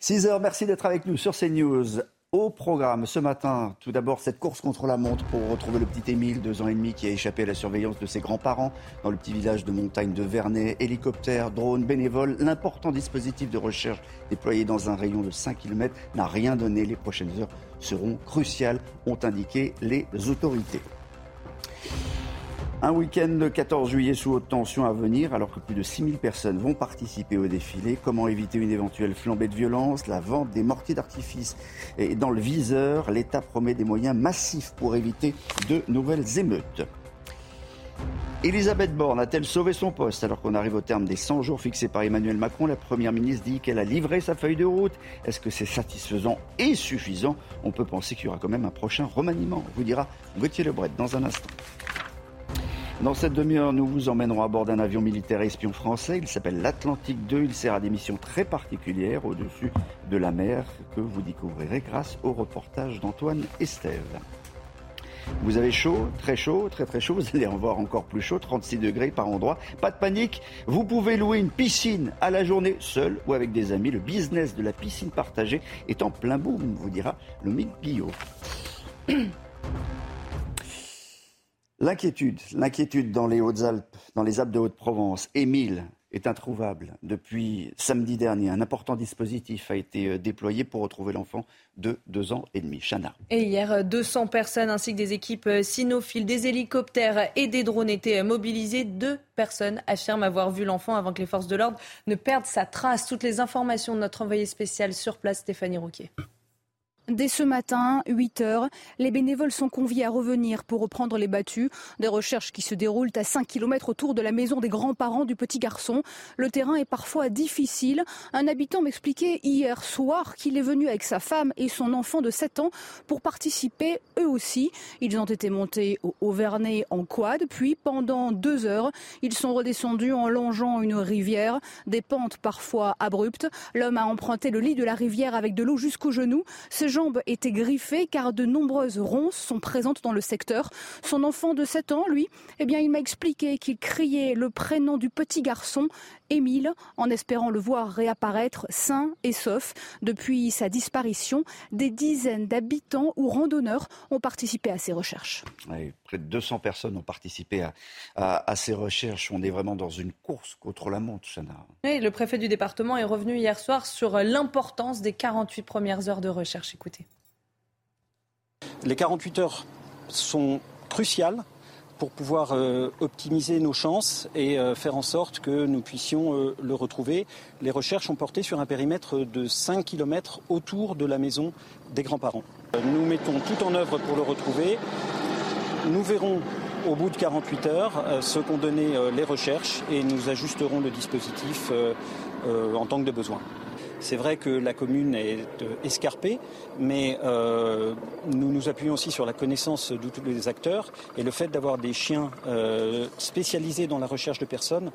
6 heures, merci d'être avec nous sur CNews. Au programme ce matin, tout d'abord cette course contre la montre pour retrouver le petit Émile, deux ans et demi, qui a échappé à la surveillance de ses grands-parents dans le petit village de montagne de Vernet. Hélicoptère, drone, bénévole, l'important dispositif de recherche déployé dans un rayon de 5 km n'a rien donné. Les prochaines heures seront cruciales, ont indiqué les autorités. Un week-end de 14 juillet sous haute tension à venir, alors que plus de 6000 personnes vont participer au défilé. Comment éviter une éventuelle flambée de violence La vente des mortiers d'artifice? Est dans le viseur. L'État promet des moyens massifs pour éviter de nouvelles émeutes. Elisabeth Borne a-t-elle sauvé son poste alors qu'on arrive au terme des 100 jours fixés par Emmanuel Macron? La Première ministre dit qu'elle a livré sa feuille de route. Est-ce que c'est satisfaisant et suffisant? On peut penser qu'il y aura quand même un prochain remaniement, vous dira Gauthier Lebret dans un instant. Dans cette demi-heure, nous vous emmènerons à bord d'un avion militaire espion français. Il s'appelle l'Atlantique 2. Il sert à des missions très particulières au-dessus de la mer que vous découvrirez grâce au reportage d'Antoine Estève. Vous avez chaud, très chaud, très très chaud. Vous allez en voir encore plus chaud, 36 degrés par endroit. Pas de panique. Vous pouvez louer une piscine à la journée, seul ou avec des amis. Le business de la piscine partagée est en plein boom, vous dira le Guillot. L'inquiétude, dans les Hautes-Alpes, dans les Alpes de Haute-Provence. Émile est introuvable depuis samedi dernier. Un important dispositif a été euh, déployé pour retrouver l'enfant de deux ans et demi. Chana. Et hier, 200 personnes ainsi que des équipes euh, cynophiles, des hélicoptères et des drones étaient euh, mobilisés. Deux personnes affirment avoir vu l'enfant avant que les forces de l'ordre ne perdent sa trace. Toutes les informations de notre envoyé spécial sur place, Stéphanie Rouquier. Dès ce matin, 8 heures, les bénévoles sont conviés à revenir pour reprendre les battues. Des recherches qui se déroulent à 5 km autour de la maison des grands-parents du petit garçon. Le terrain est parfois difficile. Un habitant m'expliquait hier soir qu'il est venu avec sa femme et son enfant de 7 ans pour participer eux aussi. Ils ont été montés au Auvernay en quad, puis pendant deux heures, ils sont redescendus en longeant une rivière, des pentes parfois abruptes. L'homme a emprunté le lit de la rivière avec de l'eau jusqu'aux genoux jambes étaient griffées car de nombreuses ronces sont présentes dans le secteur. Son enfant de 7 ans, lui, eh bien, il m'a expliqué qu'il criait le prénom du petit garçon, Émile, en espérant le voir réapparaître sain et sauf. Depuis sa disparition, des dizaines d'habitants ou randonneurs ont participé à ces recherches. Près de 200 personnes ont participé à, ces recherches. On est vraiment dans une course contre la montre, Chana. le préfet du département est revenu hier soir sur l'importance des 48 premières heures de recherche. Les 48 heures sont cruciales pour pouvoir euh, optimiser nos chances et euh, faire en sorte que nous puissions euh, le retrouver. Les recherches ont porté sur un périmètre de 5 km autour de la maison des grands-parents. Nous mettons tout en œuvre pour le retrouver. Nous verrons au bout de 48 heures ce qu'ont donné les recherches et nous ajusterons le dispositif en tant que de besoin. C'est vrai que la commune est euh, escarpée, mais euh, nous nous appuyons aussi sur la connaissance de tous les acteurs et le fait d'avoir des chiens euh, spécialisés dans la recherche de personnes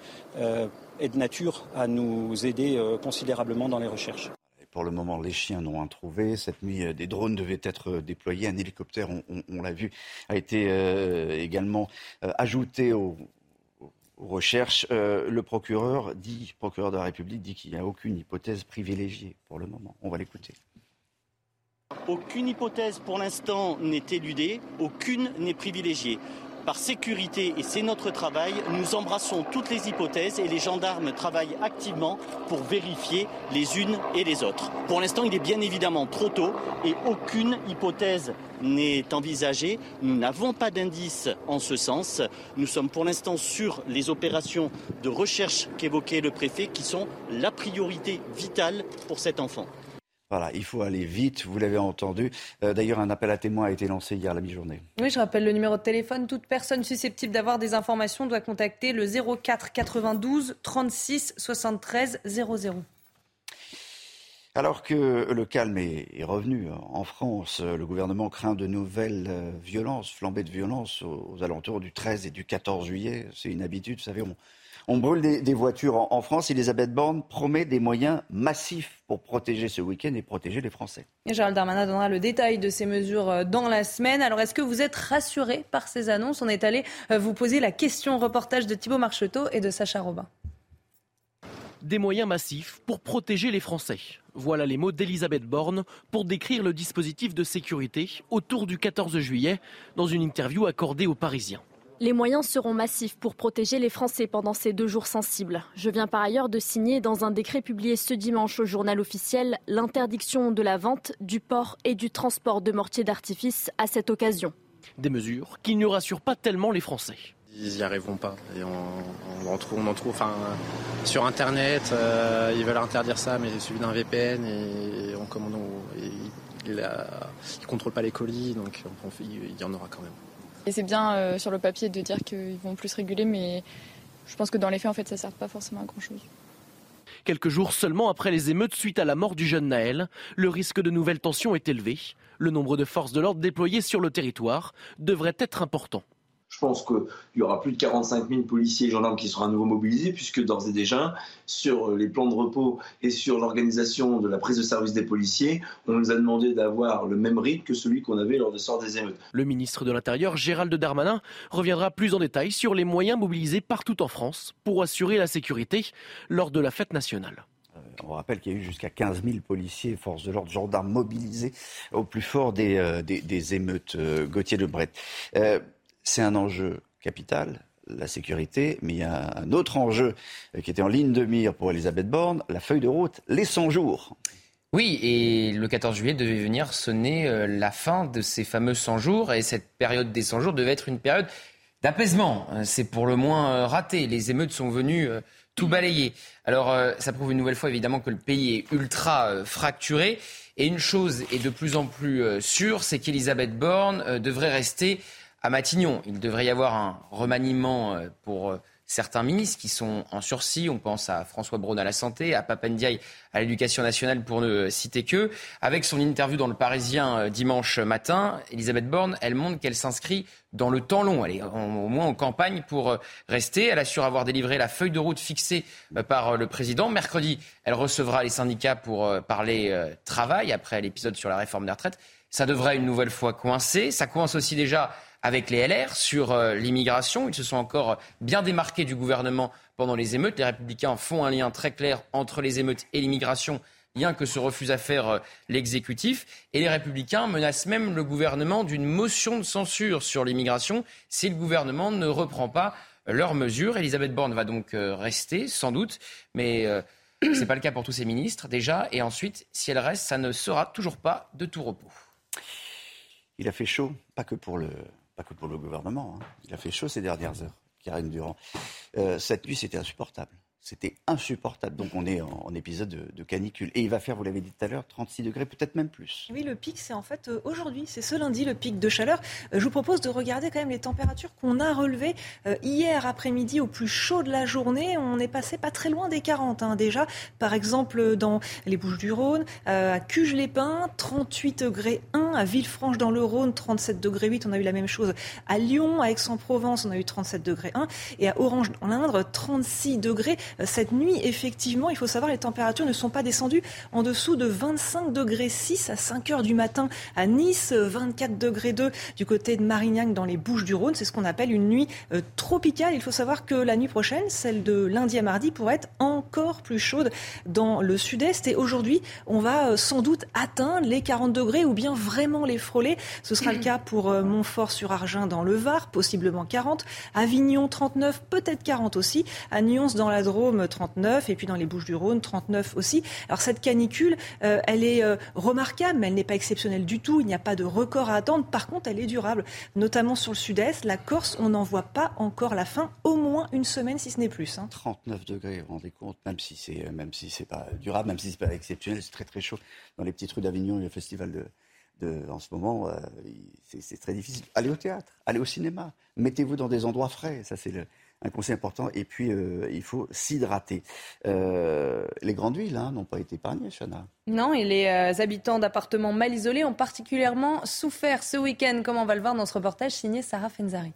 est de nature à nous aider considérablement dans les recherches. Pour le moment, les chiens n'ont rien trouvé. Cette nuit, des drones devaient être déployés. Un hélicoptère, on, l'a vu, a été également ajouté au, recherche. Euh, le procureur dit, procureur de la République dit qu'il n'y a aucune hypothèse privilégiée pour le moment. On va l'écouter. Aucune hypothèse pour l'instant n'est éludée, aucune n'est privilégiée par sécurité, et c'est notre travail, nous embrassons toutes les hypothèses et les gendarmes travaillent activement pour vérifier les unes et les autres. Pour l'instant, il est bien évidemment trop tôt et aucune hypothèse n'est envisagée. Nous n'avons pas d'indice en ce sens. Nous sommes pour l'instant sur les opérations de recherche qu'évoquait le préfet qui sont la priorité vitale pour cet enfant. Voilà, il faut aller vite, vous l'avez entendu. Euh, d'ailleurs, un appel à témoins a été lancé hier à la mi-journée. Oui, je rappelle le numéro de téléphone. Toute personne susceptible d'avoir des informations doit contacter le 04 92 36 73 00. Alors que le calme est, revenu en France, le gouvernement craint de nouvelles euh, violences, flambées de violences aux, alentours du 13 et du 14 juillet. C'est une habitude, vous savez, on, on brûle des, voitures en, France. Elisabeth Borne promet des moyens massifs pour protéger ce week-end et protéger les Français. Gérald Darmanin donnera le détail de ces mesures euh, dans la semaine. Alors, est-ce que vous êtes rassuré par ces annonces? On est allé euh, vous poser la question reportage de Thibault Marcheteau et de Sacha Robin. Des moyens massifs pour protéger les Français. Voilà les mots d'Elisabeth Borne pour décrire le dispositif de sécurité autour du 14 juillet dans une interview accordée aux Parisiens. Les moyens seront massifs pour protéger les Français pendant ces deux jours sensibles. Je viens par ailleurs de signer dans un décret publié ce dimanche au journal officiel l'interdiction de la vente, du port et du transport de mortiers d'artifice à cette occasion. Des mesures qui ne rassurent pas tellement les Français. Ils n'y arriveront pas. Et on, en trouve, on en trouve enfin, sur Internet, euh, ils veulent interdire ça, mais suivi d'un VPN et on commande. ils ne contrôlent pas les colis, donc il y en aura quand même. Et c'est bien euh, sur le papier de dire qu'ils vont plus réguler, mais je pense que dans les faits, en fait, ça ne sert pas forcément à grand-chose. Quelques jours seulement après les émeutes suite à la mort du jeune Naël, le risque de nouvelles tensions est élevé. Le nombre de forces de l'ordre déployées sur le territoire devrait être important. Je pense qu'il y aura plus de 45 000 policiers et gendarmes qui seront à nouveau mobilisés, puisque d'ores et déjà, sur les plans de repos et sur l'organisation de la prise de service des policiers, on nous a demandé d'avoir le même rythme que celui qu'on avait lors de sort des émeutes. Le ministre de l'Intérieur, Gérald Darmanin, reviendra plus en détail sur les moyens mobilisés partout en France pour assurer la sécurité lors de la fête nationale. Euh, on rappelle qu'il y a eu jusqu'à 15 000 policiers, forces de l'ordre, gendarmes mobilisés au plus fort des, euh, des, émeutes. Euh, Gauthier de Brett c'est un enjeu capital, la sécurité, mais il y a un autre enjeu euh, qui était en ligne de mire pour Elisabeth Borne, la feuille de route, les 100 jours. Oui, et le 14 juillet devait venir sonner euh, la fin de ces fameux 100 jours, et cette période des 100 jours devait être une période d'apaisement. Euh, c'est pour le moins raté. Les émeutes sont venues tout balayer. Alors, ça prouve une nouvelle fois évidemment que le pays est ultra fracturé. Et une chose est de plus en plus sûre, c'est qu'Elisabeth Borne devrait rester à Matignon. Il devrait y avoir un remaniement euh, pour euh, certains ministres qui sont en sursis. On pense à François Braun à la santé, à Papendiaï à l'éducation nationale pour ne citer que. Avec son interview dans le Parisien euh, dimanche matin, Elisabeth Borne, elle montre qu'elle s'inscrit dans le temps long. Elle est au moins en campagne pour rester. Elle assure avoir délivré la feuille de route fixée par le président. Mercredi, elle recevra les syndicats pour parler travail après l'épisode sur la réforme des retraites. Ça devrait une nouvelle fois coincer. Ça coince aussi déjà avec les LR sur euh, l'immigration. Ils se sont encore bien démarqués du gouvernement pendant les émeutes. Les républicains font un lien très clair entre les émeutes et l'immigration lien que se refuse à faire euh, l'exécutif. Et les républicains menacent même le gouvernement d'une motion de censure sur l'immigration si le gouvernement ne reprend pas leurs mesures. Elisabeth Borne va donc euh, rester, sans doute, mais ce n'est pas le cas pour tous ses ministres déjà. Et ensuite, si elle reste, ça ne sera toujours pas de tout repos. Il a fait chaud, pas que pour le que pour le gouvernement. Hein. Il a fait chaud ces dernières heures, Karine Durand. Euh, cette nuit, c'était insupportable. C'était insupportable. Donc on est en, épisode de, canicule. Et il va faire, vous l'avez dit tout à l'heure, 36 degrés, peut-être même plus. Oui, le pic, c'est en fait euh, aujourd'hui, c'est ce lundi, le pic de chaleur. Euh, je vous propose de regarder quand même les températures qu'on a relevées euh, hier après-midi au plus chaud de la journée. On est passé pas très loin des 40 hein, déjà. Par exemple, dans les Bouches-du-Rhône, à Cuges-les-Pins, 38 degrés 1. À Villefranche dans le Rhône, 37 degrés 8. On a eu la même chose à Lyon, à Aix-en-Provence, on a eu 37 degrés 1. Et à Orange dans l'Indre, 36 degrés cette nuit, effectivement, il faut savoir, les températures ne sont pas descendues en dessous de 25 degrés 6 à 5 heures du matin à Nice, 24 degrés 2 du côté de Marignac dans les Bouches du Rhône. C'est ce qu'on appelle une nuit euh, tropicale. Il faut savoir que la nuit prochaine, celle de lundi à mardi, pourrait être encore plus chaude dans le sud-est. Et aujourd'hui, on va euh, sans doute atteindre les 40 degrés ou bien vraiment les frôler. Ce sera le cas pour euh, Montfort-sur-Argent dans le Var, possiblement 40. Avignon 39, peut-être 40 aussi. À Nyons dans la Drôme 39 et puis dans les Bouches-du-Rhône 39 aussi. Alors cette canicule, euh, elle est euh, remarquable, mais elle n'est pas exceptionnelle du tout. Il n'y a pas de record à attendre. Par contre, elle est durable, notamment sur le sud-est. La Corse, on n'en voit pas encore la fin, au moins une semaine si ce n'est plus. 39 hein. degrés, vous vous rendez compte, même si c'est euh, si pas durable, même si c'est pas exceptionnel, c'est très très chaud. Dans les petites rues d'Avignon, il y a le festival de, en ce moment, c'est très difficile. Allez au théâtre, allez au cinéma, mettez-vous dans des endroits frais. Ça, c'est le, un conseil important. Et puis, euh, il faut s'hydrater. Euh, les grandes villes hein, n'ont pas été épargnées, Chana. Non, et les euh, habitants d'appartements mal isolés ont particulièrement souffert ce week-end, comme on va le voir dans ce reportage signé Sarah Fenzari.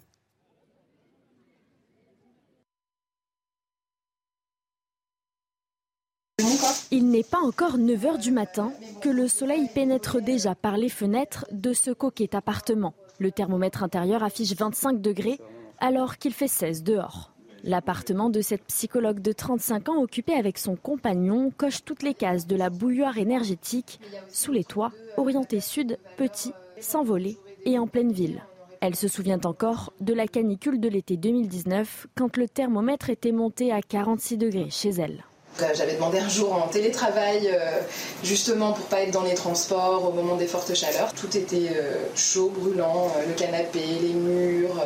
Il n'est pas encore 9 h du matin que le soleil pénètre déjà par les fenêtres de ce coquet appartement. Le thermomètre intérieur affiche 25 degrés alors qu'il fait 16 dehors. L'appartement de cette psychologue de 35 ans occupé avec son compagnon coche toutes les cases de la bouilloire énergétique sous les toits, orienté sud, petit, sans voler et en pleine ville. Elle se souvient encore de la canicule de l'été 2019 quand le thermomètre était monté à 46 degrés chez elle. Euh, j'avais demandé un jour en télétravail, euh, justement pour pas être dans les transports au moment des fortes chaleurs. Tout était euh, chaud, brûlant, le canapé, les murs.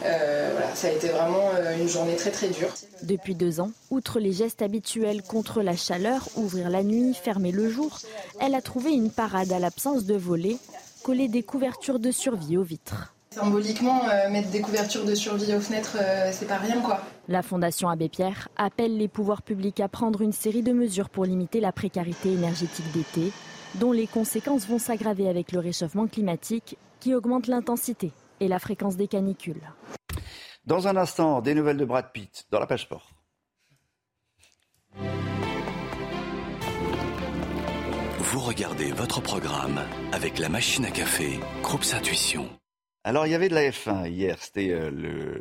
Voilà, ça a été vraiment une journée très très dure. Depuis deux ans, outre les gestes habituels contre la chaleur, ouvrir la nuit, fermer le jour, elle a trouvé une parade à l'absence de volets coller des couvertures de survie aux vitres. Symboliquement, euh, mettre des couvertures de survie aux fenêtres, euh, c'est pas rien quoi. La Fondation Abbé Pierre appelle les pouvoirs publics à prendre une série de mesures pour limiter la précarité énergétique d'été, dont les conséquences vont s'aggraver avec le réchauffement climatique qui augmente l'intensité et la fréquence des canicules. Dans un instant, des nouvelles de Brad Pitt dans la page sport. Vous regardez votre programme avec la machine à café, Groupe Intuition. Alors, il y avait de la F1 hier, c'était euh, le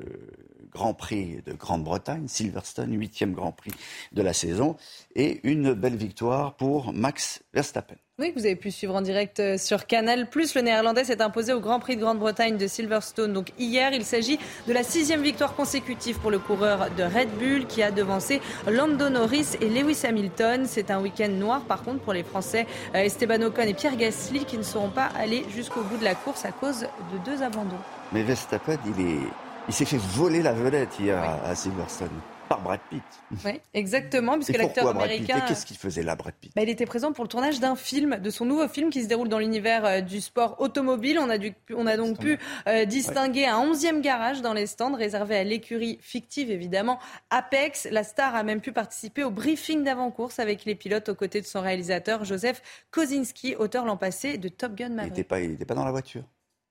Grand Prix de Grande-Bretagne, Silverstone, huitième Grand Prix de la saison, et une belle victoire pour Max Verstappen. Oui, vous avez pu suivre en direct euh, sur Canal+. Le Néerlandais s'est imposé au Grand Prix de Grande-Bretagne de Silverstone. Donc hier, il s'agit de la sixième victoire consécutive pour le coureur de Red Bull qui a devancé Lando Norris et Lewis Hamilton. C'est un week-end noir par contre pour les Français euh, Esteban Ocon et Pierre Gasly qui ne seront pas allés jusqu'au bout de la course à cause de deux abandons. Mais Verstappen, il est, il s'est fait voler la vedette hier à Silverstone par Brad Pitt. Oui, exactement, puisque l'acteur américain. Qu'est-ce qu'il faisait là, Brad Pitt? Bah, Il était présent pour le tournage d'un film, de son nouveau film qui se déroule dans l'univers euh, du sport automobile. On a, on a donc pu euh, distinguer un onzième garage dans les stands réservé à l'écurie fictive, évidemment, Apex. La star a même pu participer au briefing d'avant-course avec les pilotes aux côtés de son réalisateur, Joseph Kosinski, auteur l'an passé de Top Gun Maverick. Il n'était pas, pas dans la voiture.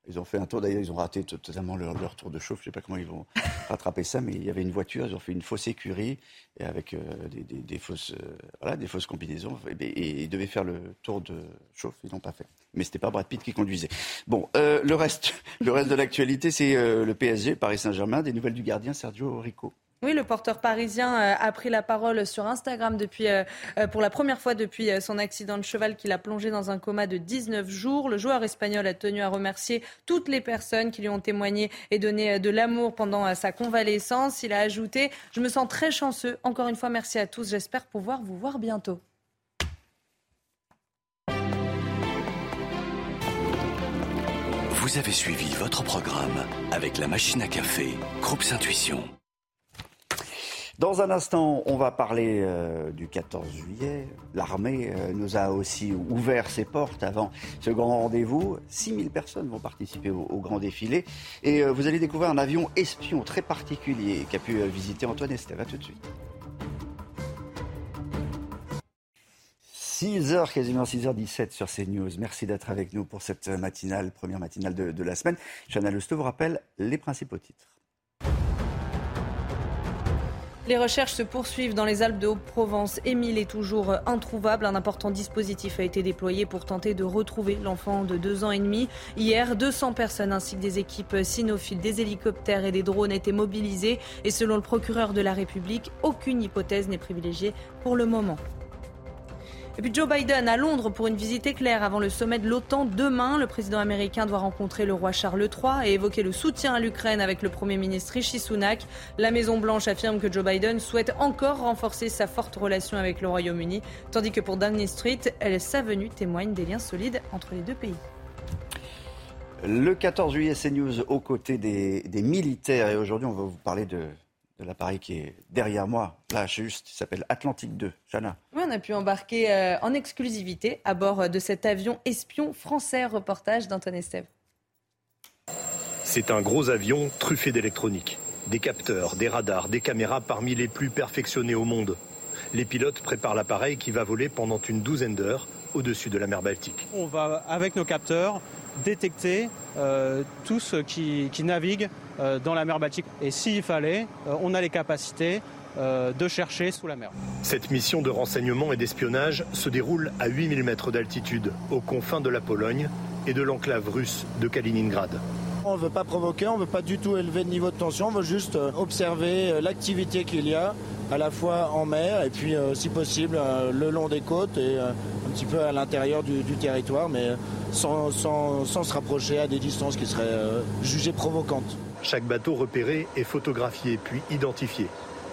Ils ont fait un tour, d'ailleurs, ils ont raté totalement leur, tour de chauffe. Je ne sais pas comment ils vont rattraper ça, mais il y avait une voiture, ils ont fait une fausse écurie et avec euh, des, fausses, euh, voilà, des fausses combinaisons. Et, ils devaient faire le tour de chauffe, ils l'ont pas fait. Mais c'était pas Brad Pitt qui conduisait. Bon, euh, le reste, le reste de l'actualité, c'est le PSG, Paris Saint-Germain, des nouvelles du gardien Sergio Rico. Oui, le porteur parisien euh, a pris la parole sur Instagram euh, euh, pour la première fois depuis son accident de cheval qui l'a plongé dans un coma de 19 jours. Le joueur espagnol a tenu à remercier toutes les personnes qui lui ont témoigné et donné de l'amour pendant sa convalescence. Il a ajouté Je me sens très chanceux. Encore une fois, merci à tous. J'espère pouvoir vous voir bientôt. Vous avez suivi votre programme avec la machine à café, Groupe Intuition. Dans un instant, on va parler euh, du 14 juillet. L'armée euh, nous a aussi ouvert ses portes avant ce grand rendez-vous. 6000 personnes vont participer au, grand défilé. Et euh, vous allez découvrir un avion espion très particulier qu'a pu visiter Antoine Estève. A tout de suite. 6h, quasiment 6h17 sur CNews. Merci d'être avec nous pour cette matinale, première matinale de, la semaine. Chana Lousteau vous rappelle les principaux titres. Les recherches se poursuivent dans les Alpes de Haute-Provence. Émile est toujours introuvable. Un important dispositif a été déployé pour tenter de retrouver l'enfant de deux ans et demi. Hier, 200 personnes ainsi que des équipes cynophiles, des hélicoptères et des drones étaient mobilisés. Et selon le procureur de la République, aucune hypothèse n'est privilégiée pour le moment. Et puis Joe Biden à Londres pour une visite éclair avant le sommet de l'OTAN. Demain, le président américain doit rencontrer le roi Charles III et évoquer le soutien à l'Ukraine avec le Premier ministre Rishi Sunak. La Maison-Blanche affirme que Joe Biden souhaite encore renforcer sa forte relation avec le Royaume-Uni, tandis que pour Downing Street, sa venue témoigne des liens solides entre les deux pays. Le 14 juillet, CNews aux côtés des militaires. Et aujourd'hui, on va vous parler de de l'appareil qui est derrière moi, là juste, il s'appelle Atlantique 2. Jana. Oui, on a pu embarquer euh, en exclusivité à bord de cet avion espion français. Reportage d'Antoine Estève. C'est un gros avion truffé d'électronique. Des capteurs, des radars, des caméras parmi les plus perfectionnés au monde. Les pilotes préparent l'appareil qui va voler pendant une douzaine d'heures au-dessus de la mer Baltique. On va, avec nos capteurs, détecter euh, tout ce qui, qui navigue euh, dans la mer Baltique. Et s'il fallait, euh, on a les capacités euh, de chercher sous la mer. Cette mission de renseignement et d'espionnage se déroule à 8000 mètres d'altitude, aux confins de la Pologne et de l'enclave russe de Kaliningrad. On ne veut pas provoquer, on ne veut pas du tout élever le niveau de tension, on veut juste euh, observer l'activité qu'il y a à la fois en mer et puis euh, si possible le long des côtes et petit peu à l'intérieur du, territoire, mais sans, sans, se rapprocher à des distances qui seraient jugées provocantes. Chaque bateau repéré est photographié puis identifié.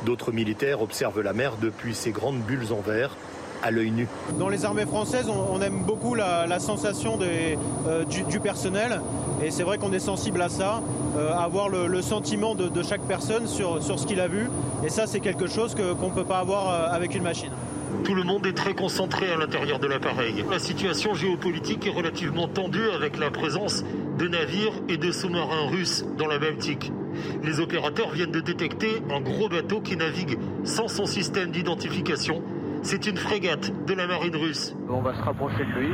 D'autres militaires observent la mer depuis ces grandes bulles en verre à l'œil nu. Dans les armées françaises, on, aime beaucoup la, sensation euh, du, personnel. Et c'est vrai qu'on est sensible à ça, euh, avoir le, sentiment de, chaque personne sur, sur ce qu'il a vu. Et ça, c'est quelque chose qu'on ne peut pas avoir euh, avec une machine. Tout le monde est très concentré à l'intérieur de l'appareil. La situation géopolitique est relativement tendue avec la présence de navires et de sous-marins russes dans la Baltique. Les opérateurs viennent de détecter un gros bateau qui navigue sans son système d'identification c'est une frégate de la marine russe. On va se rapprocher de lui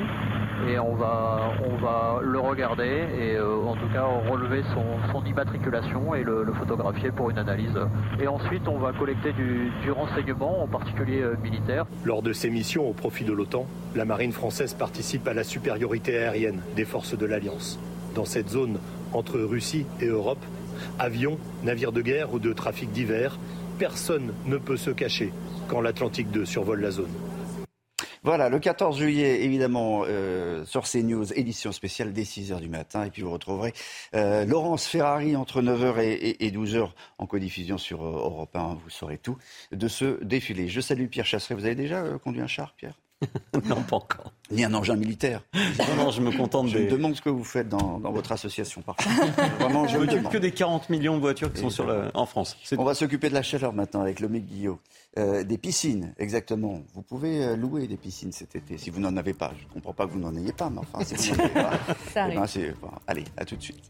et on va, le regarder et euh, en tout cas relever son, immatriculation et le, photographier pour une analyse. Et ensuite on va collecter du, renseignement, en particulier euh, militaire. Lors de ces missions au profit de l'OTAN, la marine française participe à la supériorité aérienne des forces de l'Alliance. Dans cette zone entre Russie et Europe, avions, navires de guerre ou de trafic divers, personne ne peut se cacher quand l'Atlantique 2 survole la zone. Voilà, le 14 juillet, évidemment, euh, sur CNews, édition spéciale dès 6h du matin. Et puis vous retrouverez euh, Laurence Ferrari entre 9h et, 12h en codiffusion sur euh, Europe 1. Vous saurez tout de ce défilé. Je salue Pierre Chasseret. Vous avez déjà conduit un char, Pierre? Non, pas encore. Ni un engin militaire. Non, je me contente je des... me demande ce que vous faites dans, votre association, Vraiment, je, m'occupe que des 40 millions de voitures qui sont sur en France. On va s'occuper de la chaleur maintenant avec Lomé Guillot. Euh, des piscines, exactement. Vous pouvez euh, louer des piscines cet été, si vous n'en avez pas. Je ne comprends pas que vous n'en ayez pas, mais enfin, si vous n'en avez pas... Ça eh ben, allez, à tout de suite.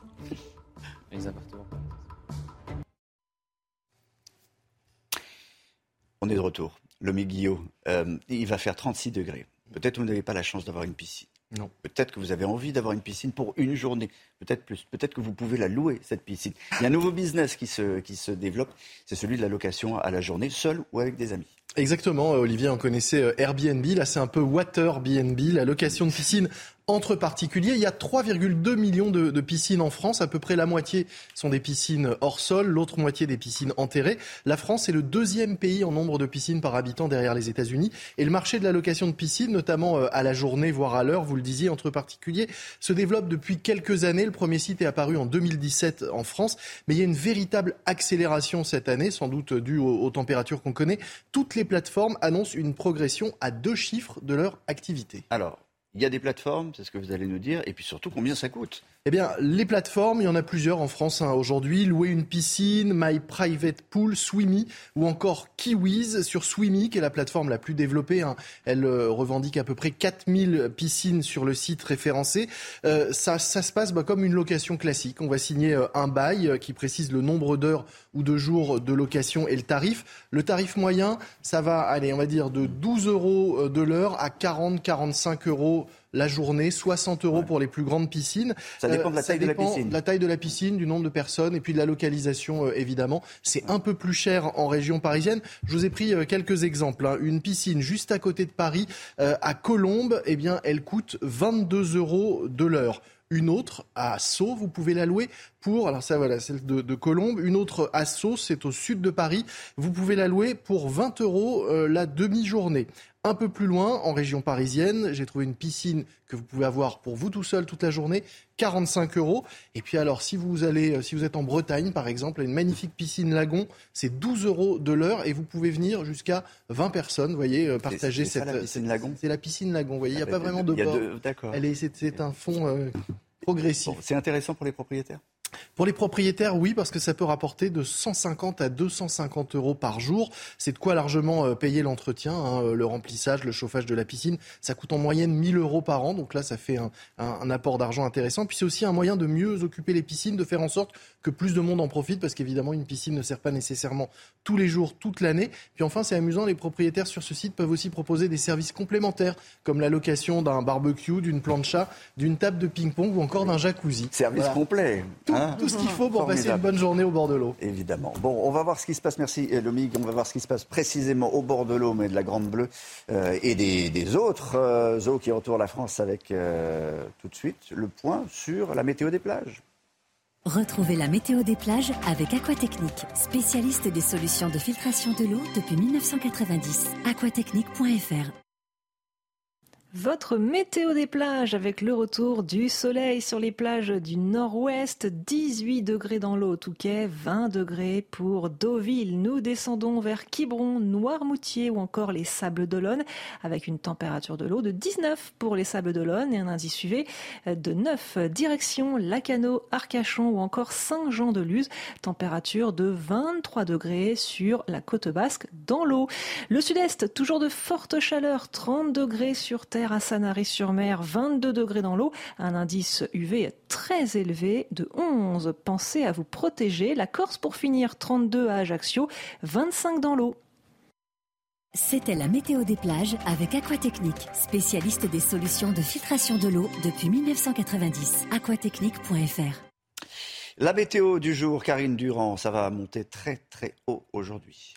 On est de retour le Guillot, euh, il va faire 36 degrés. Peut-être que vous n'avez pas la chance d'avoir une piscine. Non. Peut-être que vous avez envie d'avoir une piscine pour une journée, peut-être plus. Peut-être que vous pouvez la louer, cette piscine. Il y a un nouveau business qui se, qui se développe, c'est celui de la location à la journée, seul ou avec des amis. Exactement, Olivier, on connaissait euh, Airbnb, là c'est un peu WaterBnB, la location de piscine entre particuliers. Il y a 3,2 millions de, piscines en France. À peu près la moitié sont des piscines hors sol, l'autre moitié des piscines enterrées. La France est le deuxième pays en nombre de piscines par habitant derrière les États-Unis. Et le marché de la location de piscines, notamment euh, à la journée, voire à l'heure, vous le disiez, entre particuliers, se développe depuis quelques années. Le premier site est apparu en 2017 en France. Mais il y a une véritable accélération cette année, sans doute due aux, températures qu'on connaît. Toutes plateformes annoncent une progression à deux chiffres de leur activité. Alors, il y a des plateformes, c'est ce que vous allez nous dire, et puis surtout combien ça coûte. Eh bien, les plateformes, il y en a plusieurs en France hein, aujourd'hui. Louer une piscine, My Private Pool, Swimmy ou encore Kiwis sur Swimmy, qui est la plateforme la plus développée. Hein. Elle euh, revendique à peu près 4000 piscines sur le site référencé. Euh, ça, ça, se passe bah, comme une location classique. On va signer euh, un bail qui précise le nombre d'heures ou de jours de location et le tarif. Le tarif moyen, ça va aller, on va dire, de 12 euros de l'heure à 40-45 euros la journée, 60 euros pour les plus grandes piscines. Ça dépend de la euh, taille de la piscine. la taille de la piscine, du nombre de personnes et puis de la localisation euh, évidemment. C'est un peu plus cher en région parisienne. Je vous ai pris euh, quelques exemples. Hein. Une piscine juste à côté de Paris, à Colombes, eh bien, elle coûte 22 euros de l'heure une autre à Sceaux, vous pouvez la louer pour, alors ça voilà, celle de, de Colombes, une autre à Sceaux, c'est au sud de Paris, vous pouvez la louer pour 20 euros la demi-journée. Un peu plus loin, en région parisienne, j'ai trouvé une piscine que vous pouvez avoir pour vous tout seul toute la journée, 45 euros. Et puis alors, si vous allez, euh, si vous êtes en Bretagne, par exemple, une magnifique piscine lagon, c'est 12 euros de l'heure et vous pouvez venir jusqu'à 20 personnes, vous voyez, euh, partager cette. C'est la piscine lagon. C'est la piscine lagon, vous voyez, il n'y a pas vraiment de bord. D'accord. C'est un fond euh, progressif. c'est intéressant pour les propriétaires pour les propriétaires, oui, parce que ça peut rapporter de 150 à 250 euros par jour. C'est de quoi largement euh, payer l'entretien, hein, euh, le remplissage, le chauffage de la piscine. Ça coûte en moyenne 1000 euros par an, donc là, ça fait un, apport d'argent intéressant. Puis c'est aussi un moyen de mieux occuper les piscines, de faire en sorte que plus de monde en profite, parce qu'évidemment, une piscine ne sert pas nécessairement tous les jours, toute l'année. Puis enfin, c'est amusant, les propriétaires sur ce site peuvent aussi proposer des services complémentaires, comme la location d'un barbecue, d'une plancha, d'une table de ping-pong ou encore d'un jacuzzi. Service complet. Hein tout ce qu'il faut pour passer une bonne journée au bord de l'eau. Évidemment. Bon, on va voir ce qui se passe. Merci, Lomig. On va voir ce qui se passe précisément au bord de l'eau, mais de la Grande Bleue euh, et des, autres euh, eaux qui entourent la France avec euh, tout de suite le point sur la météo des plages. Retrouvez la météo des plages avec Aquatechnique, spécialiste des solutions de filtration de l'eau depuis 1990. aquatechnique.fr votre météo des plages avec le retour du soleil sur les plages du nord-ouest, 18 degrés dans l'eau au Touquet, 20 degrés pour Deauville. Nous descendons vers Quiberon, Noirmoutier ou encore les Sables d'Olonne avec une température de l'eau de 19 pour les Sables d'Olonne et un indice suivi de 9 direction Lacano, Arcachon ou encore Saint-Jean-de-Luz, température de 23 degrés sur la côte basque dans l'eau. Le sud-est, toujours de forte chaleur, 30 degrés sur terre à Sanary-sur-Mer, 22 degrés dans l'eau, un indice UV très élevé de 11. Pensez à vous protéger. La Corse pour finir, 32 à Ajaccio, 25 dans l'eau. C'était la météo des plages avec Aquatechnique, spécialiste des solutions de filtration de l'eau depuis 1990. aquatechnique.fr La météo du jour, Karine Durand, ça va monter très très haut aujourd'hui.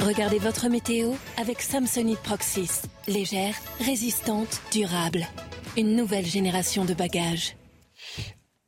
Regardez votre météo avec Samsonite Proxys. Légère, résistante, durable. Une nouvelle génération de bagages.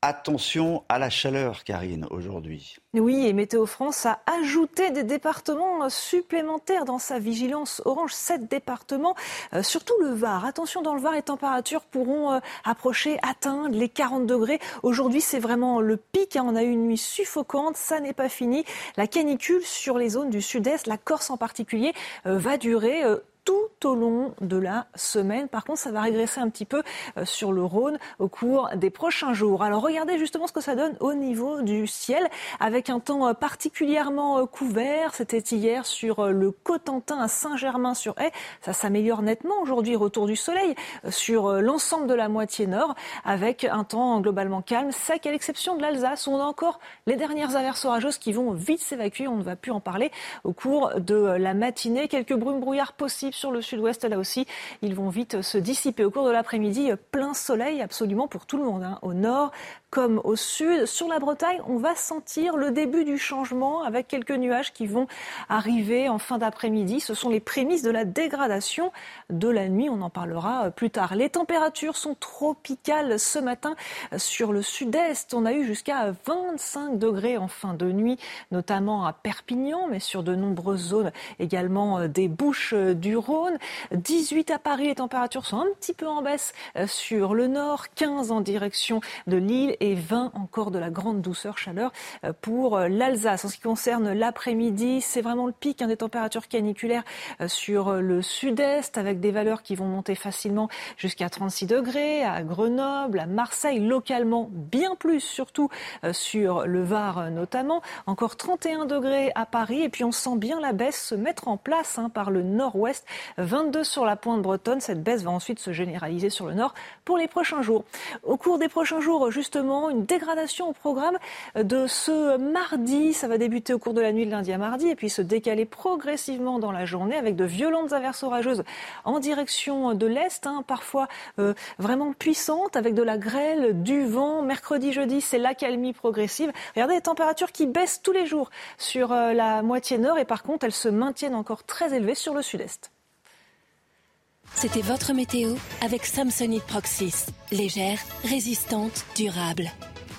Attention à la chaleur, Karine, aujourd'hui. Oui, et Météo France a ajouté des départements supplémentaires dans sa vigilance orange. Sept départements, euh, surtout le Var. Attention, dans le Var, les températures pourront euh, approcher, atteindre les 40 degrés. Aujourd'hui, c'est vraiment le pic. Hein. On a eu une nuit suffocante. Ça n'est pas fini. La canicule sur les zones du sud-est, la Corse en particulier, euh, va durer tout au long de la semaine. Par contre, ça va régresser un petit peu euh, sur le Rhône au cours des prochains jours. Alors regardez justement ce que ça donne au niveau du ciel avec un temps euh, particulièrement euh, couvert. C'était hier sur le Cotentin à Saint-Germain-sur-Haye. Ça s'améliore nettement aujourd'hui, retour du soleil sur l'ensemble de la moitié nord avec un temps globalement calme, sec à l'exception de l'Alsace on a encore les dernières averses orageuses qui vont vite s'évacuer. On ne va plus en parler au cours de la matinée. Quelques brumes brouillards possibles sur le sud-ouest, là aussi, ils vont vite se dissiper au cours de l'après-midi. Plein soleil absolument pour tout le monde. Hein. Au nord, comme au sud. Sur la Bretagne, on va sentir le début du changement avec quelques nuages qui vont arriver en fin d'après-midi. Ce sont les prémices de la dégradation de la nuit. On en parlera plus tard. Les températures sont tropicales ce matin sur le sud-est. On a eu jusqu'à 25 degrés en fin de nuit, notamment à Perpignan, mais sur de nombreuses zones également des Bouches du Rhône. 18 à Paris, les températures sont un petit peu en baisse sur le nord, 15 en direction de Lille et 20 encore de la grande douceur, chaleur euh, pour euh, l'Alsace. En ce qui concerne l'après-midi, c'est vraiment le pic hein, des températures caniculaires euh, sur le sud-est avec des valeurs qui vont monter facilement jusqu'à 36 degrés à Grenoble, à Marseille, localement bien plus, surtout sur le Var notamment. Encore 31 degrés à Paris et puis on sent bien la baisse se mettre en place hein, par le nord-ouest. 22 sur la pointe bretonne. Cette baisse va ensuite se généraliser sur le nord pour les prochains jours. Au cours des prochains jours, justement, une dégradation au programme de ce mardi. Ça va débuter au cours de la nuit de lundi à mardi et puis se décaler progressivement dans la journée avec de violentes averses orageuses en direction de l'Est, hein, parfois euh, vraiment puissantes avec de la grêle, du vent. Mercredi, jeudi, c'est l'accalmie progressive. Regardez les températures qui baissent tous les jours sur euh, la moitié nord et par contre elles se maintiennent encore très élevées sur le sud-est. C'était votre météo avec Samsonite Proxys. Légère, résistante, durable.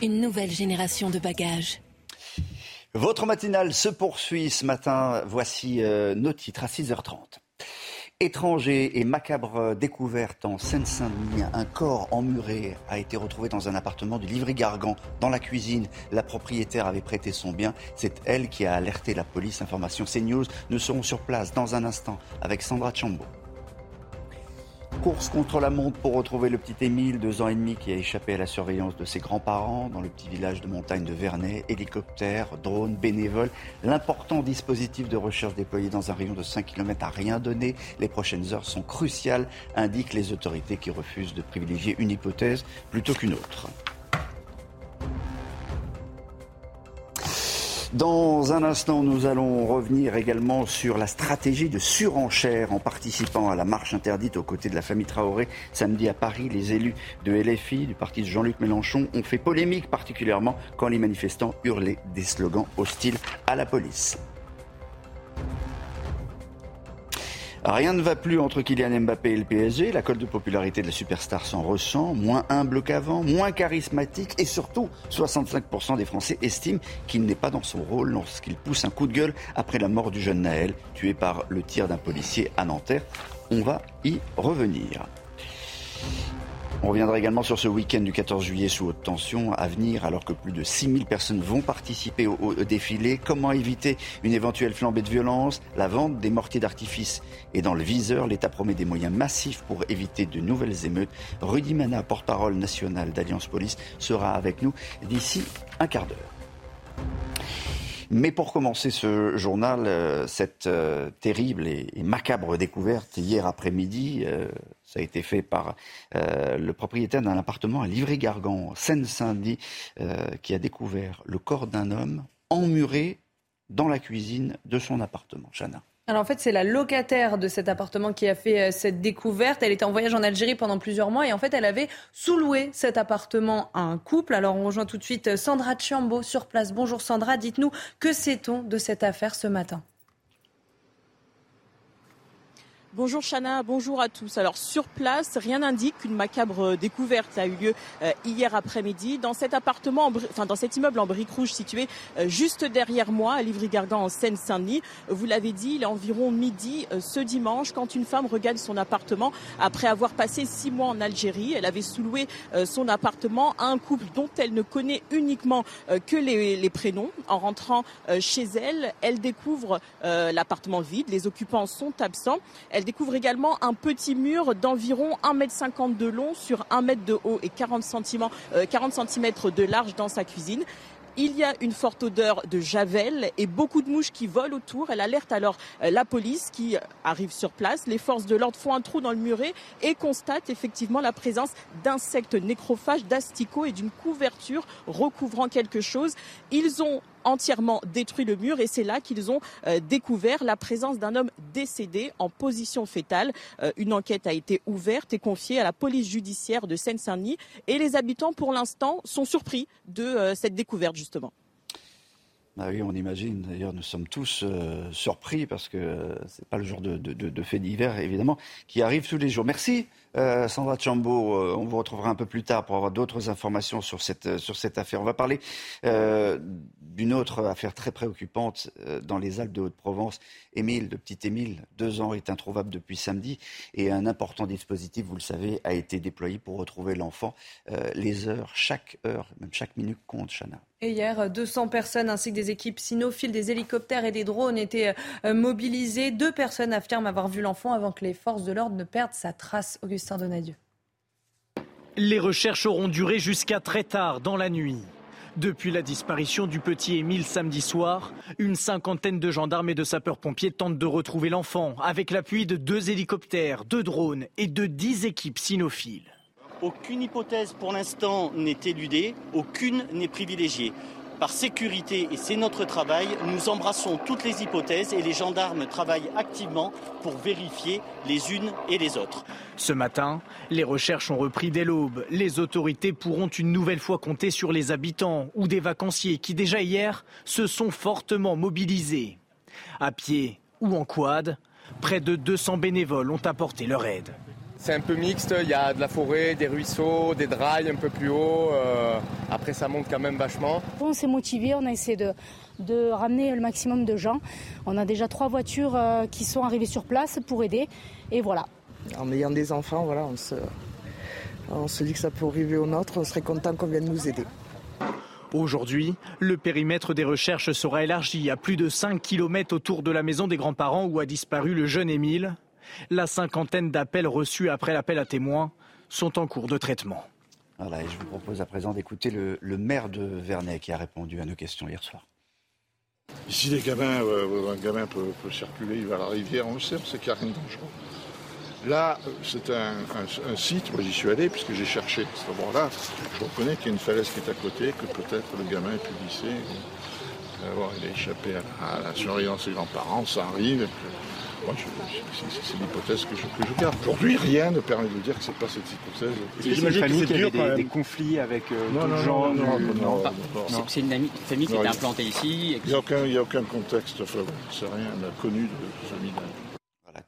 Une nouvelle génération de bagages. Votre matinale se poursuit ce matin. Voici euh, nos titres à 6h30. Étranger et macabre découverte en Seine-Saint-Denis. Un corps emmuré a été retrouvé dans un appartement du Livry-Gargan, dans la cuisine. La propriétaire avait prêté son bien. C'est elle qui a alerté la police. Information CNews. Nous serons sur place dans un instant avec Sandra Chambo. Course contre la montre pour retrouver le petit Émile, deux ans et demi, qui a échappé à la surveillance de ses grands-parents dans le petit village de montagne de Vernet. Hélicoptère, drone, bénévoles. L'important dispositif de recherche déployé dans un rayon de 5 km a rien donné. Les prochaines heures sont cruciales, indiquent les autorités qui refusent de privilégier une hypothèse plutôt qu'une autre. Dans un instant, nous allons revenir également sur la stratégie de surenchère en participant à la marche interdite aux côtés de la famille Traoré. Samedi à Paris, les élus de LFI, du parti de Jean-Luc Mélenchon, ont fait polémique particulièrement quand les manifestants hurlaient des slogans hostiles à la police. Rien ne va plus entre Kylian Mbappé et le PSG. La cote de popularité de la superstar s'en ressent. Moins humble qu'avant, moins charismatique et surtout, 65% des Français estiment qu'il n'est pas dans son rôle lorsqu'il pousse un coup de gueule après la mort du jeune Naël, tué par le tir d'un policier à Nanterre. On va y revenir. On reviendra également sur ce week-end du 14 juillet sous haute tension à venir alors que plus de 6000 personnes vont participer au, défilé. Comment éviter une éventuelle flambée de violence? La vente des mortiers d'artifice est dans le viseur. L'État promet des moyens massifs pour éviter de nouvelles émeutes. Rudy Mana, porte-parole national d'Alliance Police, sera avec nous d'ici un quart d'heure. Mais pour commencer ce journal, euh, cette euh, terrible et, macabre découverte hier après-midi, euh, a été fait par le propriétaire d'un appartement à Livry-Gargan, Seine-Saint-Denis, qui a découvert le corps d'un homme emmuré dans la cuisine de son appartement. Chana. Alors en fait, c'est la locataire de cet appartement qui a fait euh, cette découverte. Elle était en voyage en Algérie pendant plusieurs mois et en fait, elle avait sous-loué cet appartement à un couple. Alors on rejoint tout de suite Sandra Chiambo sur place. Bonjour Sandra, dites-nous que sait-on de cette affaire ce matin? Bonjour Chana, bonjour à tous. Alors sur place, rien n'indique qu'une macabre découverte a eu lieu euh, hier après-midi dans cet appartement, enfin dans cet immeuble en briques rouges situé euh, juste derrière moi à Livry-Gargan en Seine-Saint-Denis. Vous l'avez dit, il est environ midi euh, ce dimanche quand une femme regagne son appartement après avoir passé six mois en Algérie. Elle avait sous-loué son appartement à un couple dont elle ne connaît uniquement que les, prénoms. En rentrant chez elle, elle découvre l'appartement vide, les occupants sont absents. Découvre également un petit mur d'environ 1,50 m de long sur 1 m de haut et 40 cm, 40 cm de large dans sa cuisine. Il y a une forte odeur de javel et beaucoup de mouches qui volent autour. Elle alerte alors euh, la police qui arrive sur place. Les forces de l'ordre font un trou dans le muret et constatent effectivement la présence d'insectes nécrophages, d'asticots et d'une couverture recouvrant quelque chose. Ils ont entièrement détruit le mur et c'est là qu'ils ont euh, découvert la présence d'un homme décédé en position fétale. Euh, une enquête a été ouverte et confiée à la police judiciaire de Seine-Saint-Denis et les habitants pour l'instant sont surpris de euh, cette découverte justement. Bah oui, on imagine. D'ailleurs, nous sommes tous surpris parce que ce n'est pas le genre de, de fait divers, évidemment, qui arrive tous les jours. Merci euh, Sandra Chambo, euh, on vous retrouvera un peu plus tard pour avoir d'autres informations sur cette, euh, sur cette affaire. On va parler d'une autre affaire très préoccupante dans les Alpes de Haute-Provence. Émile, de petit Émile, deux ans, est introuvable depuis samedi et un important dispositif, vous le savez, a été déployé pour retrouver l'enfant. les heures, chaque heure, même chaque minute compte, Chana. Et hier, 200 personnes ainsi que des équipes cynophiles, des hélicoptères et des drones étaient mobilisés. Deux personnes affirment avoir vu l'enfant avant que les forces de l'ordre ne perdent sa trace. Donadieu. Les recherches auront duré jusqu'à très tard dans la nuit. Depuis la disparition du petit Émile samedi soir, une cinquantaine de gendarmes et de sapeurs-pompiers tentent de retrouver l'enfant avec l'appui de deux hélicoptères, deux drones et de dix équipes cynophiles. Aucune hypothèse pour l'instant n'est éludée, aucune n'est privilégiée. Par sécurité, et c'est notre travail, nous embrassons toutes les hypothèses et les gendarmes travaillent activement pour vérifier les unes et les autres. Ce matin, les recherches ont repris dès l'aube. Les autorités pourront une nouvelle fois compter sur les habitants ou des vacanciers qui déjà hier se sont fortement mobilisés. À pied ou en quad, près de 200 bénévoles ont apporté leur aide. C'est un peu mixte, il y a de la forêt, des ruisseaux, des drailles un peu plus haut. Euh, après, ça monte quand même vachement. On s'est motivé, on a essayé de, de, ramener le maximum de gens. On a déjà trois voitures euh, qui sont arrivées sur place pour aider. Et voilà. En ayant des enfants, voilà, on se, on se dit que ça peut arriver au nôtre. On serait content qu'on vienne nous aider. Aujourd'hui, le périmètre des recherches sera élargi à plus de 5 km autour de la maison des grands-parents où a disparu le jeune Émile. La cinquantaine d'appels reçus après l'appel à témoins sont en cours de traitement. Voilà, et je vous propose à présent d'écouter le, maire de Vernet qui a répondu à nos questions hier soir. Ici, les gamins, euh, un gamin peut, circuler, il va à la rivière, on le sait, on sait qu'il n'y a rien de dangereux. Là, c'est un, site, moi j'y suis allé puisque j'ai cherché à ce moment-là. Je reconnais qu'il y a une falaise qui est à côté, que peut-être le gamin ait pu glisser. Euh, il a échappé à la, surveillance des grands-parents, ça arrive c'est l'hypothèse que je, garde. Aujourd'hui, rien ne permet de dire que c'est pas cette hypothèse. J'imagine que c'est dur des, des, conflits avec euh, d'autres gens. Non, non, c'est une famille qui était implantée ici. Il n'y a, aucun contexte, enfin, c'est rien, on a connu de famille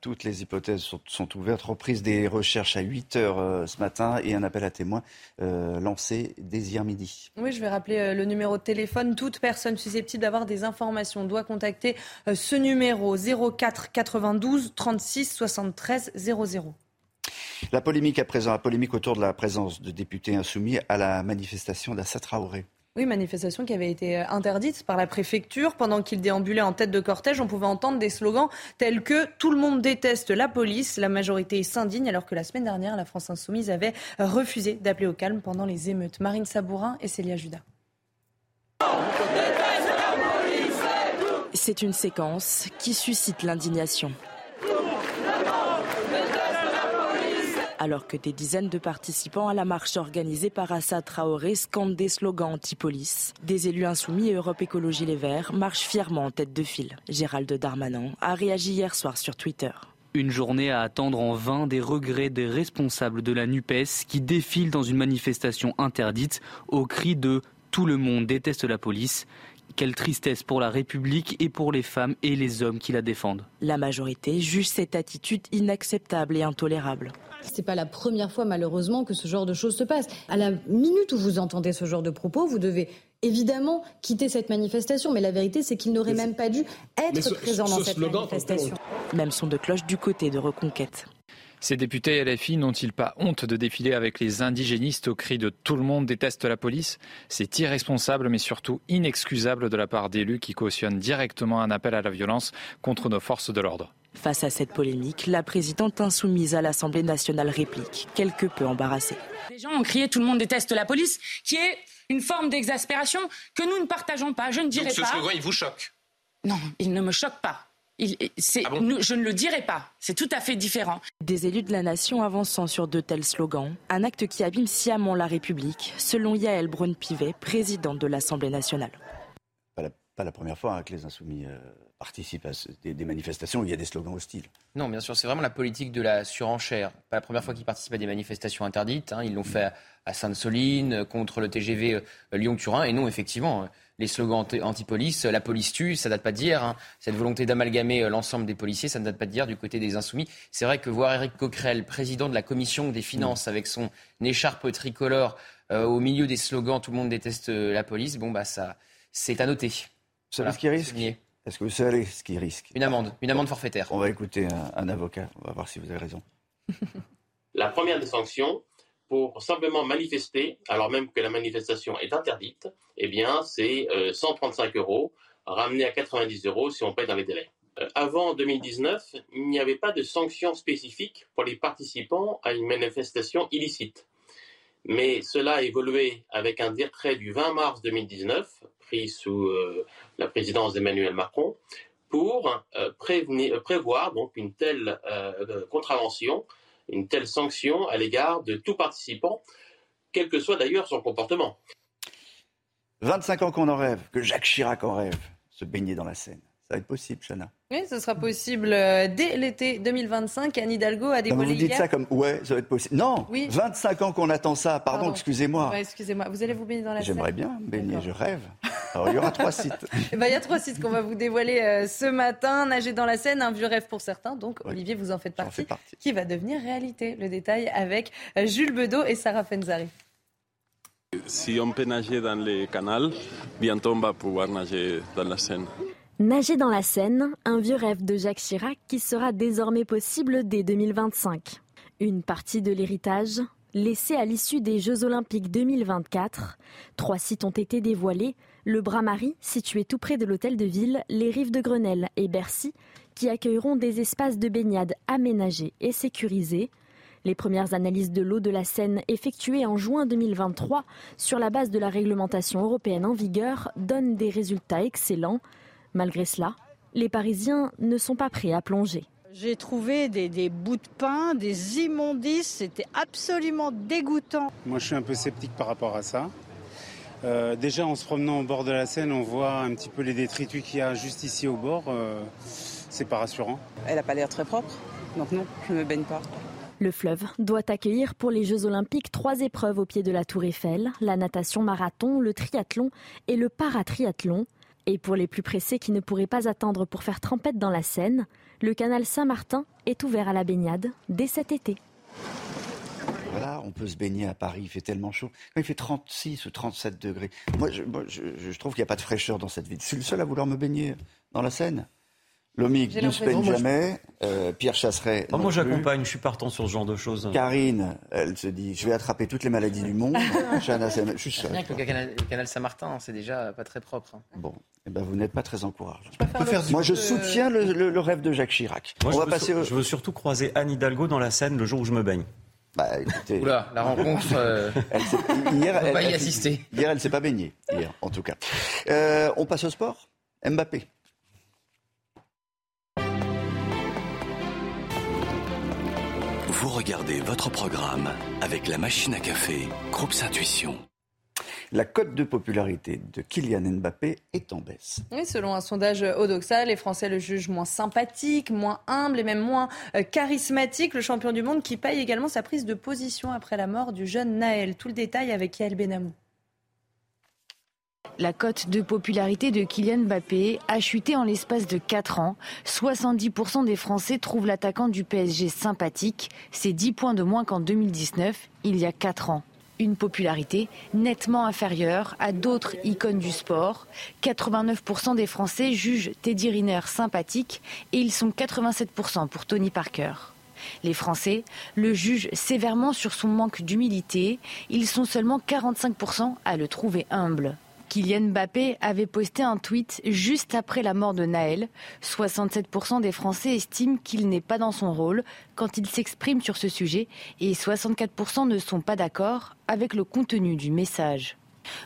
Toutes les hypothèses sont, ouvertes. Reprise des recherches à 8 heures euh, ce matin et un appel à témoins euh, lancé dès hier midi. Oui, je vais rappeler euh, le numéro de téléphone. Toute personne susceptible d'avoir des informations doit contacter ce numéro 04 92 36 73 00. La polémique à présent, la polémique autour de la présence de députés insoumis à la manifestation d'Assa Traoré. Oui, manifestation qui avait été euh, interdite par la préfecture. Pendant qu'il déambulait en tête de cortège, on pouvait entendre des slogans tels que Tout le monde déteste la police, la majorité s'indigne, alors que la semaine dernière, la France Insoumise avait refusé d'appeler au calme pendant les émeutes. Marine Sabourin et Célia Judas. C'est une séquence qui suscite l'indignation. Alors que des dizaines de participants à la marche organisée par Assad Traoré scandent des slogans anti-police. Des élus insoumis Europe Écologie Les Verts marchent fièrement en tête de file. Gérald Darmanin a réagi hier soir sur Twitter. Une journée à attendre en vain des regrets des responsables de la NUPES qui défilent dans une manifestation interdite au cri de Tout le monde déteste la police. Quelle tristesse pour la République et pour les femmes et les hommes qui la défendent. La majorité juge cette attitude inacceptable et intolérable. C'est pas la première fois, malheureusement, que ce genre de choses se passe. À la minute où vous entendez ce genre de propos, vous devez évidemment quitter cette manifestation. Mais la vérité, c'est qu'il n'aurait même pas dû être présent dans cette manifestation. Même son de cloche du côté de Reconquête. Ces députés LFI n'ont-ils pas honte de défiler avec les indigénistes au cri de tout le monde déteste la police? C'est irresponsable mais surtout inexcusable de la part d'élus qui cautionnent directement un appel à la violence contre nos forces de l'ordre. Face à cette polémique, la présidente insoumise à l'Assemblée nationale réplique, quelque peu embarrassée. Les gens ont crié tout le monde déteste la police, qui est une forme d'exaspération que nous ne partageons pas. Je ne dirais Donc ce pas. Ce slogan, il vous choque? Non, il ne me choque pas. Il, ah je ne le dirai pas. C'est tout à fait différent. Des élus de la nation avançant sur de tels slogans, un acte qui abîme sciemment la République, selon Yael Braun-Pivet, présidente de l'Assemblée nationale. Pas la, première fois hein, que les insoumis euh, participent à des, manifestations où il y a des slogans hostiles. Non, bien sûr, c'est vraiment la politique de la surenchère. Pas la première fois qu'ils participent à des manifestations interdites. Hein. ils l'ont fait à Sainte-Soline, contre le TGV euh, Lyon-Turin. Et non, effectivement, les slogans anti-police, la police tue, ça date pas d'hier. Hein. Cette volonté d'amalgamer euh, l'ensemble des policiers, ça ne date pas d'hier du côté des insoumis. C'est vrai que voir Éric Coquerel, président de la commission des finances, avec son écharpe tricolore au milieu des slogans "Tout le monde déteste la police", bon bah ça, c'est à noter. Vous savez ce qu'il risque Est-ce que vous savez ce qu'il risque Une amende, une amende forfaitaire. On va écouter un, avocat, on va voir si vous avez raison. La première des sanctions, pour simplement manifester, alors même que la manifestation est interdite, eh bien, c'est 135 euh, euros, ramené à 90 euros si on paye dans les délais. Avant 2019, il n'y avait pas de sanctions spécifiques pour les participants à une manifestation illicite. Mais cela a évolué avec un décret du 20 mars 2019 pris sous euh, la présidence d'Emmanuel Macron pour euh, prévoir donc une telle contravention, une telle sanction à l'égard de tout participant, quel que soit d'ailleurs son comportement. 25 ans qu'on en rêve, que Jacques Chirac en rêve, se baigner dans la Seine. Ça va être possible, Chana. Oui, ce sera possible euh, dès l'été 2025. Anne Hidalgo a dévoilé. vous dites ça comme ouais, ça va être possible. Non, oui. 25 ans qu'on attend ça. Pardon, excusez-moi. excusez-moi. Vous allez vous baigner dans la J'aimerais bien baigner, je rêve. Alors il y aura trois sites. Eh ben, il y a trois sites qu'on va vous dévoiler euh, ce matin. Nager dans la Seine, un vieux rêve pour certains. Donc Olivier, vous en faites partie, Qui va devenir réalité. Le détail avec euh, Jules Bedeau et Sarah Fenzari. Si on peut nager dans les canals, bientôt on va pouvoir nager dans la Seine. Nager dans la Seine, un vieux rêve de Jacques Chirac qui sera désormais possible dès 2025. Une partie de l'héritage laissé à l'issue des Jeux Olympiques 2024. Trois sites ont été dévoilés. Le Bras-Marie, situé tout près de l'hôtel de ville, les rives de Grenelle et Bercy, qui accueilleront des espaces de baignade aménagés et sécurisés. Les premières analyses de l'eau de la Seine effectuées en juin 2023 sur la base de la réglementation européenne en vigueur donnent des résultats excellents. Malgré cela, les Parisiens ne sont pas prêts à plonger. J'ai trouvé des, bouts de pain, des immondices, c'était absolument dégoûtant. Moi je suis un peu sceptique par rapport à ça. Euh, déjà en se promenant au bord de la Seine, on voit un petit peu les détritus qu'il y a juste ici au bord. Euh, c'est pas rassurant. Elle n'a pas l'air très propre, donc non, je ne me baigne pas. Le fleuve doit accueillir pour les Jeux Olympiques trois épreuves au pied de la Tour Eiffel, la natation marathon, le triathlon et le paratriathlon. Et pour les plus pressés qui ne pourraient pas attendre pour faire trempette dans la Seine, le canal Saint-Martin est ouvert à la baignade dès cet été. Voilà, on peut se baigner à Paris, il fait tellement chaud. il fait 36 ou 37 degrés, moi je, je trouve qu'il n'y a pas de fraîcheur dans cette ville. Je suis le seul à vouloir me baigner dans la Seine. Lomique ne se peigne jamais. Euh, Pierre Chasseret. Oh, moi, j'accompagne, je suis partant sur ce genre de choses. Karine, elle se dit je vais attraper toutes les maladies du monde. je suis seul. Bien que le canal, Saint-Martin, c'est déjà pas très propre. Hein. Bon, eh ben, vous n'êtes pas très encourageant. Moi, je soutiens le, rêve de Jacques Chirac. Moi, je, veux je veux surtout croiser Anne Hidalgo dans la Seine le jour où je me baigne. Bah, écoutez, Oula, la rencontre, euh, elle hier, elle, va y assister. Hier, elle s'est pas baignée, hier, en tout cas. Euh, on passe au sport. Mbappé. Vous regardez votre programme avec la machine à café, Groupe Intuition. La cote de popularité de Kylian Mbappé est en baisse. Oui, selon un sondage Odoxa, les Français le jugent moins sympathique, moins humble et même moins euh, charismatique. Le champion du monde qui paye également sa prise de position après la mort du jeune Naël. Tout le détail avec Yael Benamou. La cote de popularité de Kylian Mbappé a chuté en l'espace de 4 ans. 70% des Français trouvent l'attaquant du PSG sympathique. C'est 10 points de moins qu'en 2019, il y a 4 ans. Une popularité nettement inférieure à d'autres icônes du sport. 89% des Français jugent Teddy Riner sympathique et ils sont 87% pour Tony Parker. Les Français le jugent sévèrement sur son manque d'humilité. Ils sont seulement 45% à le trouver humble. Kylian Mbappé avait posté un tweet juste après la mort de Naël. 67% des Français estiment qu'il n'est pas dans son rôle quand il s'exprime sur ce sujet et 64% ne sont pas d'accord avec le contenu du message.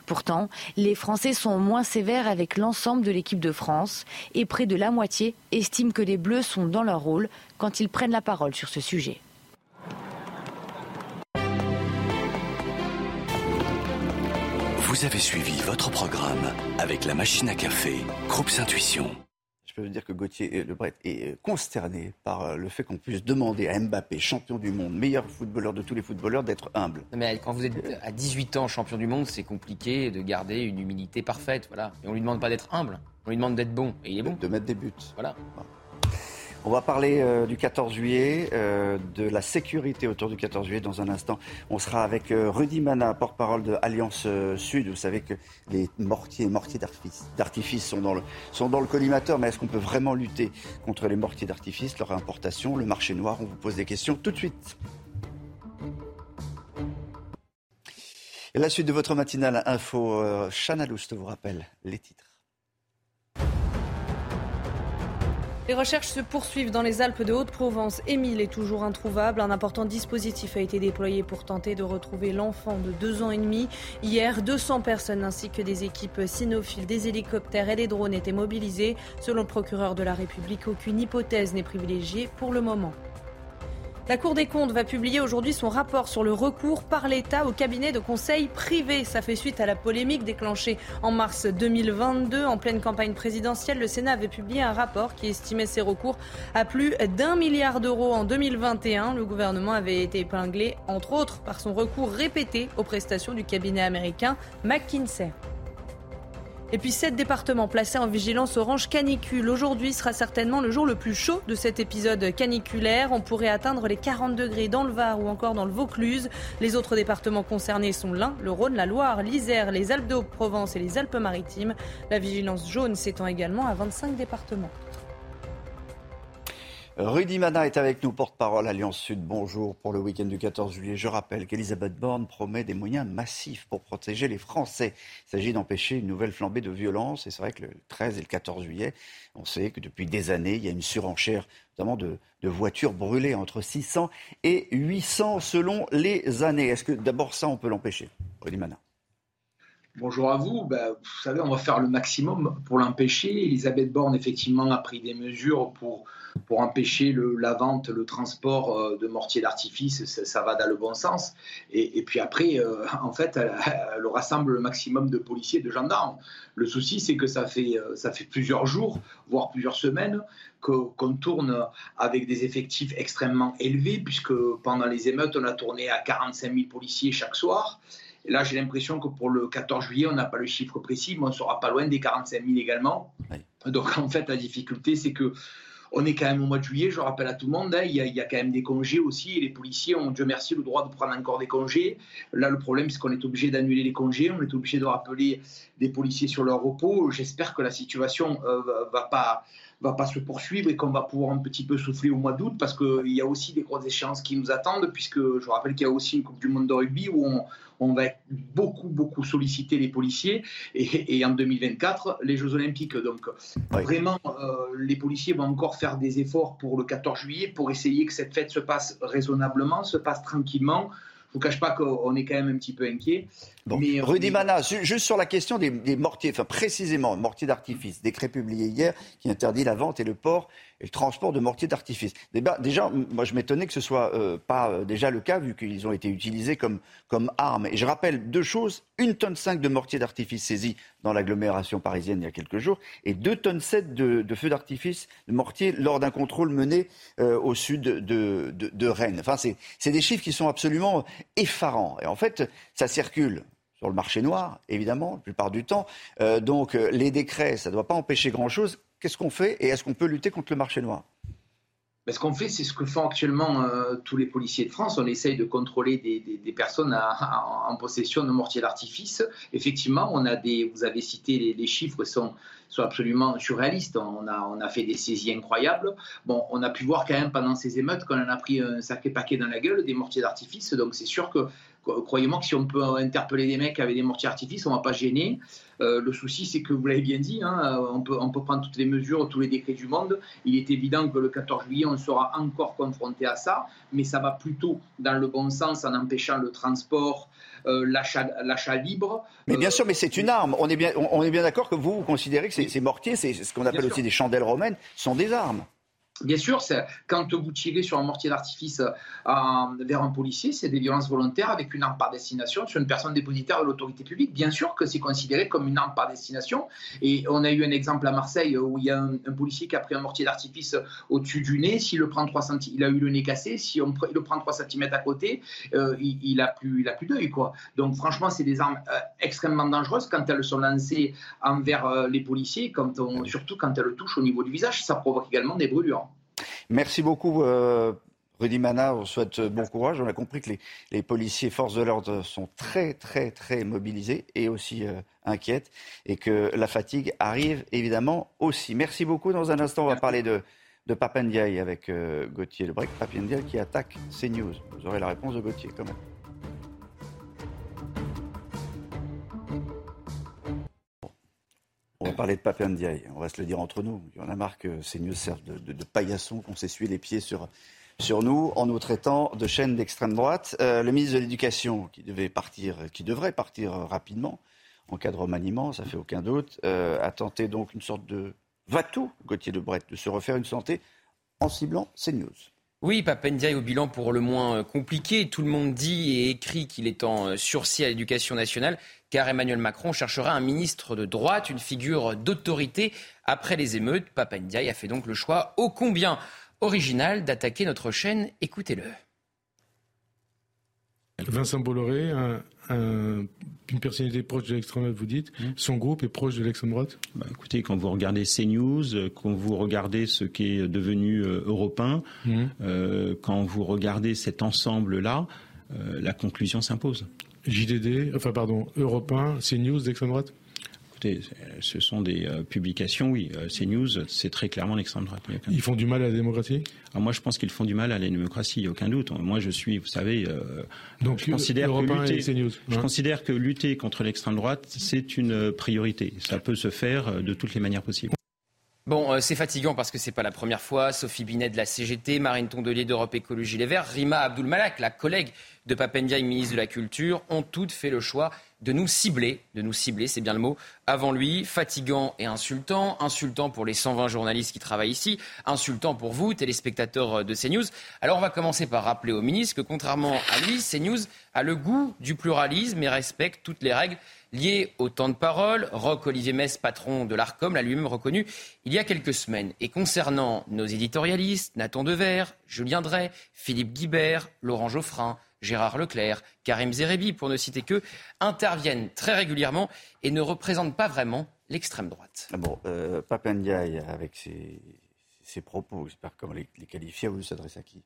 Pourtant, les Français sont moins sévères avec l'ensemble de l'équipe de France et près de la moitié estiment que les Bleus sont dans leur rôle quand ils prennent la parole sur ce sujet. Vous avez suivi votre programme avec la machine à café, Groupe Intuition. Je peux vous dire que Gauthier Lebret est consterné par euh, le fait qu'on puisse demander à Mbappé, champion du monde, meilleur footballeur de tous les footballeurs, d'être humble. Mais quand vous êtes à 18 ans champion du monde, c'est compliqué de garder une humilité parfaite. Voilà. Et on lui demande pas d'être humble, on lui demande d'être bon. Et il est bon. De, mettre des buts. Voilà. On va parler euh, du 14 juillet, euh, de la sécurité autour du 14 juillet dans un instant. On sera avec euh, Rudy Mana, porte-parole de Alliance Sud. Vous savez que les mortiers et mortiers d'artifice sont dans le, sont dans le collimateur, mais est-ce qu'on peut vraiment lutter contre les mortiers d'artifice, leur importation, le marché noir? On vous pose des questions tout de suite. La suite de votre matinale info, euh, Chana vous rappelle les titres. Les recherches se poursuivent dans les Alpes de Haute-Provence. Émile est toujours introuvable. Un important dispositif a été déployé pour tenter de retrouver l'enfant de deux ans et demi. Hier, 200 personnes ainsi que des équipes cynophiles, des hélicoptères et des drones étaient mobilisés. Selon le procureur de la République, aucune hypothèse n'est privilégiée pour le moment. La Cour des comptes va publier aujourd'hui son rapport sur le recours par l'État au cabinet de conseil privé. Ça fait suite à la polémique déclenchée en mars 2022. En pleine campagne présidentielle, le Sénat avait publié un rapport qui estimait ces recours à plus d'un milliard d'euros en 2021. Le gouvernement avait été épinglé, entre autres, par son recours répété aux prestations du cabinet américain McKinsey. Et puis sept départements placés en vigilance orange canicule. Aujourd'hui sera certainement le jour le plus chaud de cet épisode caniculaire. On pourrait atteindre les 40 degrés dans le Var ou encore dans le Vaucluse. Les autres départements concernés sont l'Ain, le Rhône, la Loire, l'Isère, les Alpes de Haute-Provence et les Alpes-Maritimes. La vigilance jaune s'étend également à 25 départements. Rudy Mana est avec nous, porte-parole Alliance Sud. Bonjour pour le week-end du 14 juillet. Je rappelle qu'Elisabeth Borne promet des moyens massifs pour protéger les Français. Il s'agit d'empêcher une nouvelle flambée de violence. Et c'est vrai que le 13 et le 14 juillet, on sait que depuis des années, il y a une surenchère, notamment de, voitures brûlées entre 600 et 800 selon les années. Est-ce que d'abord ça, on peut l'empêcher Rudy Mana? Bonjour à vous. Ben, vous savez, on va faire le maximum pour l'empêcher. Elisabeth Borne, effectivement, a pris des mesures pour pour empêcher le, la vente, le transport euh, de mortiers d'artifice, ça, va dans le bon sens. Et, puis après, euh, en fait, elle, rassemble le maximum de policiers, de gendarmes. Le souci, c'est que ça fait, euh, ça fait plusieurs jours, voire plusieurs semaines, qu'on tourne avec des effectifs extrêmement élevés, puisque pendant les émeutes, on a tourné à 45 000 policiers chaque soir. Et là, j'ai l'impression que pour le 14 juillet, on n'a pas le chiffre précis, mais on sera pas loin des 45 000 également. Donc en fait, la difficulté, c'est que on est quand même au mois de juillet, je rappelle à tout le monde, hein, il, y a, il, y quand même des congés aussi, et les policiers ont, Dieu merci, le droit de prendre encore des congés. Là, le problème, c'est qu'on est obligé d'annuler les congés, on est obligé de rappeler des policiers sur leur repos. J'espère que la situation euh, va pas va pas se poursuivre et qu'on va pouvoir un petit peu souffler au mois d'août parce qu'il y a aussi des grosses échéances qui nous attendent puisque je rappelle qu'il y a aussi une Coupe du Monde de rugby où on, on va beaucoup, beaucoup solliciter les policiers et, en 2024, les Jeux Olympiques. Donc, vraiment, euh, les policiers vont encore faire des efforts pour le 14 juillet pour essayer que cette fête se passe raisonnablement, se passe tranquillement. Je ne vous cache pas qu'on est quand même un petit peu inquiet. mais, Rudy Mana, juste sur la question des, des mortiers, enfin précisément, mortiers d'artifice, décret publié hier qui interdit la vente et le port et le transport de mortiers d'artifice. Déjà, moi, je m'étonnais que ce soit euh, pas euh, déjà le cas, vu qu'ils ont été utilisés comme, comme armes. Et je rappelle deux choses une tonne 5 de mortiers d'artifice saisis dans l'agglomération parisienne il y a quelques jours, et 2 tonnes 7 de, feux d'artifice, de mortiers, lors d'un contrôle mené euh, au sud de, de Rennes. Enfin, c'est des chiffres qui sont absolument effarants. Et en fait, ça circule sur le marché noir, évidemment, la plupart du temps. donc les décrets, ça ne doit pas empêcher grand-chose. Qu'est-ce qu'on fait et est-ce qu'on peut lutter contre le marché noir? Ben, ce qu'on fait, c'est ce que font actuellement euh, tous les policiers de France. On essaye de contrôler des, personnes en possession de mortiers d'artifice. Effectivement, on a des, vous avez cité les, chiffres sont, sont absolument surréalistes. On a, on a fait des saisies incroyables. Bon, on a pu voir quand même pendant ces émeutes qu'on en a pris un sacré paquet dans la gueule, des mortiers d'artifice. Donc c'est sûr que croyez-moi que si on peut interpeller des mecs avec des mortiers d'artifice, on ne va pas gêner. Euh, le souci, c'est que vous l'avez bien dit, hein, on, peut, on, peut, prendre toutes les mesures, tous les décrets du monde. Il est évident que le 14 juillet, on sera encore confronté à ça, mais ça va plutôt dans le bon sens en empêchant le transport, euh, l'achat libre. Mais bien sûr, mais c'est une arme. On est bien, on est bien d'accord que vous, vous considérez que ces, mortiers, c'est ce qu'on appelle aussi des chandelles romaines, sont des armes. Bien sûr, quand vous tirez sur un mortier d'artifice euh, vers un policier, c'est des violences volontaires avec une arme par destination sur une personne dépositaire de l'autorité publique. Bien sûr que c'est considéré comme une arme par destination. Et on a eu un exemple à Marseille où il y a un, policier qui a pris un mortier d'artifice au-dessus du nez. S'il le prend 3 cm, il a eu le nez cassé. Si on il le prend 3 cm à côté, euh, il, il, a plus, il a plus d'œil. Quoi. Donc franchement, c'est des armes euh, extrêmement dangereuses quand elles sont lancées envers les policiers, quand on, surtout quand elles touchent au niveau du visage. Ça provoque également des brûlures. Merci beaucoup. Euh, Rudy Mana, on souhaite bon courage. On a compris que les, policiers, forces de l'ordre sont très, très, très mobilisés et aussi euh, inquiètes et que la fatigue arrive évidemment aussi. Merci beaucoup. Dans un instant, on va parler de, de Papendiaï avec euh, Gauthier Lebrec. Papendiaï qui attaque CNews. Vous aurez la réponse de Gauthier quand même. On va parler de Papé Ndiaye. On va se le dire entre nous. Il y en a marre que ces news servent de, de, paillasson, qu'on s'essuie les pieds sur, sur nous en nous traitant de chaîne d'extrême droite. Euh, le ministre de l'Éducation, qui devait partir, qui devrait partir rapidement, en cas de remaniement, ça fait aucun doute, euh, a tenté donc une sorte de va-tout, Gauthier de Brett, de se refaire une santé en ciblant CNews. Oui, Papendiaï au bilan pour le moins compliqué. Tout le monde dit et écrit qu'il est en sursis à l'éducation nationale car Emmanuel Macron cherchera un ministre de droite, une figure d'autorité. Après les émeutes, Papandiaï a fait donc le choix ô combien original d'attaquer notre chaîne. Écoutez-le. Vincent Bolloré, une personnalité proche de l'extrême droite, vous dites, mmh. son groupe est proche de l'extrême droite? Bah, Écoutez, quand vous regardez CNews, euh, quand vous regardez ce qui est devenu euh, européen, mmh. euh, quand vous regardez cet ensemble-là, la conclusion s'impose. JDD, enfin pardon, Europe 1, CNews d'extrême droite? Écoutez, ce sont des euh, publications, oui. Euh, CNews, c'est très clairement l'extrême droite. Ils font du mal à la démocratie? Ah, Moi, je pense qu'ils font du mal à la démocratie, il n'y a aucun doute. Moi, je suis, vous savez, euh, Donc, je, considère que lutter, CNews, je hein? considère que lutter contre l'extrême droite, c'est une priorité. Ça peut se faire de toutes les manières possibles. Bon, c'est fatigant parce que c'est pas la première fois. Sophie Binet de la CGT, Marine Tondelier d'Europe Écologie Les Verts, Rima Abdulmalak, la collègue de Papendiaï, ministre de la Culture, ont toutes fait le choix de nous cibler, de nous cibler, c'est bien le mot, avant lui, fatigant et insultant, insultant pour les 120 journalistes qui travaillent ici, insultant pour vous, téléspectateurs de CNews. Alors on va commencer par rappeler au ministre que contrairement à lui, CNews a le goût du pluralisme et respecte toutes les règles liées au temps de parole. Roch Olivier Mess, patron de l'ARCOM, l'a lui-même reconnu il y a quelques semaines. Et concernant nos éditorialistes, Nathan Dever, Julien Drey, Philippe Guibert, Laurent Geoffrin, Gérard Leclerc, Karim Zerebi, pour ne citer que, interviennent très régulièrement et ne représentent pas vraiment l'extrême droite. Ah bon, euh, Papendiaï, avec ses, propos, j'espère comment les, les qualifier, vous s'adresse à qui?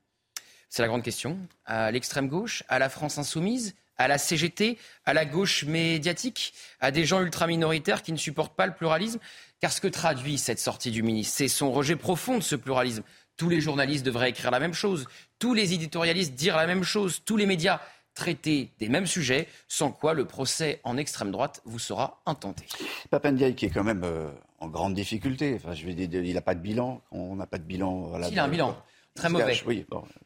C'est la grande question. À l'extrême gauche, à la France insoumise, à la CGT, à la gauche médiatique, à des gens ultra-minoritaires qui ne supportent pas le pluralisme. Car ce que traduit cette sortie du ministre, c'est son rejet profond de ce pluralisme. Tous les journalistes devraient écrire la même chose, tous les éditorialistes dire la même chose, tous les médias traiter des mêmes sujets, sans quoi le procès en extrême droite vous sera intenté. Papendiaï qui est quand même euh, en grande difficulté, enfin, je vais dire, il n'a pas de bilan, on n'a pas de bilan. il a un bilan. Très mauvais.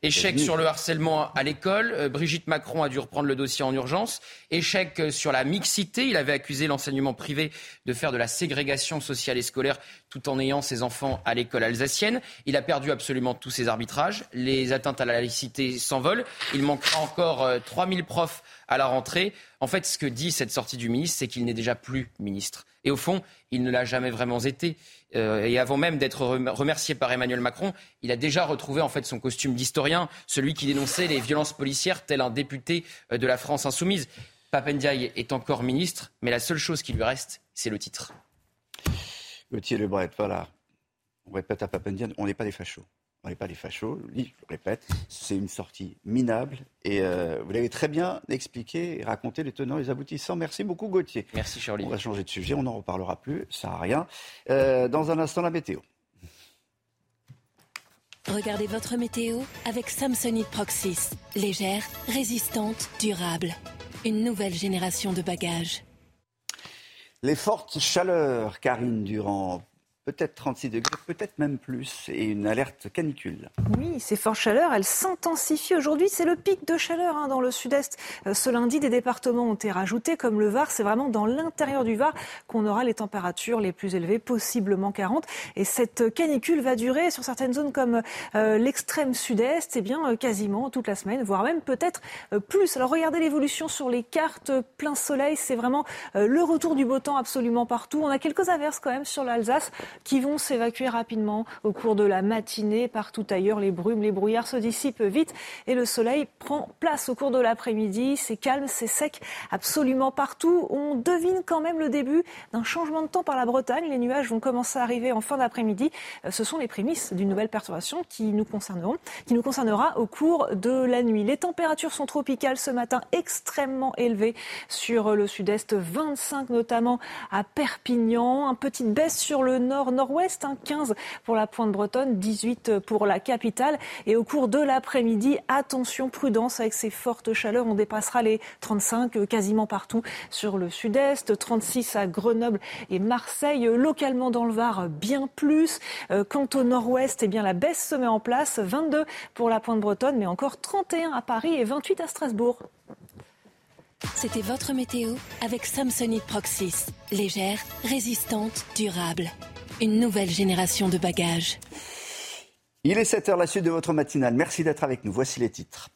Échec sur le harcèlement à l'école. Euh, Brigitte Macron a dû reprendre le dossier en urgence. Échec euh, sur la mixité. Il avait accusé l'enseignement privé de faire de la ségrégation sociale et scolaire tout en ayant ses enfants à l'école alsacienne. Il a perdu absolument tous ses arbitrages. Les atteintes à la laïcité s'envolent. Il manquera encore 3000 euh, profs à la rentrée. En fait, ce que dit cette sortie du ministre, c'est qu'il n'est déjà plus ministre. Et au fond, il ne l'a jamais vraiment été. Euh, et avant même d'être remercié par Emmanuel Macron, il a déjà retrouvé en fait son costume d'historien, celui qui dénonçait les violences policières, tel un député euh, de la France insoumise. Papendiaï est encore ministre, mais la seule chose qui lui reste, c'est le titre. Gauthier Lebret, voilà. On répète à Papendiaï, on n'est pas des fachos on n'est pas des fachos, je répète, c'est une sortie minable et euh, vous l'avez très bien expliqué et raconté les tenants et les aboutissants. Merci beaucoup Gauthier. Merci Charlie. On va changer de sujet, on n'en reparlera plus, ça n'a rien. Euh, dans un instant, la météo. Regardez votre météo avec Samsonite Proxys. Légère, résistante, durable. Une nouvelle génération de bagages. Les fortes chaleurs, Karine Durand, peut-être 36 degrés, peut-être même plus, et une alerte canicule. Oui, ces fortes chaleurs, elles s'intensifient aujourd'hui. C'est le pic de chaleur hein, dans le sud-est. Euh, ce lundi, des départements ont été rajoutés, comme le Var. C'est vraiment dans l'intérieur du Var qu'on aura les températures les plus élevées, possiblement 40. Et cette canicule va durer sur certaines zones comme euh, l'extrême sud-est, et eh bien euh, quasiment toute la semaine, voire même peut-être plus. Alors regardez l'évolution sur les cartes. Plein soleil, c'est vraiment le retour du beau temps absolument partout. On a quelques averses quand même sur l'Alsace qui vont s'évacuer rapidement au cours de la matinée. Partout ailleurs, les brumes, les brouillards se dissipent vite et le soleil prend place au cours de l'après-midi. C'est calme, c'est sec absolument partout. On devine quand même le début d'un changement de temps par la Bretagne. Les nuages vont commencer à arriver en fin d'après-midi. Euh, ce sont les prémices d'une nouvelle perturbation qui nous concerneront, qui nous concernera au cours de la nuit. Les températures sont tropicales ce matin, extrêmement élevées sur le sud-est, 25 notamment à Perpignan, une petite baisse sur le nord nord-ouest, 15 hein, pour la pointe bretonne, 18 pour la capitale. Et au cours de l'après-midi, attention, prudence avec ces fortes chaleurs. On dépassera les 35 euh, quasiment partout sur le sud-est, 36 à Grenoble et Marseille, localement dans le Var, bien plus. Euh, quant au nord-ouest, eh bien, la baisse se met en place, 22 pour la pointe bretonne, mais encore 31 à Paris et 28 à Strasbourg. C'était votre météo avec Samsonite Proxys. Légère, résistante, durable. Une nouvelle génération de bagages. Il est 7 heures, la suite de votre matinale. Merci d'être avec nous. Voici les titres.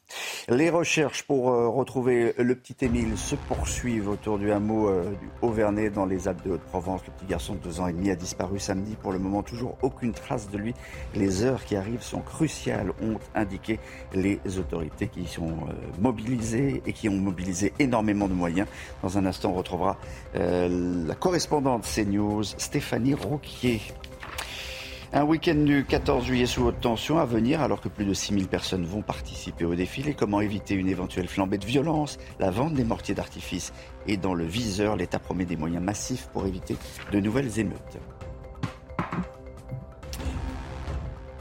Les recherches pour euh, retrouver le petit Émile se poursuivent autour du hameau euh, du Haut-Vernay dans les Alpes de Haute-Provence. Le petit garçon de 2 ans et demi a disparu samedi. Pour le moment, toujours aucune trace de lui. Les heures qui arrivent sont cruciales, ont indiqué les autorités qui sont euh, mobilisées et qui ont mobilisé énormément de moyens. Dans un instant, on retrouvera la correspondante CNews, Stéphanie Rouquier. Un week-end du 14 juillet sous haute tension à venir alors que plus de 6000 personnes vont participer au défilé. Comment éviter une éventuelle flambée de violence? La vente des mortiers d'artifice est dans le viseur. L'État promet des moyens massifs pour éviter de nouvelles émeutes.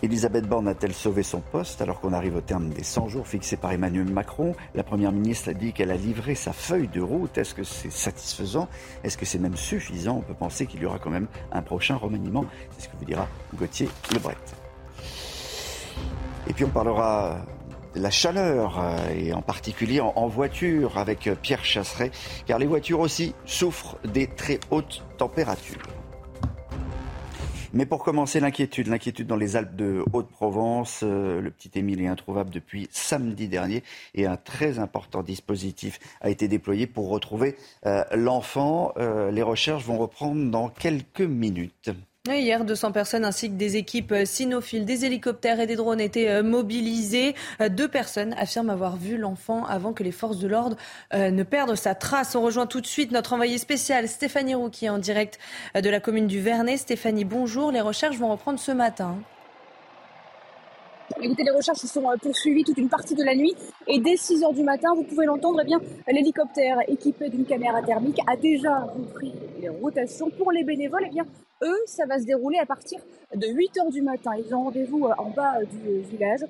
Elisabeth Borne a-t-elle sauvé son poste alors qu'on arrive au terme des 100 jours fixés par Emmanuel Macron? La Première ministre a dit qu'elle a livré sa feuille de route. Est-ce que c'est satisfaisant? Est-ce que c'est même suffisant? On peut penser qu'il y aura quand même un prochain remaniement. C'est ce que vous dira Gauthier Lebret. Et puis on parlera de la chaleur, euh, et en particulier en voiture avec Pierre Chasseret, car les voitures aussi souffrent des très hautes températures. Mais pour commencer, l'inquiétude. L'inquiétude dans les Alpes de Haute-Provence. Euh, le petit Émile est introuvable depuis samedi dernier et un très important dispositif a été déployé pour retrouver euh, l'enfant. Euh, les recherches vont reprendre dans quelques minutes. Hier, 200 personnes ainsi que des équipes euh, cynophiles, des hélicoptères et des drones étaient euh, mobilisés. Euh, deux personnes affirment avoir vu l'enfant avant que les forces de l'ordre ne perdent sa trace. On rejoint tout de suite notre envoyé spécial Stéphanie Rouquier en direct de la commune du Vernet. Stéphanie, bonjour. Les recherches vont reprendre ce matin. Écoutez, les recherches se sont poursuivies toute une partie de la nuit et dès 6 heures du matin, vous pouvez l'entendre, eh bien, l'hélicoptère équipé d'une caméra thermique a déjà repris les rotations. Pour les bénévoles, eh bien, eux, ça va se dérouler à partir de 8 heures du matin. Ils ont rendez-vous euh, en bas euh, du village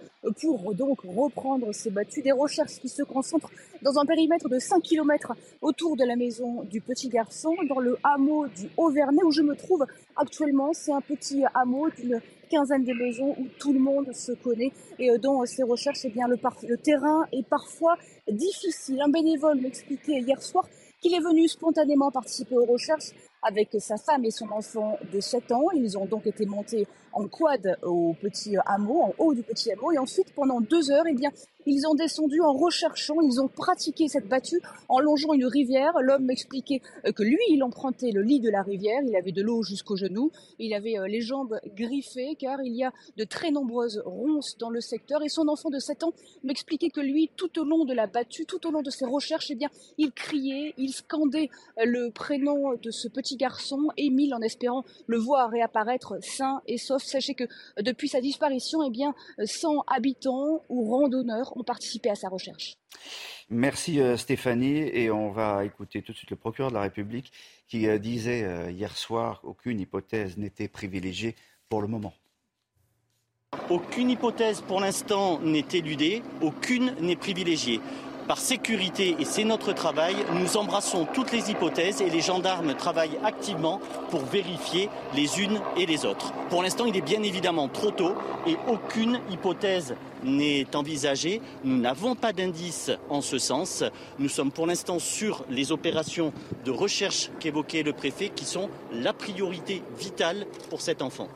pour donc reprendre ces battues. Des recherches qui se concentrent dans un périmètre de 5 km autour de la maison du petit garçon, dans le hameau du Haut-Vernay où je me trouve actuellement. C'est un petit hameau d'une quinzaine de maisons où tout le monde se connaît et euh, dont ces recherches, eh bien, le terrain est parfois difficile. Un bénévole m'expliquait hier soir qu'il est venu spontanément participer aux recherches avec sa femme et son enfant de 7 ans. Ils ont donc été montés en quad au petit hameau, en haut du petit hameau. Et ensuite, pendant deux heures, eh bien, ils ont descendu en recherchant, ils ont pratiqué cette battue en longeant une rivière. L'homme m'expliquait euh, que lui, il empruntait le lit de la rivière, il avait de l'eau jusqu'aux genoux, il avait euh, les jambes griffées car il y a de très nombreuses ronces dans le secteur. Et son enfant de 7 ans m'expliquait que lui, tout au long de la battue, tout au long de ses recherches, eh bien, il criait, il scandait euh, le prénom de ce petit garçon, Émile, en espérant le voir réapparaître sain et sauf. Sachez que depuis sa disparition, eh bien, 100 habitants ou randonneurs ont participé à sa recherche. Merci euh, Stéphanie et on va écouter tout de suite le procureur de la République qui euh, disait euh, hier soir qu'aucune hypothèse n'était privilégiée pour le moment. Aucune hypothèse pour l'instant n'est éludée, aucune n'est privilégiée par sécurité, et c'est notre travail, nous embrassons toutes les hypothèses et les gendarmes travaillent activement pour vérifier les unes et les autres. Pour l'instant, il est bien évidemment trop tôt et aucune hypothèse n'est envisagée. Nous n'avons pas d'indice en ce sens. Nous sommes pour l'instant sur les opérations de recherche qu'évoquait le préfet qui sont la priorité vitale pour cet enfant.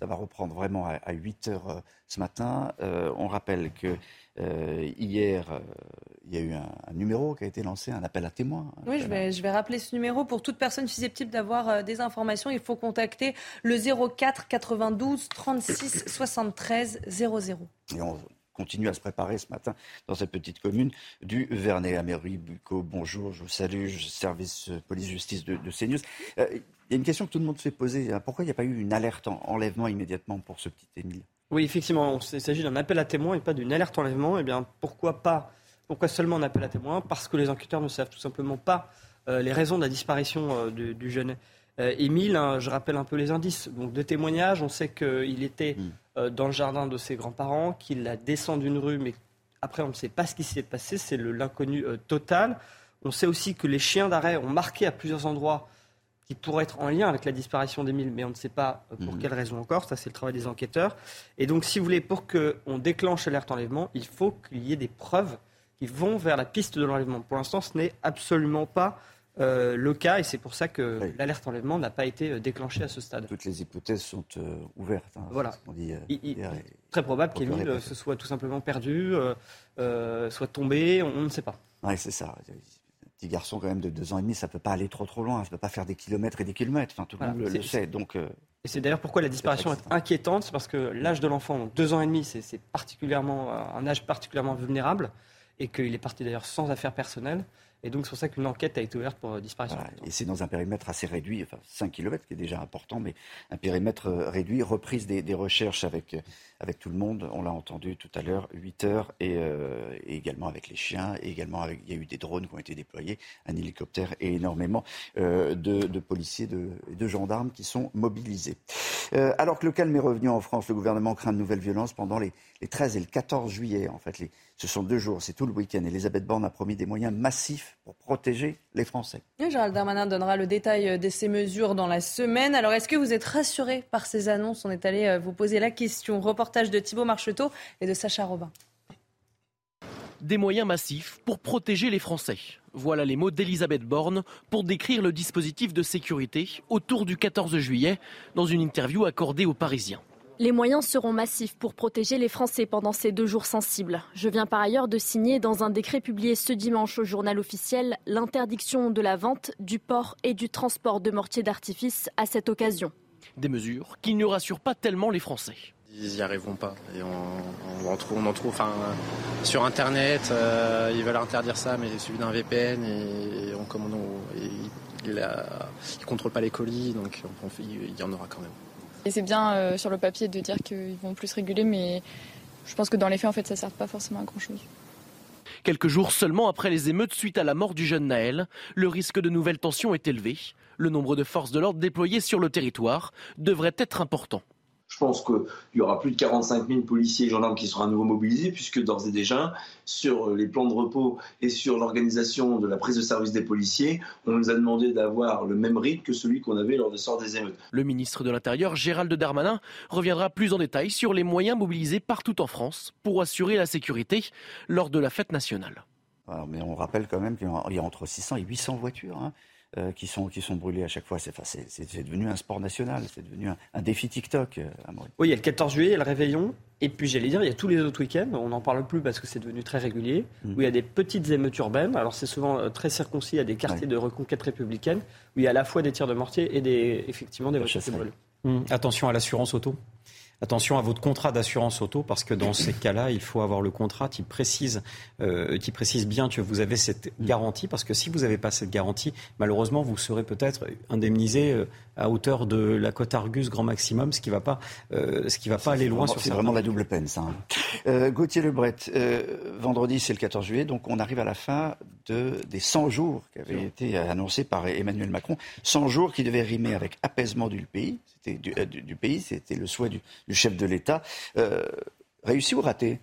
Ça va reprendre vraiment à, 8 heures euh, ce matin. Euh, on rappelle que euh, hier, il y a eu un, numéro qui a été lancé, un appel à témoins. Oui, je vais, je vais, rappeler ce numéro. Pour toute personne susceptible d'avoir des informations, il faut contacter le 04 92 36 73 00. Et on continue à se préparer ce matin dans cette petite commune du Vernet. Améry Bucco, bonjour, je vous salue, service police-justice de, de CNews. Il y a une question que tout le monde se fait poser. Pourquoi il n'y a pas eu une alerte en enlèvement immédiatement pour ce petit Émile? Oui, effectivement, il s'agit d'un appel à témoins et pas d'une alerte enlèvement. Eh bien, pourquoi pas Pourquoi seulement un appel à témoins? Parce que les enquêteurs ne savent tout simplement pas euh, les raisons de la disparition euh, du, jeune euh, Émile. Hein, je rappelle un peu les indices. Donc, de témoignages, on sait qu'il était hmm. dans le jardin de ses grands-parents, qu'il a descendu une rue, mais après, on ne sait pas ce qui s'est passé. C'est l'inconnu total. On sait aussi que les chiens d'arrêt ont marqué à plusieurs endroits qui pourrait être en lien avec la disparition d'Emile, mais on ne sait pas euh, pour mhm. quelle raison encore. Ça, c'est le travail des enquêteurs. Et donc, si vous voulez, pour qu'on déclenche l'alerte enlèvement, il faut qu'il y ait des preuves qui vont vers la piste de l'enlèvement. Pour l'instant, ce n'est absolument pas euh, le cas et c'est pour ça que l'alerte enlèvement n'a pas été euh, déclenchée à ce stade. Toutes les hypothèses sont ouvertes. Hein, voilà. il, est très probable qu'Emile se soit tout simplement perdu, soit tombé, on, ne sait pas. Oui, c'est ça petit garçon quand même de deux ans et demi, ça peut pas aller trop trop loin, ça peut pas faire des kilomètres et des kilomètres. Enfin, tout le monde le, sait. Donc, euh, et c'est d'ailleurs pourquoi la disparition est, inquiétante, c'est parce que l'âge de l'enfant, donc deux ans et demi, c'est particulièrement un âge particulièrement vulnérable, et qu'il est parti d'ailleurs sans affaires personnelles. Et donc, c'est pour ça qu'une enquête a été ouverte pour euh, disparition. Et c'est dans un périmètre assez réduit, enfin 5 km, qui est déjà important, mais un périmètre euh, réduit, reprise des, des recherches avec, euh, avec tout le monde, on l'a entendu tout à l'heure, 8 heures, et, également avec les chiens, et également avec, il y a eu des drones qui ont été déployés, un hélicoptère et énormément de, de, policiers et de, gendarmes qui sont mobilisés. alors que le calme est revenu en France, le gouvernement craint de nouvelles violences pendant les, les 13 et le 14 juillet. En fait, les, ce sont deux jours, c'est tout le week-end. Elisabeth Borne a promis des moyens massifs pour protéger les Français. Gérald Darmanin donnera le détail euh, de ces mesures dans la semaine. Alors, est-ce que vous êtes rassuré par ces annonces? On est allé euh, vous poser la question. Reportage de Thibault Marcheteau et de Sacha Robin. Des moyens massifs pour protéger les Français. Voilà les mots d'Elisabeth Borne pour décrire le dispositif de sécurité autour du 14 juillet dans une interview accordée aux Parisiens. Les moyens seront massifs pour protéger les Français pendant ces deux jours sensibles. Je viens par ailleurs de signer dans un décret publié ce dimanche au journal officiel l'interdiction de la vente, du port et du transport de mortiers d'artifice à cette occasion. Des mesures qui ne rassurent pas tellement les Français. Ils n'y arriveront pas. Et on, en trouve, on en trouve enfin, sur Internet, euh, ils veulent interdire ça, mais suivi d'un VPN et, on, ils ne contrôlent pas les colis, donc il y en aura quand même. Et c'est bien euh, sur le papier de dire qu'ils vont plus réguler, mais je pense que dans les faits, en fait, ça ne sert pas forcément à grand-chose. Quelques jours seulement après les émeutes suite à la mort du jeune Naël, le risque de nouvelles tensions est élevé. Le nombre de forces de l'ordre déployées sur le territoire devrait être important. Je pense qu'il y aura plus de 45 000 policiers et gendarmes qui seront à nouveau mobilisés, puisque d'ores et déjà, sur les plans de repos et sur l'organisation de la prise de service des policiers, on nous a demandé d'avoir le même rythme que celui qu'on avait lors de sort des émeutes. Le ministre de l'Intérieur, Gérald Darmanin, reviendra plus en détail sur les moyens mobilisés partout en France pour assurer la sécurité lors de la fête nationale. mais on rappelle quand même qu'il y a entre 600 et 800 voitures. Hein. Euh, qui, sont, qui sont brûlés à chaque fois. C'est, c'est, devenu un sport national, c'est devenu un, défi TikTok. Euh, oui, il y a le 14 juillet, il y a le réveillon. Et puis j'allais dire, il y a tous les autres week-ends, on n'en parle plus parce que c'est devenu très régulier, mm. où il y a des petites émeutes urbaines. Alors c'est souvent euh, très circoncis, il y a des quartiers de reconquête républicaine, où il y a à la fois des tirs de mortier et des, effectivement des voitures qui brûlent. Mm. Attention à l'assurance auto attention à votre contrat d'assurance auto parce que dans ces cas-là, il faut avoir le contrat qui précise, euh, qui précise bien que vous avez cette garantie parce que si vous n'avez pas cette garantie, malheureusement, vous serez peut-être indemnisé euh, à hauteur de la cote Argus grand maximum, ce qui ne va pas, euh, ce qui va pas aller loin sur C'est vraiment la double peine, ça. Hein. Euh, Gauthier Lebret, vendredi, c'est le 14 juillet, donc on arrive à la fin de, des 100 jours qui avaient été annoncés par Emmanuel Macron. 100 jours qui devaient rimer avec apaisement du pays, c'était du, du, pays, c'était le souhait du, chef de l'État. Euh, réussi ou raté?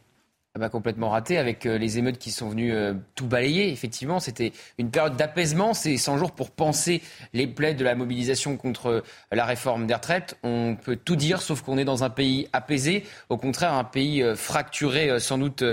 Ah bah, complètement raté avec euh, les émeutes qui sont venues euh, tout balayer. Effectivement, c'était une période d'apaisement. C'est 100 jours pour penser les plaies de la mobilisation contre la réforme des retraites. On peut tout dire, sauf qu'on est dans un pays apaisé. Au contraire, un pays fracturé, sans doute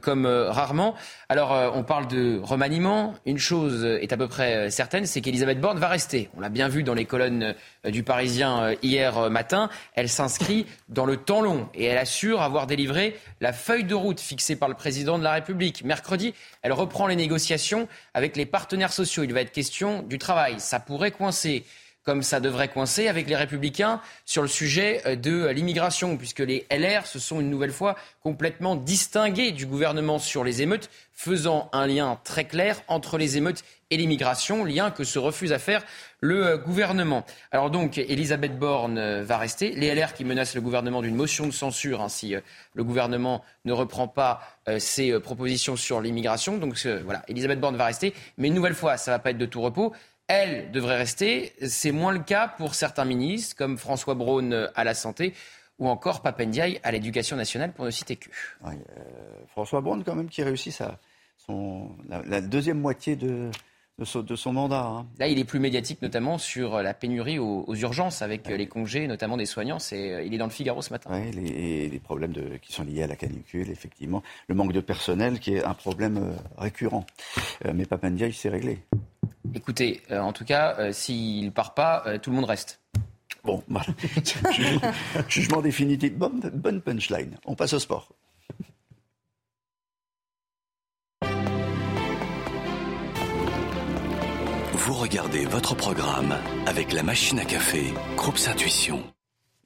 comme rarement. Alors, on parle de remaniement. Une chose est à peu près certaine, c'est qu'Elisabeth Borne va rester. On l'a bien vu dans les colonnes euh, du Parisien euh, hier euh, matin, elle s'inscrit dans le temps long et elle assure avoir délivré la feuille de route fixée par le président de la République. Mercredi, elle reprend les négociations avec les partenaires sociaux. Il va être question du travail. Ça pourrait coincer comme ça devrait coincer avec les républicains sur le sujet de l'immigration, puisque les LR se sont une nouvelle fois complètement distingués du gouvernement sur les émeutes, faisant un lien très clair entre les émeutes et l'immigration, lien que se refuse à faire le euh, gouvernement. Alors donc, Elisabeth Borne euh, va rester. Les LR qui menacent le gouvernement d'une motion de censure hein, si euh, le gouvernement ne reprend pas ses propositions sur l'immigration. Donc voilà, Elisabeth Borne va rester. Mais une nouvelle fois, ça ne va pas être de tout repos. Elle devrait rester. C'est moins le cas pour certains ministres, comme François Braun à la santé ou encore Papendiaï à l'éducation nationale, pour ne citer que. François Braun, quand même, qui réussit la, deuxième moitié de, de, son, mandat. Hein. Là, il est plus médiatique, notamment sur la pénurie aux, urgences, avec les congés, notamment des soignants. C'est, il est dans le Figaro ce matin. Oui, les, les problèmes de, qui sont liés à la canicule, effectivement. Le manque de personnel, qui est un problème euh, récurrent. Euh, mais il s'est réglé. Écoutez, euh, en tout cas, s'il ne part pas, tout le monde reste. Bon, voilà. Jugement définitif. Bonne, bonne punchline. On passe au sport. Vous regardez votre programme avec la machine à café, Groupe Intuition.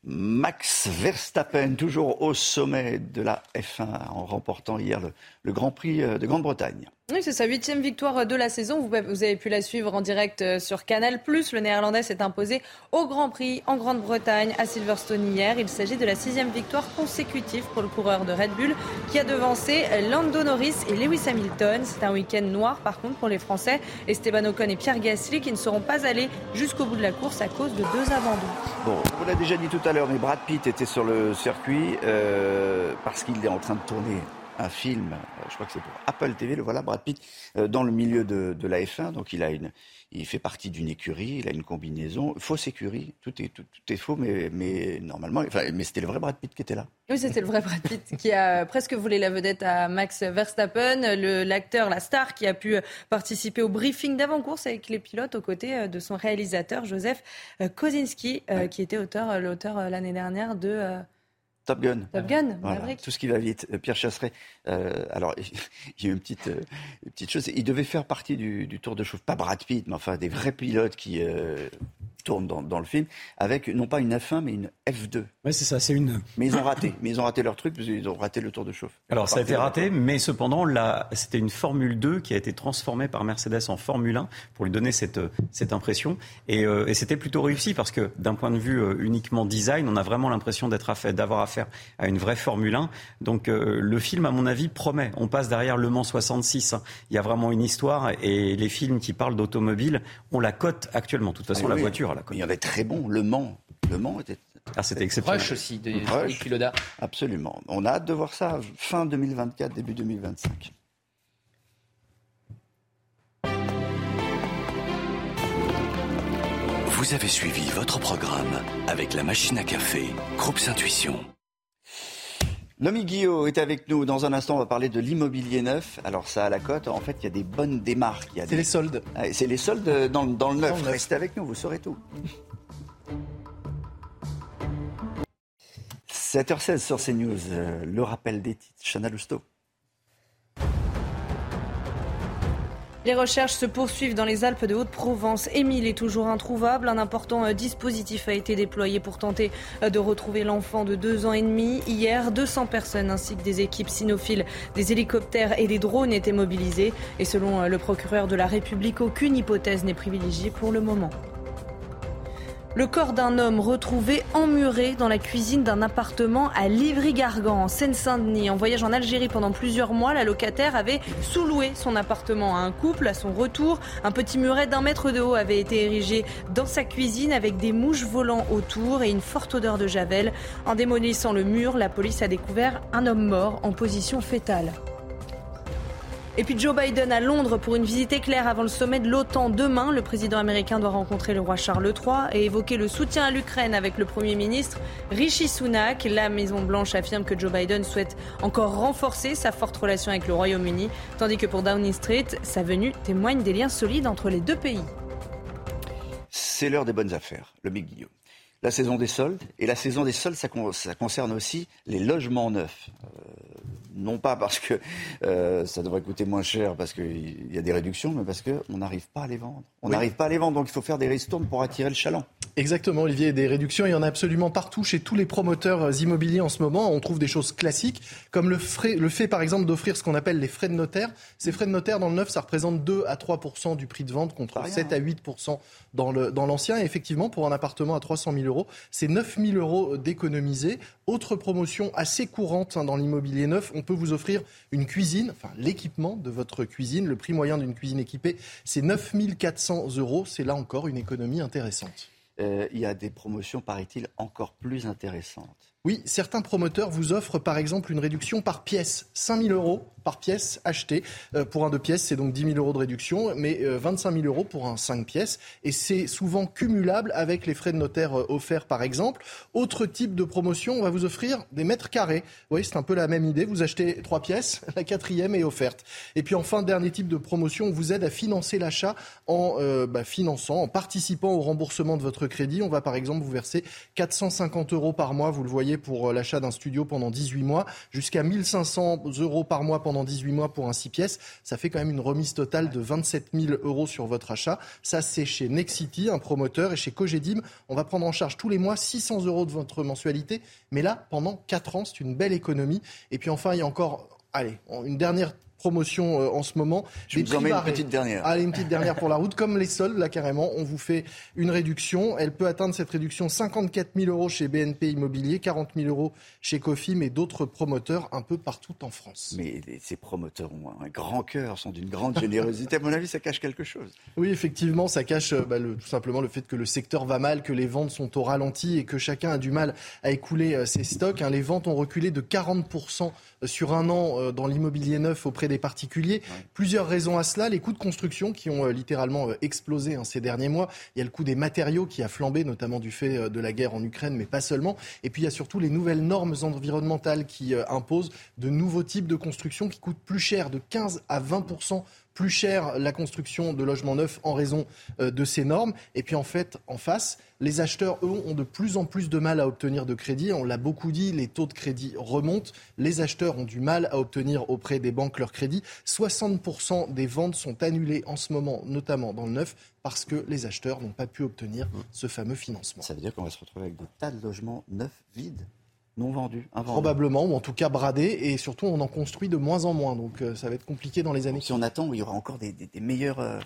Max Verstappen, toujours au sommet de la F1, en remportant hier le, Grand Prix euh, de Grande-Bretagne. Oui, c'est sa huitième victoire de la saison. Vous, avez pu la suivre en direct euh, sur Canal+. Le Néerlandais s'est imposé au Grand Prix en Grande-Bretagne à Silverstone hier. Il s'agit de la sixième victoire consécutive pour le coureur de Red Bull qui a devancé Lando Norris et Lewis Hamilton. C'est un week-end noir par contre pour les Français. Esteban Ocon et Pierre Gasly qui ne seront pas allés jusqu'au bout de la course à cause de deux abandons. Bon, on l'a déjà dit tout à l'heure, mais Brad Pitt était sur le circuit euh, parce qu'il est en train de tourner un film, euh, je crois que c'est pour Apple TV, le voilà, Brad Pitt, euh, dans le milieu de, de, la F1. Donc il a une, il fait partie d'une écurie, il a une combinaison, fausse écurie, tout est, tout, est faux, mais, mais normalement, enfin, mais c'était le vrai Brad Pitt qui était là. Oui, c'était le vrai Brad Pitt qui a presque volé la vedette à Max Verstappen, l'acteur, la star qui a pu participer au briefing d'avant-course avec les pilotes aux côtés de son réalisateur Joseph Kosinski, qui était auteur, l'auteur l'année dernière de Top Gun. Top Gun, Tout ce qui va vite. Euh, Pierre Chasseret, euh, alors, il y a une petite, euh, petite chose. Il devait faire partie du, Tour de Chauffe, pas Brad Pitt, mais enfin des vrais pilotes qui, tourne dans, le film, avec non pas une F1, mais une F2. Oui, c'est ça, c'est une. Mais ils ont raté. mais ils ont raté leur truc, parce qu'ils ont raté le tour de chauffe. Alors, ça a été raté, mais cependant, là, c'était une Formule 2 qui a été transformée par Mercedes en Formule 1 pour lui donner cette, cette impression. Et, euh, et c'était plutôt réussi parce que d'un point de vue euh, uniquement design, on a vraiment l'impression d'être d'avoir affaire à une vraie Formule 1. Donc, euh, le film, à mon avis, promet. On passe derrière Le Mans 66. Hein. Il y a vraiment une histoire et les films qui parlent d'automobile, on la cote actuellement. De toute façon, la voiture il y avait très bon. Le Mans. Le Mans était. Ah, c'était exceptionnel. Rush aussi, de Rush. Loda. Absolument. On a hâte de voir ça fin 2024, début 2025. Vous avez suivi votre programme avec la machine à café, Groupe Intuition. Nomi Guillot est avec nous. Dans un instant, on va parler de l'immobilier neuf. Alors ça, à la cote, en fait, il y a des bonnes démarques. C'est les soldes. Ah, c'est les soldes dans, dans le neuf. Restez avec nous, vous saurez tout. 7h16 sur CNews. Euh, le rappel des titres. Chana Lousteau. Les recherches se poursuivent dans les Alpes de Haute-Provence. Émile est toujours introuvable. Un important euh, dispositif a été déployé pour tenter euh, de retrouver l'enfant de deux ans et demi. Hier, 200 personnes ainsi que des équipes cynophiles, des hélicoptères et des drones étaient mobilisés. Et selon euh, le procureur de la République, aucune hypothèse n'est privilégiée pour le moment. Le corps d'un homme retrouvé emmuré dans la cuisine d'un appartement à Livry-Gargan, en Seine-Saint-Denis. En voyage en Algérie pendant plusieurs mois, la locataire avait sous-loué son appartement à un couple. À son retour, un petit muret d'un mètre de haut avait été érigé dans sa cuisine avec des mouches volant autour et une forte odeur de javel. En démolissant le mur, la police a découvert un homme mort en position fétale. Et puis Joe Biden à Londres pour une visite éclair avant le sommet de l'OTAN. Demain, le président américain doit rencontrer le roi Charles III et évoquer le soutien à l'Ukraine avec le Premier ministre Rishi Sunak. La Maison-Blanche affirme que Joe Biden souhaite encore renforcer sa forte relation avec le Royaume-Uni, tandis que pour Downing Street, sa venue témoigne des liens solides entre les deux pays. C'est l'heure des bonnes affaires, le Big Guillaume la saison des soldes. Et la saison des soldes, ça, concerne aussi les logements neufs. Euh, non pas parce que euh, ça devrait coûter moins cher parce qu'il y a des réductions, mais parce qu'on n'arrive pas à les vendre. On n'arrive pas à les vendre, donc il faut faire des ristournes pour attirer le chaland. Exactement, Olivier, des réductions, il y en a absolument partout chez tous les promoteurs euh, immobiliers en ce moment. On trouve des choses classiques, comme le, le fait par exemple d'offrir ce qu'on appelle les frais de notaire. Ces frais de notaire dans le neuf, ça représente 2 à 3% du prix de vente contre 7 à 8% dans l'ancien. Dans et effectivement, pour un appartement à 300 000 euros, c'est 9 000 euros d'économiser. Autre promotion assez courante hein, dans l'immobilier neuf, on peut vous offrir une cuisine, enfin l'équipement de votre cuisine. Le prix moyen d'une cuisine équipée, c'est 9 400 euros. C'est là encore une économie intéressante. Euh, il y a des promotions, paraît-il, encore plus intéressantes. Oui, certains promoteurs vous offrent par exemple une réduction par pièce, 5 000 euros par pièce achetée. Euh, pour un deux pièces, c'est donc 10 000 euros de réduction, mais 25 euh, 000 euros pour un 5 pièces. Et c'est souvent cumulable avec les frais de notaire euh, offerts par exemple. Autre type de promotion, on va vous offrir des mètres carrés. Oui, c'est un peu la même idée. Vous achetez trois pièces, la quatrième est offerte. Et puis enfin, dernier type de promotion, on vous aide à financer l'achat en bah, finançant, en participant au remboursement de votre crédit. On va par exemple vous verser 450 euros par mois, vous le voyez pour l'achat d'un studio pendant 18 mois, jusqu'à 1500 euros par mois pendant 18 mois pour un 6 pièces. Ça fait quand même une remise totale de 27 000 euros sur votre achat. Ça, c'est chez Nexity, un promoteur, et chez Cogedim, on va prendre en charge tous les mois 600 euros de votre mensualité. Mais là, pendant 4 ans, c'est une belle économie. Et puis enfin, il y a encore allez, une dernière promotion euh, en ce moment. Je vous en mets une petite dernière. Allez, une petite dernière pour la route. Comme les soldes, là, carrément, on vous fait une réduction. Elle peut atteindre cette réduction 54 000 euros chez BNP Immobilier, 40 000 euros chez Cofim et d'autres promoteurs un peu partout en France. Mais ces promoteurs ont un grand cœur, sont d'une grande générosité. À mon avis, ça cache quelque chose. Oui, effectivement, ça cache euh, bah, le, tout simplement le fait que le secteur va mal, que les ventes sont au ralenti et que chacun a du mal à écouler euh, ses stocks. Hein. Les ventes ont reculé de 40 sur un an dans l'immobilier neuf auprès des particuliers. Plusieurs raisons à cela. Les coûts de construction qui ont euh, littéralement euh, explosé hein, ces derniers mois. Il y a le coût des matériaux qui a flambé, notamment du fait euh, de la guerre en Ukraine, mais pas seulement. Et puis il y a surtout les nouvelles normes environnementales qui imposent de nouveaux types de construction qui coûtent plus cher, de 15 à 20 plus cher la construction de logements neufs en raison euh, de ces normes. Et puis en fait, en face, les acheteurs, eux, ont de plus en plus de mal à obtenir de crédit. On l'a beaucoup dit, les taux de crédit remontent. Les acheteurs ont du mal à obtenir auprès des banques leur crédit. 60% des ventes sont annulées en ce moment, notamment dans le neuf, parce que les acheteurs n'ont pas pu obtenir ce fameux financement. Ça veut dire qu'on va se retrouver avec des tas de logements neufs vides non vendus, Probablement, ou en tout cas bradés, et surtout on en construit de moins en moins, donc euh, ça va être compliqué dans les années. Si on attend, il y aura encore des, meilleures, euh,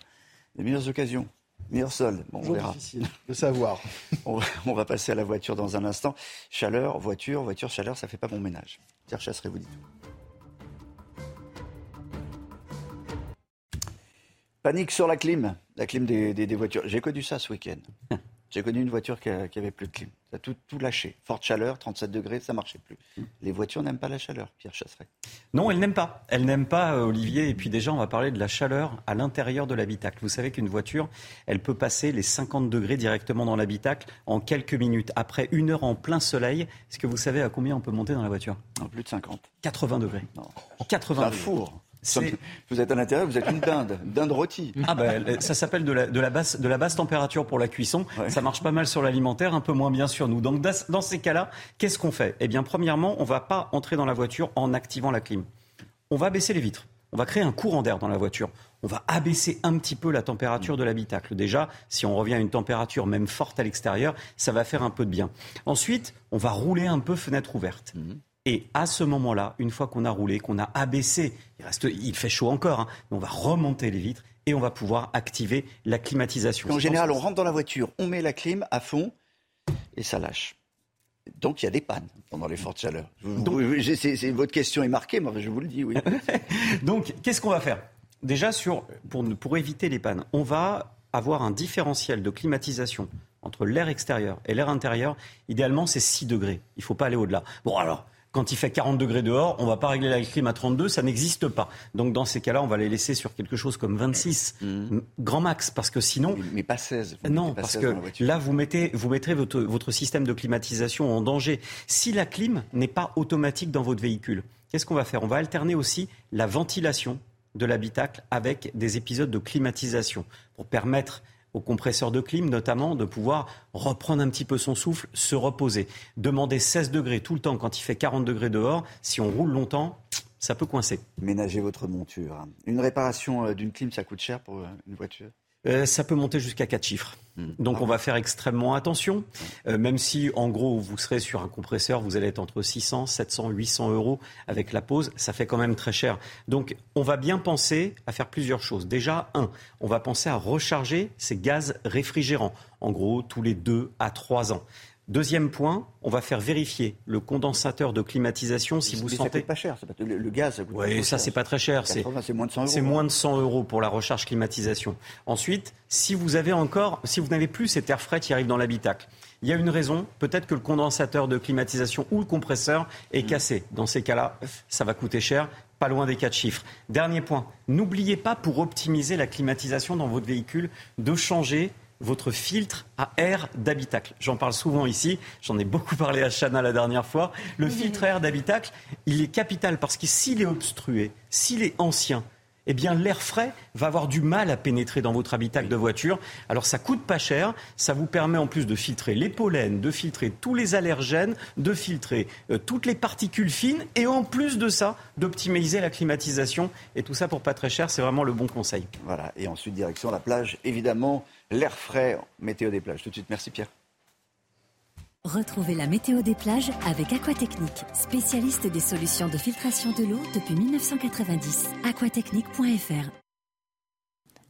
des meilleures occasions. Meilleur sol, bon, on verra. difficile de savoir. on, va, passer à la voiture dans un instant. Chaleur, voiture, voiture, chaleur, ça fait pas bon ménage. Pierre Chasseret vous dit tout. Panique sur la clim, la clim des, des voitures. J'ai connu ça ce week-end. J'ai connu une voiture qui, avait plus de clim. Ça a tout, tout, lâché. Forte chaleur, 37 degrés, ça marchait plus. Les voitures n'aiment pas la chaleur, Pierre Chasseret. Non, elles n'aiment pas. Elles n'aiment pas, euh, Olivier. Et puis déjà, on va parler de la chaleur à l'intérieur de l'habitacle. Vous savez qu'une voiture, elle peut passer les 50 degrés directement dans l'habitacle en quelques minutes. Après une heure en plein soleil, est-ce que vous savez à combien on peut monter dans la voiture? En plus de 50. 80 degrés. Non. 80 un four. Vous êtes à l'intérieur, vous êtes une dinde, dinde rôtie. Ah ben, ça s'appelle de la, de, la basse, de la basse température pour la cuisson. Ça marche pas mal sur l'alimentaire, un peu moins bien sur nous. Donc dans ces cas-là, qu'est-ce qu'on fait? Eh bien, premièrement, on va pas entrer dans la voiture en activant la clim. On va baisser les vitres. On va créer un courant d'air dans la voiture. On va abaisser un petit peu la température de l'habitacle. Déjà, si on revient à une température même forte à l'extérieur, ça va faire un peu de bien. Ensuite, on va rouler un peu fenêtre ouverte. Et à ce moment-là, une fois qu'on a roulé, qu'on a abaissé, il, reste, il fait chaud encore, hein, on va remonter les vitres et on va pouvoir activer la climatisation. En général, on rentre dans la voiture, on met la clim à fond et ça lâche. Donc il y a des pannes pendant les fortes chaleurs. votre question est marquée, mais je vous le dis, oui. Donc qu'est-ce qu'on va faire? Déjà, sur, pour, pour éviter les pannes, on va avoir un différentiel de climatisation entre l'air extérieur et l'air intérieur. Idéalement, c'est 6 degrés. Il ne faut pas aller au-delà. Bon, alors, quand il fait 40 degrés dehors, on ne va pas régler la clim à 32, ça n'existe pas. Donc dans ces cas-là, on va les laisser sur quelque chose comme 26, mmh. grand max, parce que sinon... Mais, pas 16. Non, parce que là, vous mettez, vous mettrez votre, votre système de climatisation en danger. Si la clim n'est pas automatique dans votre véhicule, qu'est-ce qu'on va faire? On va alterner aussi la ventilation de l'habitacle avec des épisodes de climatisation pour permettre au compresseur de clim notamment, de pouvoir reprendre un petit peu son souffle, se reposer. Demander 16 degrés tout le temps quand il fait 40 degrés dehors, si on roule longtemps, ça peut coincer. Ménagez votre monture. Une réparation euh, d'une clim, ça coûte cher pour euh, une voiture? Euh, ça peut monter jusqu'à 4 chiffres. Hmm. Donc ah on va faire extrêmement attention, euh, même si en gros vous serez sur un compresseur, vous allez être entre 600, 700, 800 euros avec la pause, ça fait quand même très cher. Donc on va bien penser à faire plusieurs choses. Déjà, un, on va penser à recharger ces gaz réfrigérants, en gros tous les 2 à 3 ans. Deuxième point, on va faire vérifier le condensateur de climatisation si vous sentez. Ça pas cher, le, gaz. Ça oui, ça c'est pas très cher. C'est moins de 100 euros. C'est moins de 100 euros pour la recharge climatisation. Ensuite, si vous avez encore, si vous n'avez plus cet air frais qui arrive dans l'habitacle, il y a une raison. Peut-être que le condensateur de climatisation ou le compresseur est mm. cassé. Dans ces cas-là, ça va coûter cher pas loin des quatre chiffres. Dernier point, n'oubliez pas pour optimiser la climatisation dans votre véhicule de changer votre filtre à air d'habitacle. J'en parle souvent ici, j'en ai beaucoup parlé à Chana la dernière fois. Le filtre à air d'habitacle, il est capital parce que s'il est obstrué, s'il est ancien, eh bien l'air frais va avoir du mal à pénétrer dans votre habitacle de voiture. Alors ça coûte pas cher, ça vous permet en plus de filtrer les pollens, de filtrer tous les allergènes, de filtrer euh, toutes les particules fines et en plus de ça, d'optimiser la climatisation et tout ça pour pas très cher, c'est vraiment le bon conseil. Voilà, et ensuite direction la plage évidemment l'air frais, météo des plages. Tout de suite, merci Pierre. Retrouvez la météo des plages avec Aquatechnique, spécialiste des solutions de filtration de l'eau depuis 1990. aquatechnique.fr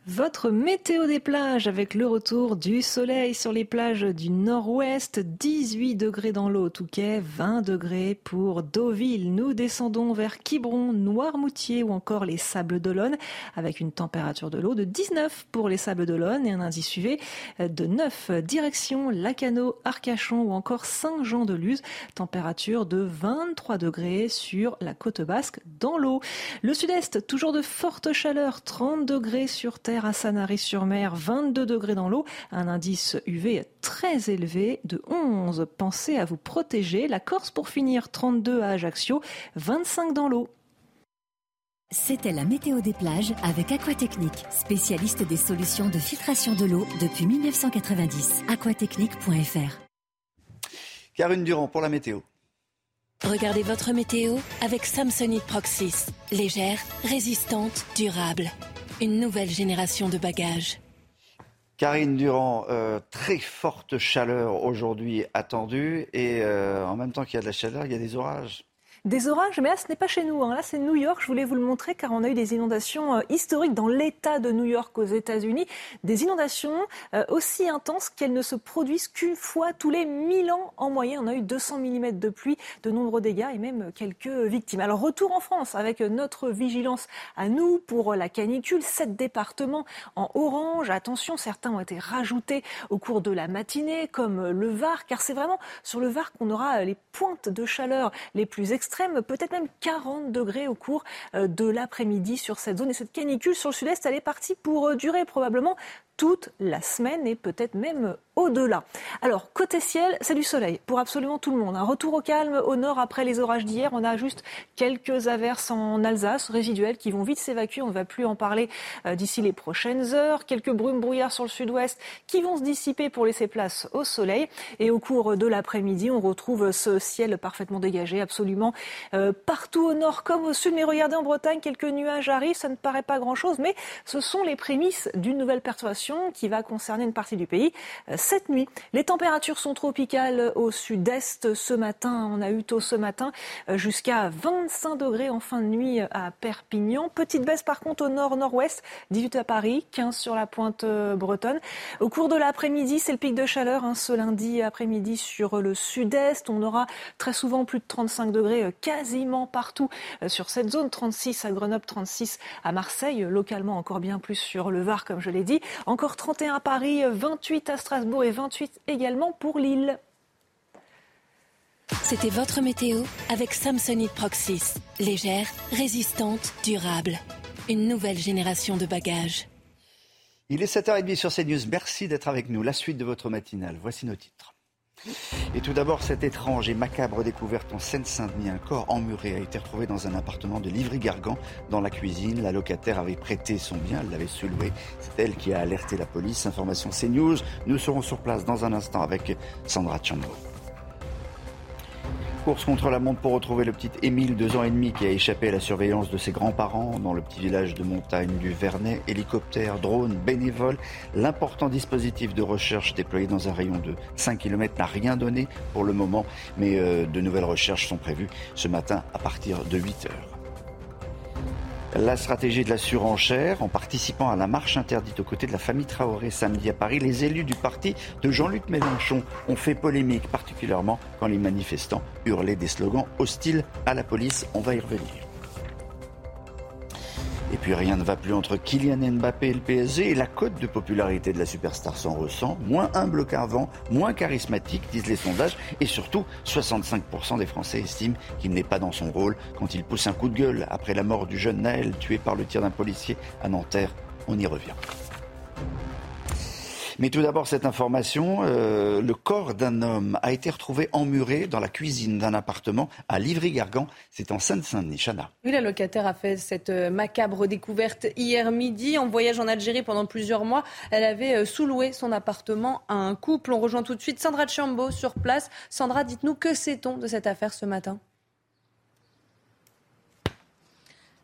votre météo des plages avec le retour du soleil sur les plages du nord-ouest, 18 degrés dans l'eau Touquet, 20 degrés pour Deauville. Nous descendons vers Quiberon, Noirmoutier ou encore les Sables d'Olonne avec une température de l'eau de 19 pour les Sables d'Olonne et un indice UV de 9 direction Lacano, Arcachon ou encore Saint-Jean-de-Luz, température de 23 degrés sur la côte basque dans l'eau. Le sud-est, toujours de forte chaleur, 30 degrés sur terre à Sanary-sur-Mer, 22 degrés dans l'eau, un indice UV très élevé de 11. Pensez à vous protéger. La Corse pour finir, 32 à Ajaccio, 25 dans l'eau. C'était la météo des plages avec Aquatechnique, spécialiste des solutions de filtration de l'eau depuis 1990. Aquatechnique.fr. Karine Durand pour la météo. Regardez votre météo avec Samsonite Proxys. Légère, résistante, durable. Une nouvelle génération de bagages. Karine Durand, euh, très forte chaleur aujourd'hui attendue et euh, en même temps qu'il y a de la chaleur, il y a des orages. Des orages, mais là, ce n'est pas chez nous. Hein. Là, c'est New York. Je voulais vous le montrer car on a eu des inondations euh, historiques dans l'État de New York aux États-Unis. Des inondations euh, aussi intenses qu'elles ne se produisent qu'une fois tous les 1000 ans en moyenne. On a eu 200 mm de pluie, de nombreux dégâts et même quelques victimes. Alors, retour en France avec notre vigilance à nous pour la canicule. Sept départements en orange. Attention, certains ont été rajoutés au cours de la matinée, comme le Var, car c'est vraiment sur le Var qu'on aura les pointes de chaleur les plus extrêmes peut-être même 40 degrés au cours euh, de l'après-midi sur cette zone. Et cette canicule sur le sud-est, elle est partie pour euh, durer probablement toute la semaine et peut-être même au-delà. Alors, côté ciel, c'est du soleil pour absolument tout le monde. Un retour au calme au nord après les orages d'hier. On a juste quelques averses en Alsace résiduelles qui vont vite s'évacuer. On ne va plus en parler euh, d'ici les prochaines heures. Quelques brumes brouillards sur le sud-ouest qui vont se dissiper pour laisser place au soleil. Et au cours de l'après-midi, on retrouve ce ciel parfaitement dégagé, absolument euh, partout au nord comme au sud. Mais regardez en Bretagne, quelques nuages arrivent. Ça ne paraît pas grand-chose, mais ce sont les prémices d'une nouvelle perturbation qui va concerner une partie du pays euh, cette nuit. Les températures sont tropicales au sud-est ce matin. On a eu tôt ce matin euh, jusqu'à 25 degrés en fin de nuit à Perpignan. Petite baisse par contre au nord-nord-ouest, 18 à Paris, 15 sur la pointe euh, bretonne. Au cours de l'après-midi, c'est le pic de chaleur hein, ce lundi après-midi sur le sud-est. On aura très souvent plus de 35 degrés quasiment partout sur cette zone. 36 à Grenoble, 36 à Marseille, localement encore bien plus sur le Var comme je l'ai dit. Encore 31 à Paris, 28 à Strasbourg et 28 également pour Lille. C'était votre météo avec Samsonite Proxys. Légère, résistante, durable. Une nouvelle génération de bagages. Il est 7h30 sur CNews. Merci d'être avec nous. La suite de votre matinale. Voici nos titres. Et tout d'abord, cette étrange et macabre découverte en Seine-Saint-Denis. Un corps emmuré a été retrouvé dans un appartement de Livry-Gargan. Dans la cuisine, la locataire avait prêté son bien, elle l'avait soulevé. C'est elle qui a alerté la police. Information CNews. Nous serons sur place dans un instant avec Sandra Chambo course contre la montre pour retrouver le petit Émile, deux ans et demi, qui a échappé à la surveillance de ses grands-parents dans le petit village de montagne du Vernet. Hélicoptère, drone, bénévole. L'important dispositif de recherche déployé dans un rayon de 5 km n'a rien donné pour le moment, mais euh, de nouvelles recherches sont prévues ce matin à partir de 8 heures. La stratégie de la surenchère, en participant à la marche interdite aux côtés de la famille Traoré samedi à Paris, les élus du parti de Jean-Luc Mélenchon ont fait polémique, particulièrement quand les manifestants hurlaient des slogans hostiles à la police. On va y revenir. Et puis rien ne va plus entre Kylian Mbappé et le PSG et la cote de popularité de la superstar s'en ressent. Moins humble qu'avant, moins charismatique, disent les sondages. Et surtout, 65% des Français estiment qu'il n'est pas dans son rôle quand il pousse un coup de gueule après la mort du jeune Naël tué par le tir d'un policier à Nanterre. On y revient. Mais tout d'abord, cette information, euh, le corps d'un homme a été retrouvé emmuré dans la cuisine d'un appartement à Livry-Gargan. C'est en Seine-Saint-Denis. Chana. Oui, la locataire a fait cette euh, macabre découverte hier midi. En voyage en Algérie pendant plusieurs mois, elle avait euh, sous-loué son appartement à un couple. On rejoint tout de suite Sandra Chambo sur place. Sandra, dites-nous, que sait-on de cette affaire ce matin?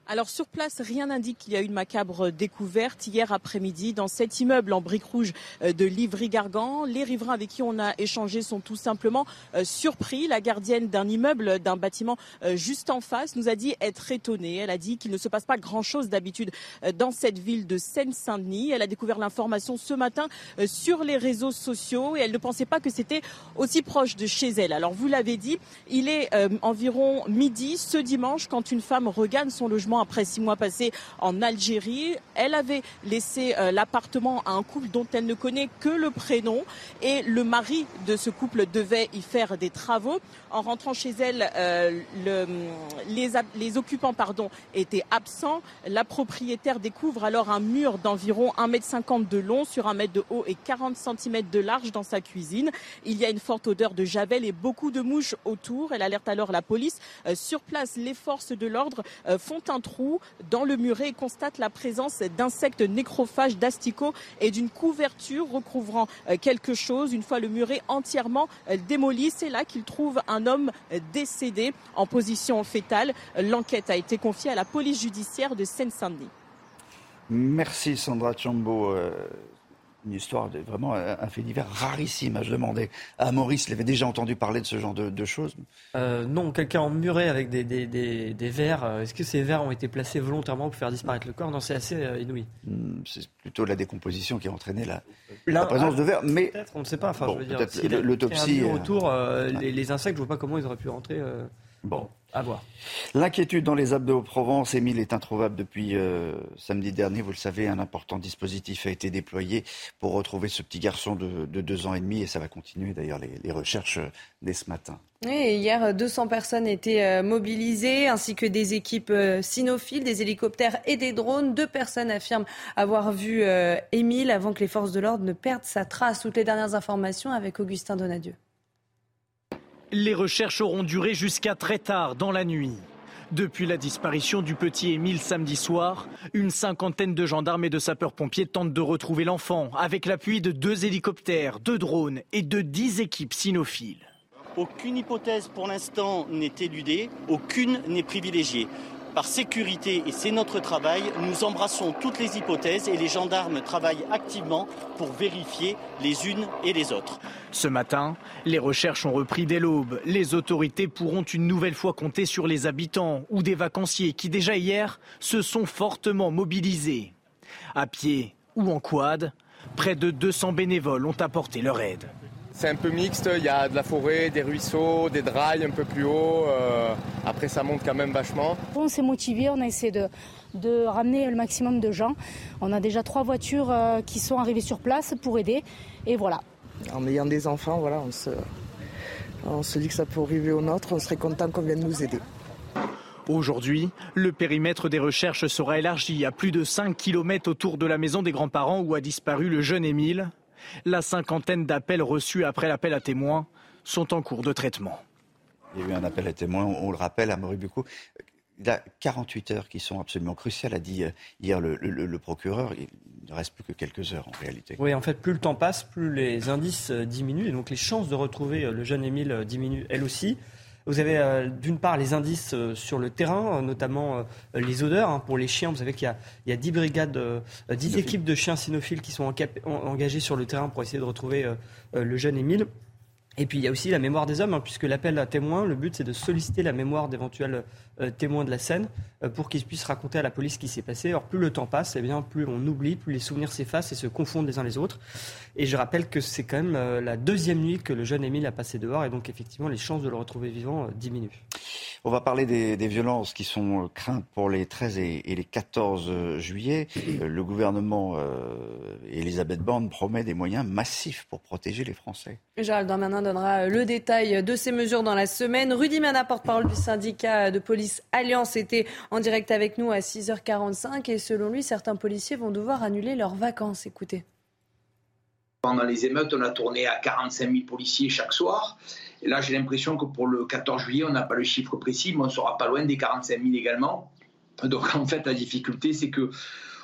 Alors sur place, rien n'indique qu'il y a eu une macabre découverte hier après-midi dans cet immeuble en briques rouges euh, de Livry-Gargan. Les riverains avec qui on a échangé sont tout simplement euh, surpris. La gardienne d'un immeuble, d'un bâtiment euh, juste en face, nous a dit être étonnée. Elle a dit qu'il ne se passe pas grand-chose d'habitude dans cette ville de Seine-Saint-Denis. Elle a découvert l'information ce matin sur les réseaux sociaux et elle ne pensait pas que c'était aussi proche de chez elle. Alors vous l'avez dit, il est environ midi ce dimanche quand une femme regagne son logement après six mois passés en Algérie. Elle avait laissé euh, l'appartement à un couple dont elle ne connaît que le prénom et le mari de ce couple devait y faire des travaux. En rentrant chez elle, euh, les, occupants pardon, étaient absents. La propriétaire découvre alors un mur d'environ 1,50 m de long sur 1 m de haut et 40 cm de large dans sa cuisine. Il y a une forte odeur de javel et beaucoup de mouches autour. Elle alerte alors la police. Euh, sur place, les forces de l'ordre font un trou dans le muret et constate la présence d'insectes nécrophages, d'asticots et d'une couverture recouvrant euh, quelque chose. Une fois le muret entièrement euh, démoli, c'est là qu'il trouve un homme décédé en position fétale. L'enquête a été confiée à la police judiciaire de Seine-Saint-Denis. Merci Sandra. Euh, une histoire de, vraiment un fait divers rarissime. Je demandais à Maurice, il avait déjà entendu parler de ce genre de, choses euh, Non, quelqu'un en muret avec des, des, des, verres. Euh, est-ce que ces verres ont été placés volontairement pour faire disparaître le corps? Non, c'est assez inouï. Hmm, c'est plutôt la décomposition qui a entraîné la, la présence de verres. Mais peut-être, on ne sait pas. Enfin, je veux dire, si l'autopsie. autour, les, les, insectes, je ne vois pas comment ils auraient pu rentrer. Bon. À voir. L'inquiétude dans les Alpes de Haute-Provence, Émile, est introuvable depuis euh, samedi dernier. Vous le savez, un important dispositif a été déployé pour retrouver ce petit garçon de, deux ans et demi et ça va continuer d'ailleurs les, recherches euh, dès ce matin. Oui, hier, 200 personnes étaient euh, mobilisées, ainsi que des équipes cynophiles, des hélicoptères et des drones. Deux personnes affirment avoir vu Émile avant que les forces de l'ordre ne perdent sa trace. Toutes les dernières informations avec Augustin Donadieu. Les recherches auront duré jusqu'à très tard dans la nuit. Depuis la disparition du petit Émile samedi soir, une cinquantaine de gendarmes et de sapeurs-pompiers tentent de retrouver l'enfant avec l'appui de deux hélicoptères, deux drones et de dix équipes cynophiles. Aucune hypothèse pour l'instant n'est éludée, aucune n'est privilégiée par sécurité, et c'est notre travail, nous embrassons toutes les hypothèses et les gendarmes travaillent activement pour vérifier les unes et les autres. Ce matin, les recherches ont repris dès l'aube. Les autorités pourront une nouvelle fois compter sur les habitants ou des vacanciers qui déjà hier se sont fortement mobilisés. À pied ou en quad, près de 200 bénévoles ont apporté leur aide. C'est un peu mixte, il y a de la forêt, des ruisseaux, des drailles un peu plus haut. Euh, après, ça monte quand même vachement. On s'est motivé, on a essayé de, de, ramener le maximum de gens. On a déjà trois voitures euh, qui sont arrivées sur place pour aider. Et voilà. En ayant des enfants, voilà, on se, on se dit que ça peut arriver au nôtre. On serait content qu'on vienne nous aider. Aujourd'hui, le périmètre des recherches sera élargi à plus de 5 km autour de la maison des grands-parents où a disparu le jeune Émile. La cinquantaine d'appels reçus après l'appel à témoins sont en cours de traitement. Il y a eu un appel à témoins, on le rappelle, à Moribucou. Il y a 48 heures qui sont absolument cruciales, a dit euh, hier le, procureur. Il ne reste plus que quelques heures en réalité. Oui, en fait, plus le temps passe, plus les indices euh, diminuent et donc les chances de retrouver euh, le jeune Émile diminuent elles aussi. Vous avez euh, d'une part les indices euh, sur le terrain, euh, notamment les odeurs. Hein, pour les chiens, vous savez qu'il y, a 10 brigades, 10 équipes de chiens cynophiles qui sont engagées sur le terrain pour essayer de retrouver le jeune Émile. Et puis il y a aussi la mémoire des hommes, hein, puisque l'appel à témoins, le but c'est de solliciter la mémoire d'éventuels euh, témoins de la scène euh, pour qu'ils puissent raconter à la police ce qui s'est passé. Or plus le temps passe, eh bien plus on oublie, plus les souvenirs s'effacent et se confondent les uns les autres. Et je rappelle que c'est quand même euh, la deuxième nuit que le jeune Émile a passé dehors, et donc effectivement les chances de le retrouver vivant diminuent. On va parler des, violences qui sont craintes pour les 13 et, les 14 juillet. Le gouvernement Elisabeth Borne promet des moyens massifs pour protéger les Français. Gérald Darmanin donnera le détail de ces mesures dans la semaine. Rudy Mana, porte-parole du syndicat de police Alliance, était en direct avec nous à 6h45 et selon lui, certains policiers vont devoir annuler leurs vacances. Écoutez. Pendant les émeutes, on a tourné à 45 000 policiers chaque soir. Et là, j'ai l'impression que pour le 14 juillet, on n'a pas le chiffre précis, mais on sera pas loin des 45 000 également. Donc en fait, la difficulté, c'est que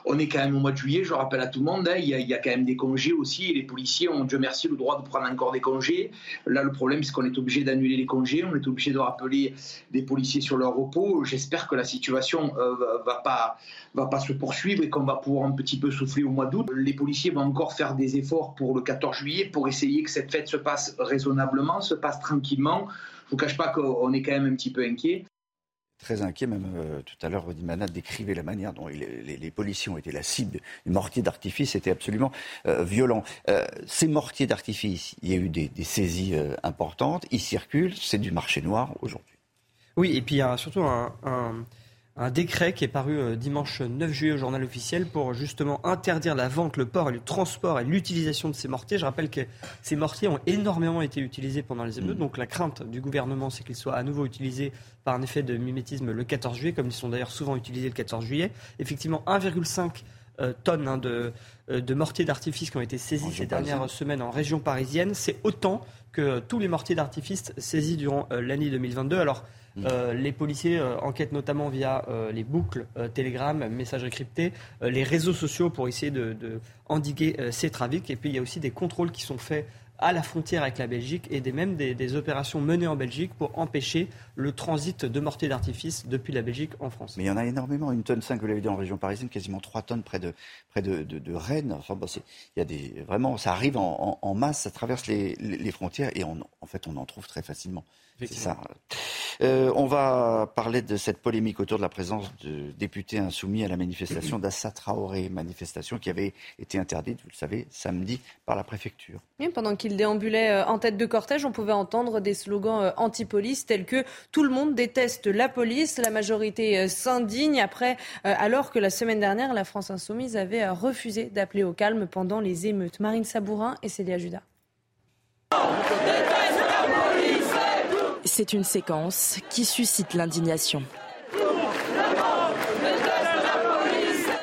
on est quand même au mois de juillet, je rappelle à tout le monde, hein, il, y a, quand même des congés aussi, et les policiers ont, Dieu merci, le droit de prendre encore des congés. Là, le problème, c'est qu'on est obligé d'annuler les congés, on est obligé de rappeler des policiers sur leur repos. J'espère que la situation euh, va pas va pas se poursuivre et qu'on va pouvoir un petit peu souffler au mois d'août. Les policiers vont encore faire des efforts pour le 14 juillet pour essayer que cette fête se passe raisonnablement, se passe tranquillement. Je ne vous cache pas qu'on est quand même un petit peu inquiet très inquiet. Même euh, tout à l'heure, Rudy Manat décrivait la manière dont les, policiers ont été la cible du mortier d'artifice. C'était absolument euh, violent. Euh, ces mortiers d'artifice, il y a eu des, saisies importantes. Ils circulent. C'est du marché noir aujourd'hui. Oui, et puis il y a surtout un décret qui est paru euh, dimanche 9 juillet au journal officiel pour justement interdire la vente, le port et le transport et l'utilisation de ces mortiers. Je rappelle que ces mortiers ont énormément été utilisés pendant les émeutes, mmh. donc la crainte du gouvernement c'est qu'ils soient à nouveau utilisés par un effet de mimétisme le 14 juillet, comme ils sont d'ailleurs souvent utilisés le 14 juillet. Effectivement, 1,5 tonnes hein, de, de mortiers d'artifice qui ont été saisis ces dernières semaines en région parisienne. C'est autant que tous les mortiers d'artifice saisis durant l'année 2022. Alors, Mm. Euh, les policiers euh, enquêtent notamment via euh, les boucles Telegram, messages cryptés, les réseaux sociaux pour essayer de, endiguer ces trafics. Et puis il y a aussi des contrôles qui sont faits à la frontière avec la Belgique et des, même des, opérations menées en Belgique pour empêcher le transit de mortiers d'artifice depuis la Belgique en France. Mais il y en a énormément, une tonne 5, vous l'avez dit en région parisienne, quasiment 3 tonnes près de, près de, Rennes. Enfin, il y a des, vraiment, ça arrive en, masse, ça traverse les, frontières et en fait on en trouve très facilement. C'est ça. Euh, on va parler de cette polémique autour de la présence de députés insoumis à la manifestation d'Assa Traoré, manifestation qui avait été interdite, vous le savez, samedi par la préfecture. pendant qu'il déambulait euh, en tête de cortège, on pouvait entendre des slogans euh, anti-police tels que tout le monde déteste la police, la majorité s'indigne après, alors que la semaine dernière, la France insoumise avait refusé d'appeler au calme pendant les émeutes. Marine Sabourin et Célia Judas. C'est une séquence qui suscite l'indignation.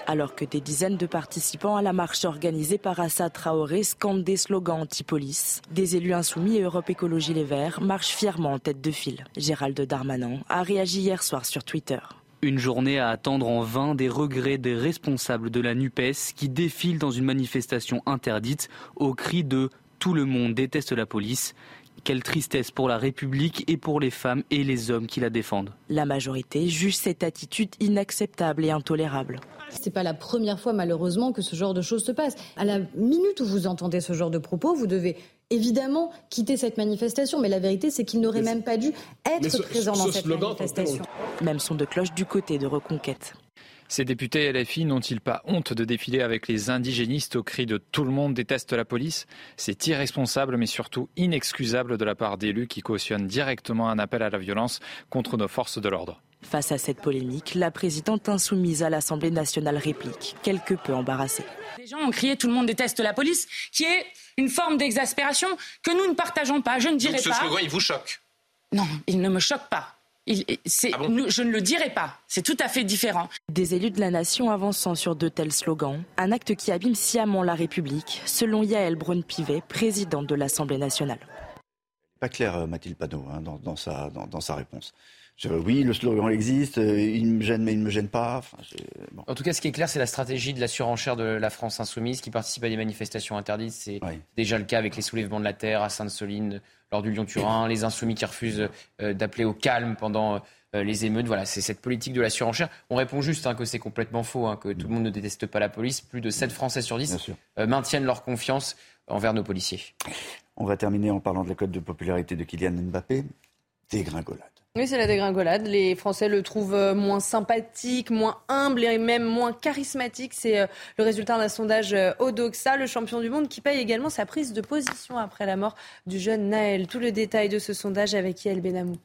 Alors que des dizaines de participants à la marche organisée par Assad Traoré scandent des slogans anti-police, des élus insoumis et Europe Écologie Les Verts marchent fièrement en tête de file. Gérald Darmanin a réagi hier soir sur Twitter. Une journée à attendre en vain des regrets des responsables de la NUPES qui défilent dans une manifestation interdite au cri de Tout le monde déteste la police. Quelle tristesse pour la République et pour les femmes et les hommes qui la défendent. La majorité juge cette attitude inacceptable et intolérable. Ce n'est pas la première fois malheureusement que ce genre de choses se passe. À la minute où vous entendez ce genre de propos, vous devez évidemment quitter cette manifestation. Mais la vérité, c'est qu'il n'aurait même pas dû être présent dans cette manifestation. Même son de cloche du côté de Reconquête. Ces députés LFI n'ont-ils pas honte de défiler avec les indigénistes au cri de tout le monde déteste la police? C'est irresponsable mais surtout inexcusable de la part d'élus qui cautionnent directement un appel à la violence contre nos forces de l'ordre. Face à cette polémique, la présidente insoumise à l'Assemblée nationale réplique, quelque peu embarrassée. Les gens ont crié tout le monde déteste la police, qui est une forme d'exaspération que nous ne partageons pas. Je ne dirais Donc ce pas. Ce slogan, il vous choque? Non, il ne me choque pas. Ah je ne le dirai pas. C'est tout à fait différent. Des élus de la nation avançant sur de tels slogans, un acte qui abîme sciemment la République, selon Yael Braun-Pivet, présidente de l'Assemblée nationale. Pas clair, euh, Mathilde Panot, hein, dans, sa, dans, sa réponse. oui, le slogan existe, euh, il me gêne, mais il ne me gêne pas. En tout cas, ce qui est clair, c'est la stratégie de la surenchère de la France insoumise qui participe à des manifestations interdites. C'est déjà le cas avec les soulèvements de la terre à Sainte-Soline, lors du Lyon-Turin, les insoumis qui refusent euh, d'appeler au calme pendant euh, les émeutes. Voilà, c'est cette politique de la surenchère. On répond juste hein, que c'est complètement faux, hein, que tout le monde ne déteste pas la police. Plus de 7 Français sur 10 euh, maintiennent leur confiance envers nos policiers. On va terminer en parlant de la cote de popularité de Kylian Mbappé. Dégringolade. Oui, c'est la dégringolade. Les Français le trouvent euh, moins sympathique, moins humble et même moins charismatique. C'est euh, le résultat d'un sondage euh, Odoxa, le champion du monde, qui paye également sa prise de position après la mort du jeune Naël. Tout le détail de ce sondage avec Yael Benamou.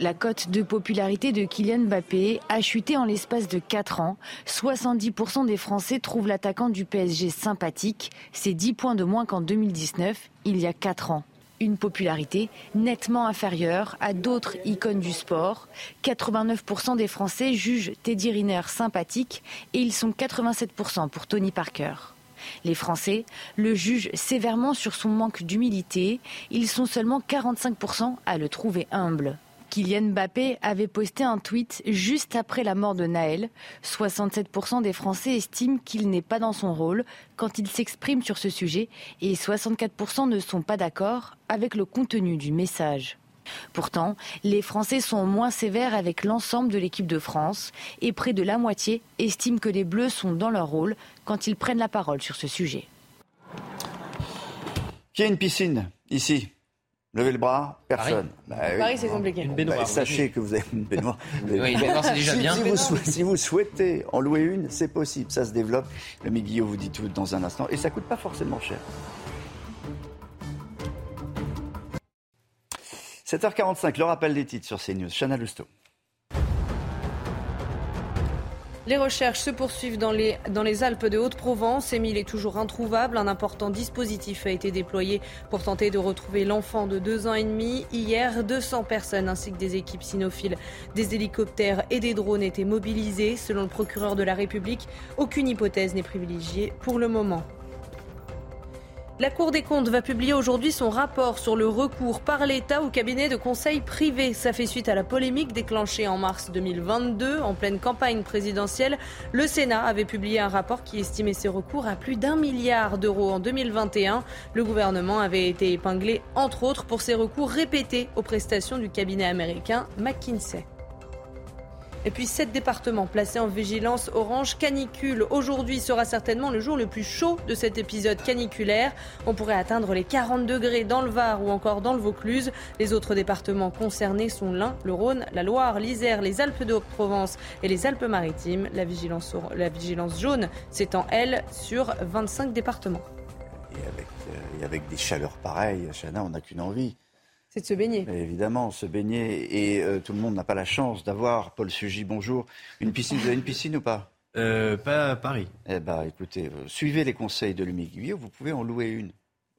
La cote de popularité de Kylian Mbappé a chuté en l'espace de 4 ans. 70% des Français trouvent l'attaquant du PSG sympathique. C'est 10 points de moins qu'en 2019, il y a 4 ans une popularité nettement inférieure à d'autres icônes du sport. 89% des Français jugent Teddy Riner sympathique et ils sont 87% pour Tony Parker. Les Français le jugent sévèrement sur son manque d'humilité. Ils sont seulement 45% à le trouver humble. Kylian Mbappé avait posté un tweet juste après la mort de Naël. 67% des Français estiment qu'il n'est pas dans son rôle quand il s'exprime sur ce sujet et 64% ne sont pas d'accord avec le contenu du message. Pourtant, les Français sont moins sévères avec l'ensemble de l'équipe de France et près de la moitié estiment que les Bleus sont dans leur rôle quand ils prennent la parole sur ce sujet. Qui a une piscine ici? Levez le bras, personne. Paris, bah c'est compliqué. Une baignoire, bah, sachez que vous avez une baignoire. oui, une baignoire, c'est déjà bien. Si vous, si vous, souhaitez en louer une, c'est possible. Ça se développe. Le Guillaume vous dit tout dans un instant. Et ça coûte pas forcément cher. 7h45, le rappel des titres sur CNews. Chana Lousteau. Les recherches se poursuivent dans les, Alpes de Haute-Provence. Émile est toujours introuvable. Un important dispositif a été déployé pour tenter de retrouver l'enfant de deux ans et demi. Hier, 200 personnes ainsi que des équipes cynophiles, des hélicoptères et des drones étaient mobilisés. Selon le procureur de la République, aucune hypothèse n'est privilégiée pour le moment. La Cour des comptes va publier aujourd'hui son rapport sur le recours par l'État au cabinet de conseil privé. Ça fait suite à la polémique déclenchée en mars 2022 en pleine campagne présidentielle. Le Sénat avait publié un rapport qui estimait ces recours à plus d'un milliard d'euros en 2021. Le gouvernement avait été épinglé entre autres pour ses recours répétés aux prestations du cabinet américain McKinsey. Et puis sept départements placés en vigilance orange canicule. Aujourd'hui sera certainement le jour le plus chaud de cet épisode caniculaire. On pourrait atteindre les 40 degrés dans le Var ou encore dans le Vaucluse. Les autres départements concernés sont l'Ain, le Rhône, la Loire, l'Isère, les Alpes de Haute-Provence et les Alpes-Maritimes. La vigilance, la vigilance jaune s'étend, elle, sur 25 départements. Et avec, euh, et avec des chaleurs pareilles, Chana, on n'a qu'une envie c'est de se baigner. évidemment, se baigner. Et euh, tout le monde n'a pas la chance d'avoir, Paul Sugy, bonjour, une piscine. Vous avez une piscine ou pas? Euh, Pas à Paris. Eh bien, écoutez, euh, suivez les conseils de l'Humiguier, vous pouvez en louer une.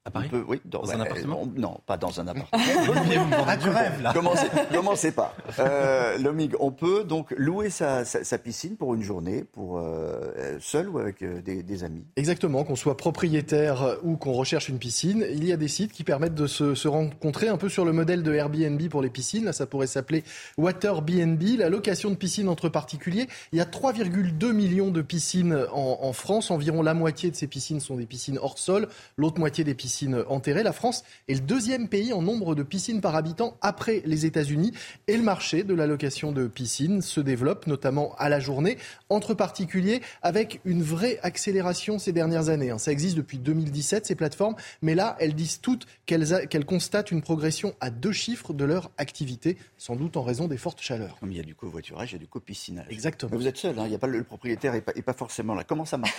À Paris Oui, dans, un appartement Non, pas dans un appartement. du rêve, là. Commencez, commencez pas. Euh, Lomig, on peut donc louer sa, sa, piscine pour une journée, pour euh, seul ou avec euh, des, des, amis? Exactement, qu'on soit propriétaire ou qu'on recherche une piscine, il y a des sites qui permettent de se, se, rencontrer un peu sur le modèle de Airbnb pour les piscines. Là, ça pourrait s'appeler WaterBnB, la location de piscine entre particuliers. Il y a 3,2 millions de piscines en, en France. Environ la moitié de ces piscines sont des piscines hors sol, l'autre moitié des piscines piscines enterrées. La France est le deuxième pays en nombre de piscines par habitant après les États-Unis. Et le marché de la location de piscines se développe, notamment à la journée, entre particuliers, avec une vraie accélération ces dernières années. Hein. Ça existe depuis 2017, ces plateformes, mais là, elles disent toutes qu'elles constatent une progression à deux chiffres de leur activité, sans doute en raison des fortes chaleurs. Il y a du covoiturage, il y a du copiscinage. Exactement. Mais vous êtes seul, hein. il y a pas, le propriétaire n'est pas, pas, forcément là. Comment ça marche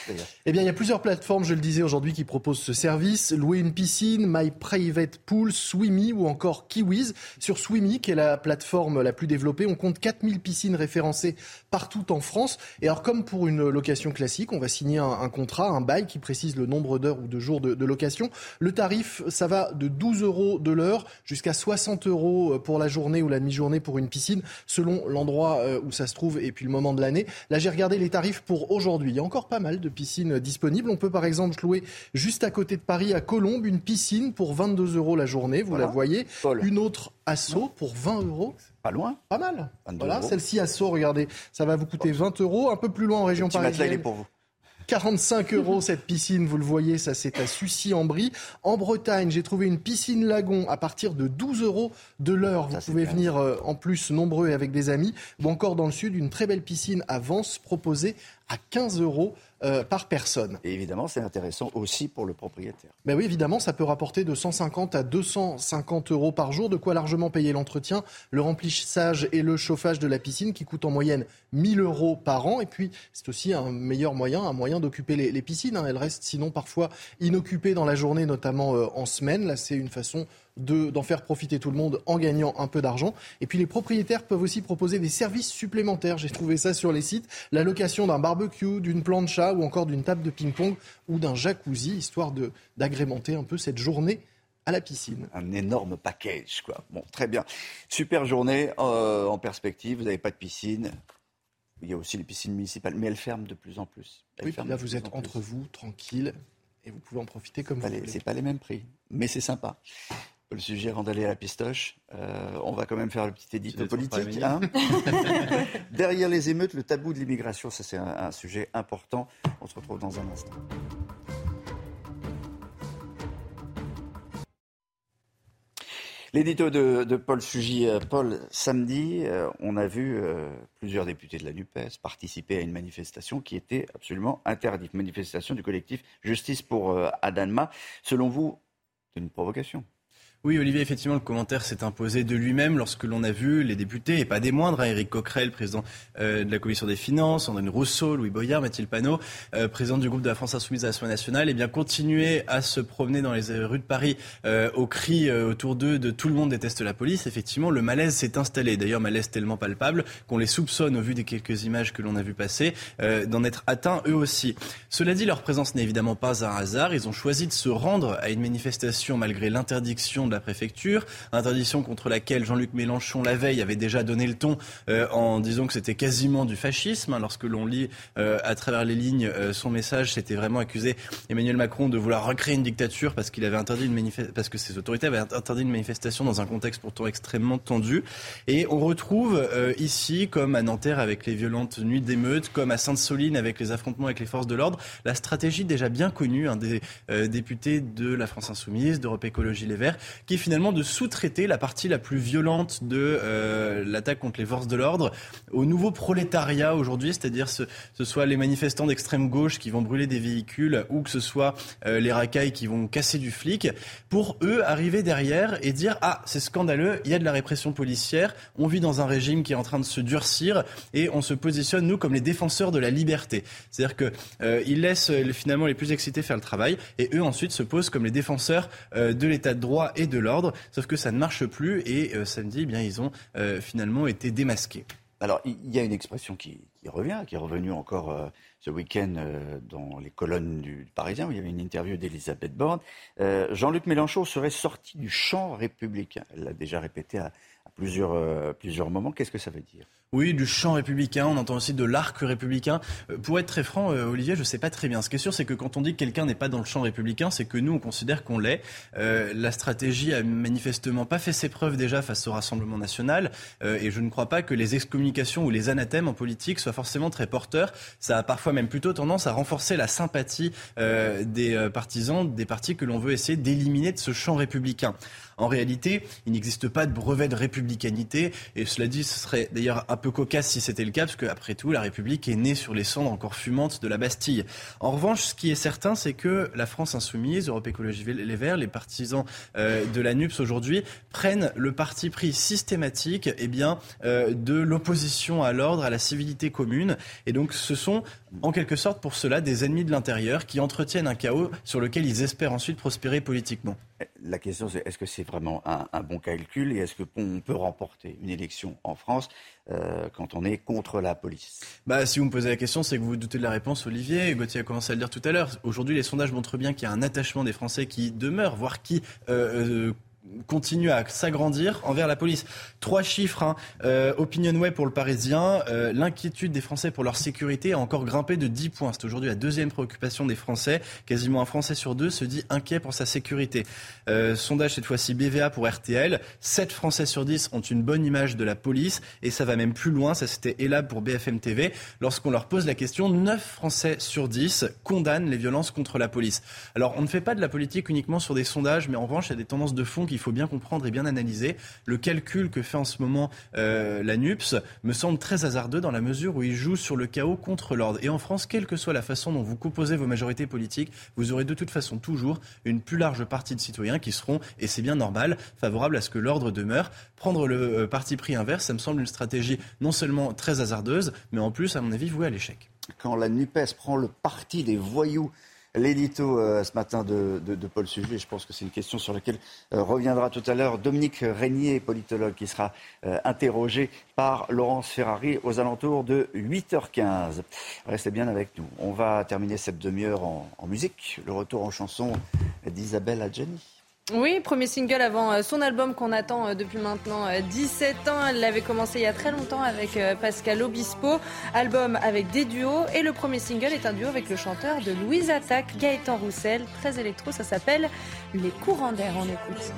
Eh bien, il y a plusieurs plateformes, je le disais aujourd'hui, qui proposent ce service. Louer piscine, My Private Pool, Swimmy ou encore Kiwis. Sur Swimmy, qui est la plateforme la plus développée, on compte 4000 piscines référencées partout en France. Et alors, comme pour une location classique, on va signer un, contrat, un bail qui précise le nombre d'heures ou de jours de, de, location. Le tarif, ça va de 12 euros de l'heure jusqu'à 60 euros pour la journée ou la demi-journée pour une piscine, selon l'endroit euh, où ça se trouve et puis le moment de l'année. Là, j'ai regardé les tarifs pour aujourd'hui. Il y a encore pas mal de piscines disponibles. On peut par exemple louer juste à côté de Paris, à Une piscine pour 22 euros la journée, vous la voyez. Une autre à Sceaux pour 20 euros. Pas loin. Pas mal. Voilà, celle-ci à Sceaux, regardez, ça va vous coûter 20 euros. Un peu plus loin en région parisienne. pour vous. 45 euros cette piscine, vous le voyez, ça c'est à Sucy-en-Brie. En Bretagne, j'ai trouvé une piscine lagon à partir de 12 euros de l'heure. Vous pouvez venir euh, en plus nombreux et avec des amis. Ou encore dans le sud, une très belle piscine à Vence proposée à 15 euros euh, par personne. Et évidemment, c'est intéressant aussi pour le propriétaire. Ben oui, évidemment, ça peut rapporter de 150 à 250 euros par jour, de quoi largement payer l'entretien, le remplissage et le chauffage de la piscine qui coûte en moyenne 1000 euros par an. Et puis, c'est aussi un meilleur moyen, un moyen d'occuper les, piscines. Hein. Elles restent sinon parfois inoccupées dans la journée, notamment euh, en semaine. Là, c'est une façon d'en faire profiter tout le monde en gagnant un peu d'argent. Et puis les propriétaires peuvent aussi proposer des services supplémentaires. J'ai trouvé ça sur les sites. La location d'un barbecue, d'une plancha ou encore d'une table de ping-pong ou d'un jacuzzi, histoire d'agrémenter un peu cette journée à la piscine. Un énorme package, quoi. Bon, très bien. Super journée euh, en perspective. Vous n'avez pas de piscine. Il y a aussi les piscines municipales, mais elles ferment de plus en plus. oui, là vous êtes entre vous, tranquille, et vous pouvez en profiter comme vous voulez. C'est pas les mêmes prix, mais c'est sympa le sujet avant d'aller à la pistoche. Euh, on va quand même faire le petit édito politique. Hein. Derrière les émeutes, le tabou de l'immigration, ça c'est un, sujet important. On se retrouve dans un instant. L'édito de, Paul Sugy. Euh, Paul, samedi, euh, on a vu plusieurs députés de la NUPES participer à une manifestation qui était absolument interdite. Manifestation du collectif Justice pour Adanma. Selon vous, c'est une provocation Oui, Olivier, effectivement, le commentaire s'est imposé de lui-même lorsque l'on a vu les députés, et pas des moindres, hein, Éric Coquerel, président euh, de la Commission des Finances, André Rousseau, Louis Boyard, Mathilde Panot, euh, président du groupe de la France Insoumise à l'Assemblée nationale, et eh bien continuer à se promener dans les rues de Paris euh, au cri autour d'eux de tout le monde déteste la police. Effectivement, le malaise s'est installé. D'ailleurs, malaise tellement palpable qu'on les soupçonne, au vu des quelques images que l'on a vu passer, d'en être atteints eux aussi. Cela dit, leur présence n'est évidemment pas un hasard. Ils ont choisi de se rendre à une manifestation malgré l'interdiction la préfecture, interdiction contre laquelle Jean-Luc Mélenchon la veille avait déjà donné le ton euh, en disant que c'était quasiment du fascisme. Lorsque l'on lit euh, à travers les lignes euh, son message, c'était vraiment accusé Emmanuel Macron de vouloir recréer une dictature parce qu'il avait interdit une parce que ses autorités avaient interdit une manifestation dans un contexte pourtant extrêmement tendu. Et on retrouve ici, comme à Nanterre avec les violentes nuits d'émeutes, comme à Sainte-Soline avec les affrontements avec les forces de l'ordre, la stratégie déjà bien connue hein, des députés de la France Insoumise, d'Europe Écologie Les Verts, qui est finalement de sous-traiter la partie la plus violente de euh, l'attaque contre les forces de l'ordre au nouveau prolétariat aujourd'hui, c'est-à-dire ce, ce soit les manifestants d'extrême gauche qui vont brûler des véhicules ou que ce soit euh, les racailles qui vont casser du flic, pour eux arriver derrière et dire ah c'est scandaleux, il y a de la répression policière, on vit dans un régime qui est en train de se durcir et on se positionne nous comme les défenseurs de la liberté. C'est-à-dire que euh, ils laissent finalement les plus excités faire le travail et eux ensuite se posent comme les défenseurs de l'état de droit l'ordre, sauf que ça ne marche plus et euh, samedi, eh bien, ils ont euh, finalement été démasqués. Alors, il y a une expression qui, revient, qui est revenue encore euh, ce week-end dans les colonnes du Parisien, où il y avait une interview d'Elisabeth Borne. Jean-Luc Mélenchon serait sorti du champ républicain. Elle l'a déjà répété à, plusieurs, plusieurs moments. Qu'est-ce que ça veut dire? Oui, du champ républicain, on entend aussi de l'arc républicain. Euh, pour être très franc, euh, Olivier, je ne sais pas très bien. Ce qui est sûr, c'est que quand on dit que quelqu'un n'est pas dans le champ républicain, c'est que nous, on considère qu'on l'est. Euh, la stratégie a manifestement pas fait ses preuves déjà face au Rassemblement national, et je ne crois pas que les excommunications ou les anathèmes en politique soient forcément très porteurs. Ça a parfois même plutôt tendance à renforcer la sympathie des partisans des partis que l'on veut essayer d'éliminer de ce champ républicain. En réalité, il n'existe pas de brevet de républicanité, et cela dit, ce serait d'ailleurs un peu cocasse si c'était le cas, parce qu'après tout, la République est née sur les cendres encore fumantes de la Bastille. En revanche, ce qui est certain, c'est que la France insoumise, Europe Écologie Les Verts, les partisans euh, de la NUPS aujourd'hui, prennent le parti pris systématique eh bien, euh, de l'opposition à l'ordre, à la civilité commune. Et donc, ce sont en quelque sorte pour cela des ennemis de l'intérieur qui entretiennent un chaos sur lequel ils espèrent ensuite prospérer politiquement. La question c'est est-ce que c'est vraiment un, bon calcul et est-ce qu'on peut remporter une élection en France euh, quand on est contre la police? Bah, Si vous me posez la question, c'est que vous, vous doutez de la réponse, Olivier. Gauthier a commencé à le dire tout à l'heure. Aujourd'hui, les sondages montrent bien qu'il y a un attachement des Français qui demeure, voire qui... Euh, euh, continue à s'agrandir envers la police. Trois chiffres. Hein. Euh, Opinion pour le Parisien. Euh, l'inquiétude des Français pour leur sécurité a encore grimpé de 10 points. C'est aujourd'hui la deuxième préoccupation des Français. Quasiment un Français sur deux se dit inquiet pour sa sécurité. Euh, sondage cette fois-ci BVA pour RTL. 7 Français sur 10 ont une bonne image de la police. Et ça va même plus loin. Ça c'était Elab pour BFM TV. Lorsqu'on leur pose la question, 9 Français sur 10 condamnent les violences contre la police. Alors on ne fait pas de la politique uniquement sur des sondages, mais en revanche il y a des tendances de fond qu'il faut bien comprendre et bien analyser. Le calcul que fait en ce moment euh, la NUPS me semble très hasardeux dans la mesure où il joue sur le chaos contre l'ordre. Et en France, quelle que soit la façon dont vous composez vos majorités politiques, vous aurez de toute façon toujours une plus large partie de citoyens qui seront, et c'est bien normal, favorables à ce que l'ordre demeure. Prendre le euh, parti pris inverse, ça me semble une stratégie non seulement très hasardeuse, mais en plus, à mon avis, vouée à l'échec. Quand la NUPES prend le parti des voyous l'édito euh, ce matin de, Paul Sujet. Je pense que c'est une question sur laquelle euh, reviendra tout à l'heure Dominique Régnier, politologue, qui sera euh, interrogé par Laurence Ferrari aux alentours de 8h15. Restez bien avec nous. On va terminer cette demi-heure en, en musique. Le retour en chanson d'Isabelle Adjani. Oui, premier single avant euh, son album qu'on attend euh, depuis maintenant 17 euh, ans. Elle l'avait commencé il y a très longtemps avec Pascal Obispo. Album avec des duos. Et le premier single est un duo avec le chanteur de Louise Attaque, Gaëtan Roussel. Très électro, ça s'appelle Les courants d'air. On écoute.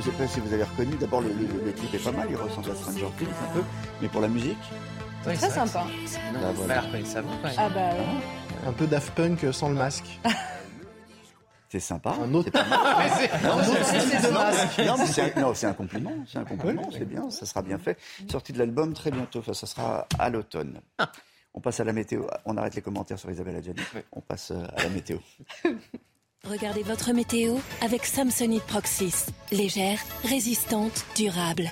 Je ne sais pas si vous avez reconnu, d'abord le, le, clip est pas mal, il ressemble à Stranger Things un peu, mais pour la musique Très sympa. Bah, voilà. Ah bah Un peu Daft Punk sans le masque. C'est sympa. Un autre, pas mal. un autre style de masque. Non, mais c'est un, c'est compliment. C'est un compliment, c'est bien. Ça sera bien fait. Sortie de l'album très bientôt. Enfin, ça sera à l'automne. On passe à la météo. On arrête les commentaires sur Isabelle Adjani. On passe euh, à la météo. Regardez votre météo avec Samsonite Proxys. Légère, résistante, durable.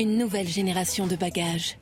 Une nouvelle génération de bagages.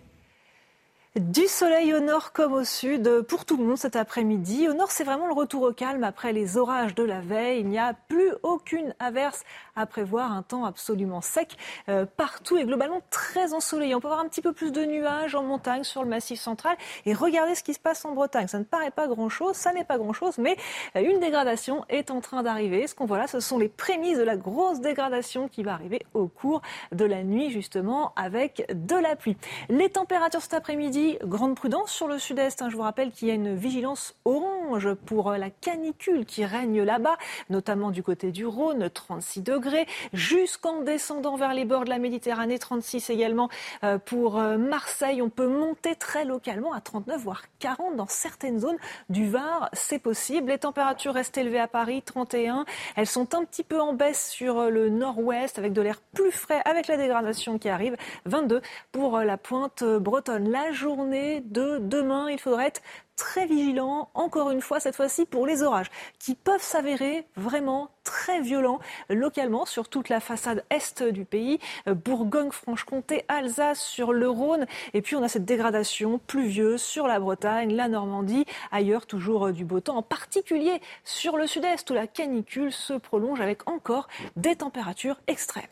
Du soleil au nord comme au sud pour tout le monde cet après-midi. Au nord, c'est vraiment le retour au calme après les orages de la veille. Il n'y a plus aucune averse à prévoir, un temps absolument sec euh, partout et globalement très ensoleillé. On peut avoir un petit peu plus de nuages en montagne sur le massif central et regardez ce qui se passe en Bretagne. Ça ne paraît pas grand-chose, ça n'est pas grand-chose, mais euh, une dégradation est en train d'arriver. Ce qu'on voit là, ce sont les prémices de la grosse dégradation qui va arriver au cours de la nuit justement avec de la pluie. Les températures cet après-midi grande prudence sur le sud-est. Hein. Je vous rappelle qu'il y a une vigilance orange pour euh, la canicule qui règne là-bas, notamment du côté du Rhône, 36 degrés, jusqu'en descendant vers les bords de la Méditerranée, 36 également euh, pour euh, Marseille. On peut monter très localement à 39, voire 40 dans certaines zones du Var. C'est possible. Les températures restent élevées à Paris, 31. Elles sont un petit peu en baisse sur le nord-ouest avec de l'air plus frais avec la dégradation qui arrive. 22 pour la pointe bretonne. La journée de demain, il faudrait être très vigilant, encore une fois, cette fois-ci pour les orages, qui peuvent s'avérer vraiment très violents localement sur toute la façade est du pays, Bourgogne, Franche-Comté, Alsace, sur le Rhône, et puis on a cette dégradation pluvieuse sur la Bretagne, la Normandie, ailleurs toujours du beau temps, en particulier sur le sud-est où la canicule se prolonge avec encore des températures extrêmes.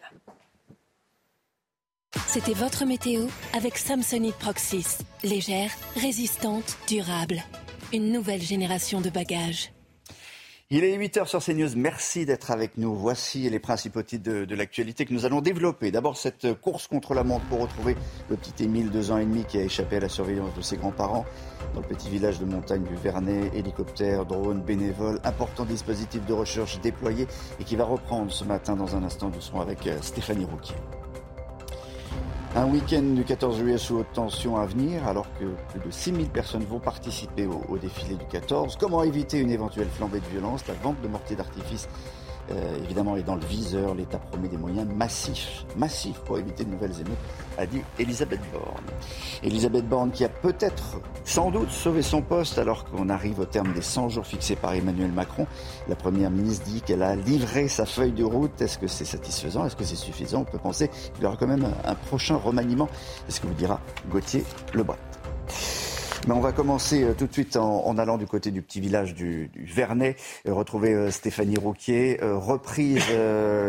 C'était votre météo avec Samsonite Proxys. Légère, résistante, durable. Une nouvelle génération de bagages. Il est 8h sur CNews. Merci d'être avec nous. Voici les principaux titres de, l'actualité que nous allons développer. D'abord, cette course contre la montre pour retrouver le petit Émile, deux ans et demi, qui a échappé à la surveillance de ses grands-parents dans le petit village de montagne du Vernet. Hélicoptère, drone, bénévole, important dispositif de recherche déployé et qui va reprendre ce matin dans un instant. Nous serons avec euh, Stéphanie Rouquier. Un week-end du 14 juillet sous haute tension à venir, alors que plus de 6000 personnes vont participer au, défilé du 14. Comment éviter une éventuelle flambée de violence? La vente de mortiers d'artifice euh, évidemment est dans le viseur. L'État promet des moyens massifs, massifs pour éviter de nouvelles émeutes, a dit Elisabeth Borne. Elisabeth Borne qui a peut-être, sans doute, sauvé son poste alors qu'on arrive au terme des 100 jours fixés par Emmanuel Macron. La Première ministre dit qu'elle a livré sa feuille de route. Est-ce que c'est satisfaisant? Est-ce que c'est suffisant? On peut penser qu'il y aura quand même un prochain remaniement. C'est ce que vous dira Gauthier Lebret. Mais on va commencer euh, tout de suite en, allant du côté du petit village du, du Vernet, euh, retrouver euh, Stéphanie Rouquier, reprise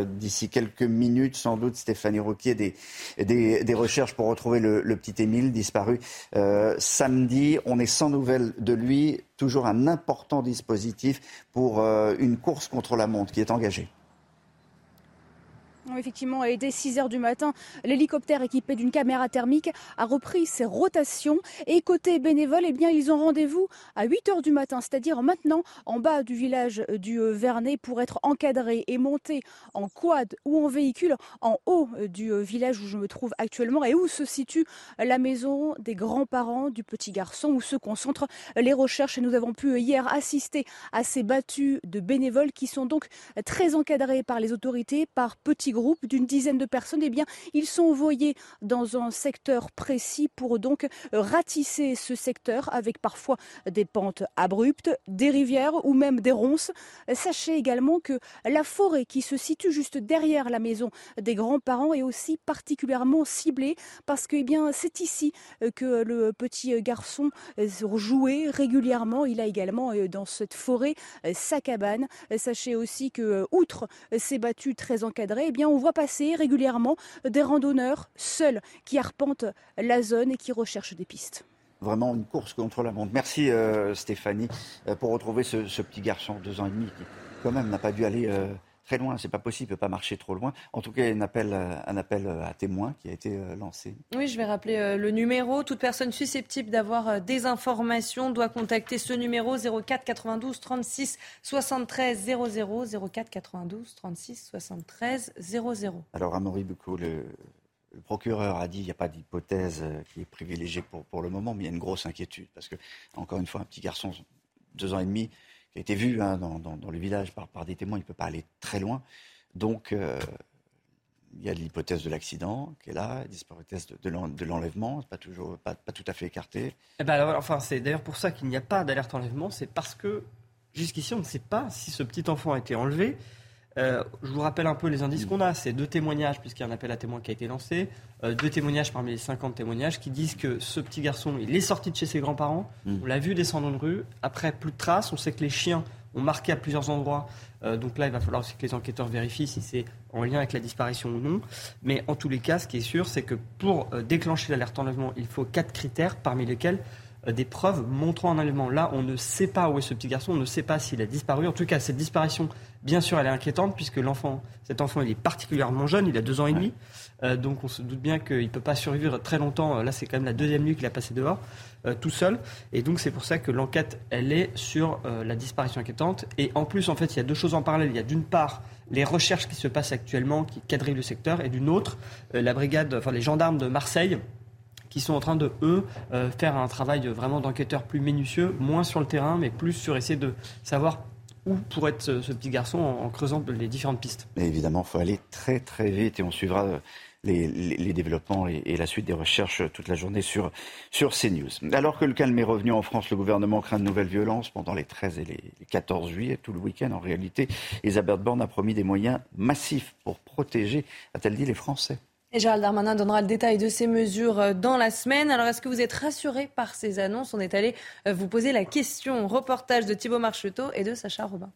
d'ici quelques minutes sans doute Stéphanie Rouquier des, des, recherches pour retrouver le, petit Émile disparu samedi. On est sans nouvelles de lui, toujours un important dispositif pour une course contre la montre qui est engagée. Effectivement, il était 6 heures du matin. L'hélicoptère équipé d'une caméra thermique a repris ses rotations. Et côté bénévole, eh bien, ils ont rendez-vous à 8 heures du matin, c'est-à-dire maintenant en bas du village du euh, Vernet pour être encadré et monté en quad ou en véhicule en haut euh, du euh, village où je me trouve actuellement et où se situe la maison des grands-parents du petit garçon où se concentrent les recherches. Et nous avons pu hier assister à ces battues de bénévoles qui sont donc très encadrés par les autorités, par petits groupe d'une dizaine de personnes, eh bien, ils sont envoyés dans un secteur précis pour donc ratisser ce secteur avec parfois des pentes abruptes, des rivières ou même des ronces. Sachez également que la forêt qui se situe juste derrière la maison des grands-parents est aussi particulièrement ciblée parce que eh bien, c'est ici que le petit garçon jouait régulièrement. Il a également dans cette forêt sa cabane. Sachez aussi que, outre ces battues très encadrées, eh bien, on voit passer régulièrement des randonneurs seuls qui arpentent la zone et qui recherchent des pistes vraiment une course contre la montre. Merci euh, Stéphanie euh, pour retrouver ce, petit garçon de deux ans et demi qui quand même n'a pas dû aller euh, très loin. C'est pas possible, il peut pas marcher trop loin. En tout cas, un appel, un appel à témoins qui a été lancé. Oui, je vais rappeler le numéro. Toute personne susceptible d'avoir des informations doit contacter ce numéro 04 92 36 73 00 04 92 36 73 00. Alors, Amaury Bucco, le, le procureur a dit qu'il n'y a pas d'hypothèse euh, qui est privilégiée pour, pour le moment, mais il y a une grosse inquiétude. Parce que, encore une fois, un petit garçon, deux ans et demi, qui a été vu hein, dans, le village par, des témoins, il ne peut pas aller très loin. Donc, euh, il y a l'hypothèse de l'accident qui est là, l'hypothèse de, l'enlèvement, pas toujours, pas, pas, tout à fait écarté. Eh ben, enfin, c'est d'ailleurs pour ça qu'il n'y a pas d'alerte enlèvement, c'est parce que jusqu'ici, on ne sait pas si ce petit enfant a été enlevé. Euh, je vous rappelle un peu les indices qu'on a. C'est deux témoignages, puisqu'il y a un appel à témoins qui a été lancé. Euh, deux témoignages parmi les 50 témoignages qui disent que ce petit garçon, il est sorti de chez ses grands-parents. Mm. On l'a vu descendre une rue. Après, plus de traces. On sait que les chiens ont marqué à plusieurs endroits. Euh, donc là, il va falloir aussi que les enquêteurs vérifient si c'est en lien avec la disparition ou non. Mais en tous les cas, ce qui est sûr, c'est que pour déclencher l'alerte enlèvement, il faut quatre critères, parmi lesquels des preuves montrant un enlèvement. Là, on ne sait pas où est ce petit garçon, on ne sait pas s'il a disparu. En tout cas, cette disparition Bien sûr, elle est inquiétante puisque l'enfant, cet enfant, il est particulièrement jeune, il a deux ans et demi. Euh, donc on se doute bien qu'il ne peut pas survivre très longtemps. Là, c'est quand même la deuxième nuit qu'il a passé dehors, euh, tout seul. Et donc c'est pour ça que l'enquête, elle est sur euh, la disparition inquiétante. Et en plus, en fait, il y a deux choses en parallèle. Il y a d'une part les recherches qui se passent actuellement, qui quadrillent le secteur, et d'une autre, la brigade, enfin les gendarmes de Marseille qui sont en train de, eux, faire un travail vraiment d'enquêteur plus minutieux, moins sur le terrain, mais plus sur essayer de savoir où pourrait être ce, petit garçon en, creusant les différentes pistes Mais Évidemment, il faut aller très très vite et on suivra euh, les, développements et, la suite des recherches toute la journée sur, sur CNews. Alors que le calme est revenu en France, le gouvernement craint de nouvelles violences pendant les 13 et les 14 juillet, tout le week-end en réalité. Elisabeth Borne a promis des moyens massifs pour protéger, a-t-elle dit, les Français. Gérald Darmanin donnera le détail de ces mesures euh, dans la semaine. Alors, est-ce que vous êtes rassuré par ces annonces? On est allé euh, vous poser la question. Reportage de Thibault Marcheteau et de Sacha Robin.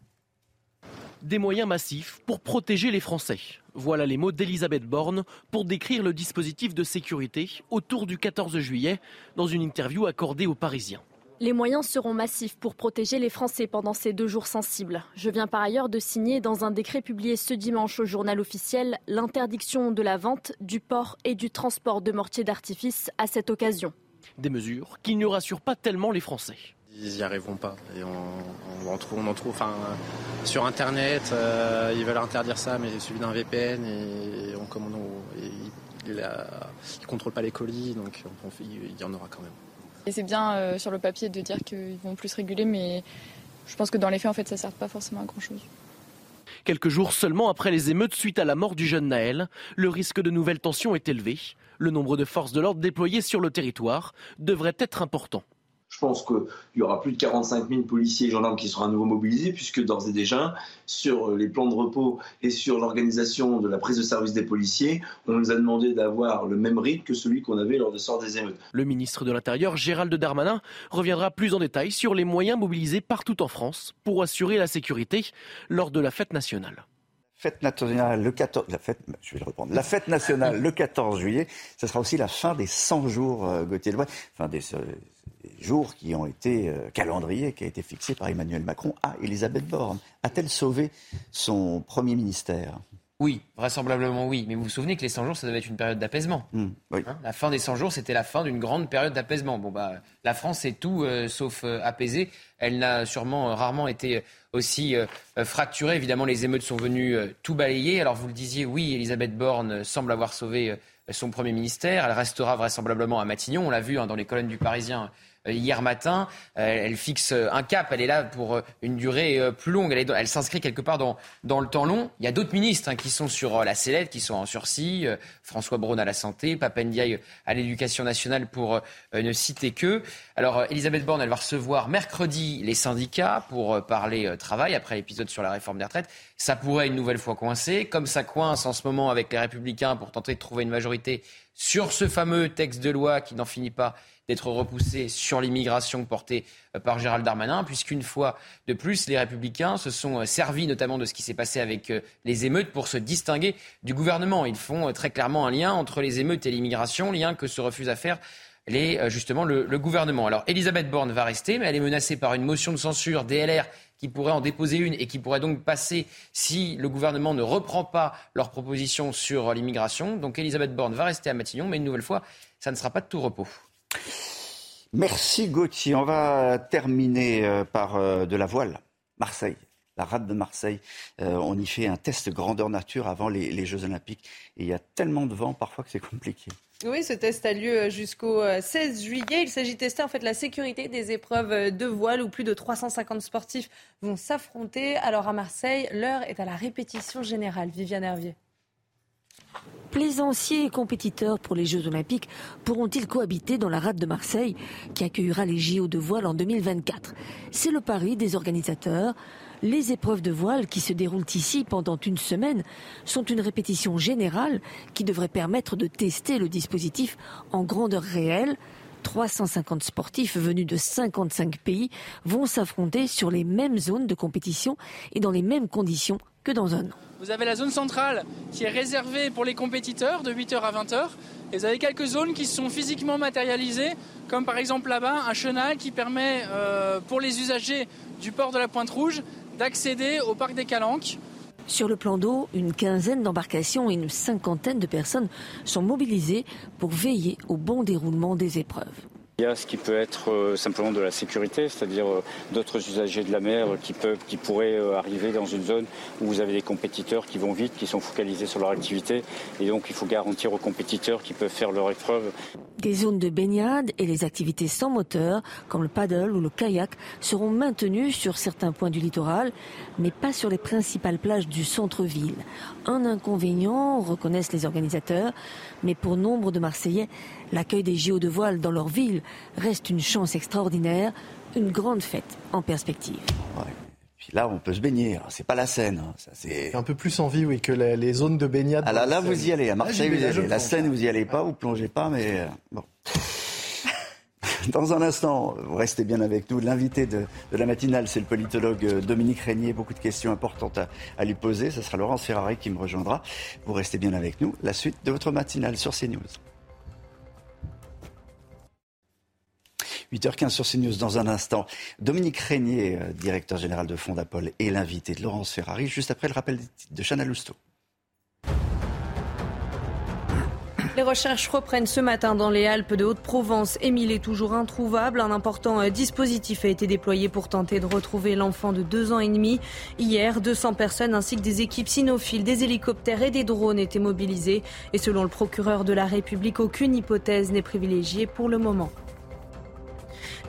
Des moyens massifs pour protéger les Français. Voilà les mots d'Elisabeth Borne pour décrire le dispositif de sécurité autour du 14 juillet dans une interview accordée aux Parisiens. Les moyens seront massifs pour protéger les Français pendant ces deux jours sensibles. Je viens par ailleurs de signer dans un décret publié ce dimanche au journal officiel l'interdiction de la vente, du port et du transport de mortiers d'artifice à cette occasion. Des mesures qui ne rassurent pas tellement les Français. Ils n'y arriveront pas. Et on, en trouve, on en trouve enfin, sur Internet, euh, ils veulent interdire ça, mais suivi d'un VPN et, on, comme ils ne contrôlent pas les colis, donc il y en aura quand même. Et c'est bien euh, sur le papier de dire qu'ils vont plus réguler, mais je pense que dans les faits, en fait, ça ne sert pas forcément à grand-chose. Quelques jours seulement après les émeutes suite à la mort du jeune Naël, le risque de nouvelles tensions est élevé. Le nombre de forces de l'ordre déployées sur le territoire devrait être important. Je pense qu'il y aura plus de 45 000 policiers et gendarmes qui seront à nouveau mobilisés, puisque d'ores et déjà, sur les plans de repos et sur l'organisation de la prise de service des policiers, on nous a demandé d'avoir le même rythme que celui qu'on avait lors de sort des émeutes. Le ministre de l'Intérieur, Gérald Darmanin, reviendra plus en détail sur les moyens mobilisés partout en France pour assurer la sécurité lors de la fête nationale fête nationale le 14, la fête, je vais le reprendre, la fête nationale le 14 juillet, ce sera aussi la fin des 100 jours euh, Gauthier enfin des, euh, jours qui ont été euh, calendrier qui a été fixé par Emmanuel Macron à Elisabeth Borne. A-t-elle sauvé son premier ministère? Oui, vraisemblablement oui. Mais vous vous souvenez que les 100 jours, ça devait être une période d'apaisement. Hmm, hein, la fin des 100 jours, c'était la fin d'une grande période d'apaisement. Bon, bah, la France est tout euh, sauf euh, apaisée. Elle n'a sûrement rarement été aussi fracturée. Évidemment, les émeutes sont venues tout balayer. Alors, vous le disiez, oui, Elisabeth Borne semble avoir sauvé son Premier ministère. Elle restera vraisemblablement à Matignon. On l'a vu hein, dans les colonnes du Parisien hier matin. Euh, elle fixe un cap, elle est là pour euh, une durée plus longue. Elle, s'inscrit quelque part dans, dans le temps long. Il y a d'autres ministres hein, qui sont sur la sellette, qui sont en sursis. François Braun à la santé, Papendiaï à l'éducation nationale pour ne citer que. Alors Elisabeth Borne, elle va recevoir mercredi les syndicats pour parler travail après l'épisode sur la réforme des retraites. Ça pourrait une nouvelle fois coincer, comme ça coince en ce moment avec les républicains pour tenter de trouver une majorité sur ce fameux texte de loi qui n'en finit pas d'être repoussé sur l'immigration portée euh, par Gérald Darmanin, puisqu'une fois de plus, les républicains se sont euh, servis notamment de ce qui s'est passé avec euh, les émeutes pour se distinguer du gouvernement. Ils font très clairement un lien entre les émeutes et l'immigration, lien que se refuse à faire justement le, le, gouvernement. Alors Elisabeth Borne va rester, mais elle est menacée par une motion de censure DLR qui pourrait en déposer une et qui pourrait donc passer si le gouvernement ne reprend pas leurs propositions sur l'immigration. Donc Elisabeth Borne va rester à Matignon, mais une nouvelle fois, ça ne sera pas de tout repos. Merci Gauthier. On va terminer euh, par euh, de la voile. Marseille la rade de Marseille. Euh, on y fait un test grandeur nature avant les, Jeux Olympiques. Et il y a tellement de vent parfois que c'est compliqué. Oui, ce test a lieu jusqu'au 16 juillet. Il s'agit de tester en fait la sécurité des épreuves de voile où plus de 350 sportifs vont s'affronter. Alors à Marseille, l'heure est à la répétition générale. Viviane Hervier. Plaisanciers et compétiteurs pour les Jeux Olympiques pourront-ils cohabiter dans la rade de Marseille qui accueillera les JO de voile en 2024 C'est le pari des organisateurs. Les épreuves de voile qui se déroulent ici pendant une semaine sont une répétition générale qui devrait permettre de tester le dispositif en grandeur réelle. 350 sportifs venus de 55 pays vont s'affronter sur les mêmes zones de compétition et dans les mêmes conditions que dans un an. Vous avez la zone centrale qui est réservée pour les compétiteurs de 8h à 20h. Et vous avez quelques zones qui sont physiquement matérialisées, comme par exemple là-bas un chenal qui permet euh, pour les usagers du port de la Pointe Rouge d'accéder au parc des Calanques. Sur le plan d'eau, une quinzaine d'embarcations et une cinquantaine de personnes sont mobilisées pour veiller au bon déroulement des épreuves. Il y a ce qui peut être euh, simplement de la sécurité, c'est-à-dire euh, d'autres usagers de la mer qui, peuvent, qui pourraient euh, arriver dans une zone où vous avez des compétiteurs qui vont vite, qui sont focalisés sur leur activité. Et donc il faut garantir aux compétiteurs qui peuvent faire leur épreuve. Des zones de baignade et les activités sans moteur, comme le paddle ou le kayak, seront maintenues sur certains points du littoral, mais pas sur les principales plages du centre-ville. Un inconvénient, reconnaissent les organisateurs, mais pour nombre de Marseillais, l'accueil des JO de voile dans leur ville reste une chance extraordinaire, une grande fête en perspective. Puis là, on peut se baigner. C'est pas la Seine. Hein. c'est un peu plus en vie, oui, que les, zones de baignade. Ah là, là, vous y allez. À Marseille, vous y allez. La Seine, vous y allez pas, vous plongez pas, mais euh, bon. Dans un instant, vous restez bien avec nous. L'invité de, la matinale, c'est le politologue euh, Dominique Régnier. Beaucoup de questions importantes à, lui poser. Ce sera Laurence Ferrari qui me rejoindra. Vous restez bien avec nous. La suite de votre matinale sur CNews. 8h15 sur CNews dans un instant. Dominique Régnier, euh, directeur général de Fondapol, est l'invité de Laurence Ferrari, juste après le rappel de Chana Lousteau. Les recherches reprennent ce matin dans les Alpes de Haute-Provence. Émile est toujours introuvable. Un important euh, dispositif a été déployé pour tenter de retrouver l'enfant de deux ans et demi. Hier, 200 personnes ainsi que des équipes cynophiles, des hélicoptères et des drones étaient mobilisés. Et selon le procureur de la République, aucune hypothèse n'est privilégiée pour le moment.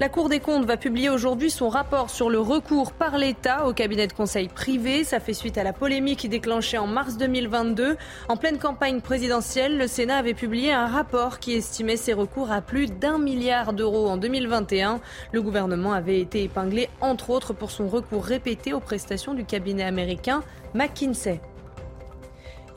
La Cour des comptes va publier aujourd'hui son rapport sur le recours par l'État au cabinet de conseil privé. Ça fait suite à la polémique déclenchée en mars 2022. En pleine campagne présidentielle, le Sénat avait publié un rapport qui estimait ses recours à plus d'un milliard d'euros en 2021. Le gouvernement avait été épinglé, entre autres, pour son recours répété aux prestations du cabinet américain McKinsey.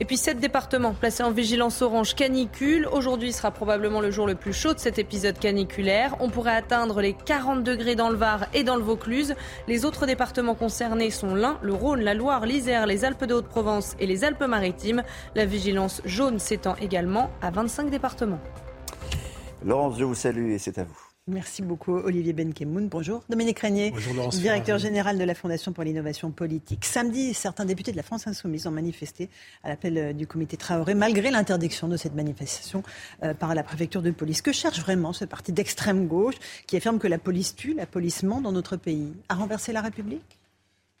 Et puis sept départements placés en vigilance orange canicule. Aujourd'hui sera probablement le jour le plus chaud de cet épisode caniculaire. On pourrait atteindre les 40 degrés dans le Var et dans le Vaucluse. Les autres départements concernés sont l'Ain, le Rhône, la Loire, l'Isère, les Alpes de Haute-Provence et les Alpes-Maritimes. La vigilance jaune s'étend également à 25 départements. Laurence, je vous salue et c'est à vous. Merci beaucoup, Olivier Benkemoun. Bonjour. Dominique Régnier, directeur général de la Fondation pour l'innovation politique. Samedi, certains députés de la France Insoumise ont manifesté à l'appel euh, du comité Traoré, malgré l'interdiction de cette manifestation euh, par la préfecture de police. Que cherche vraiment ce parti d'extrême gauche qui affirme que la police tue, la police ment dans notre pays? À renverser la République?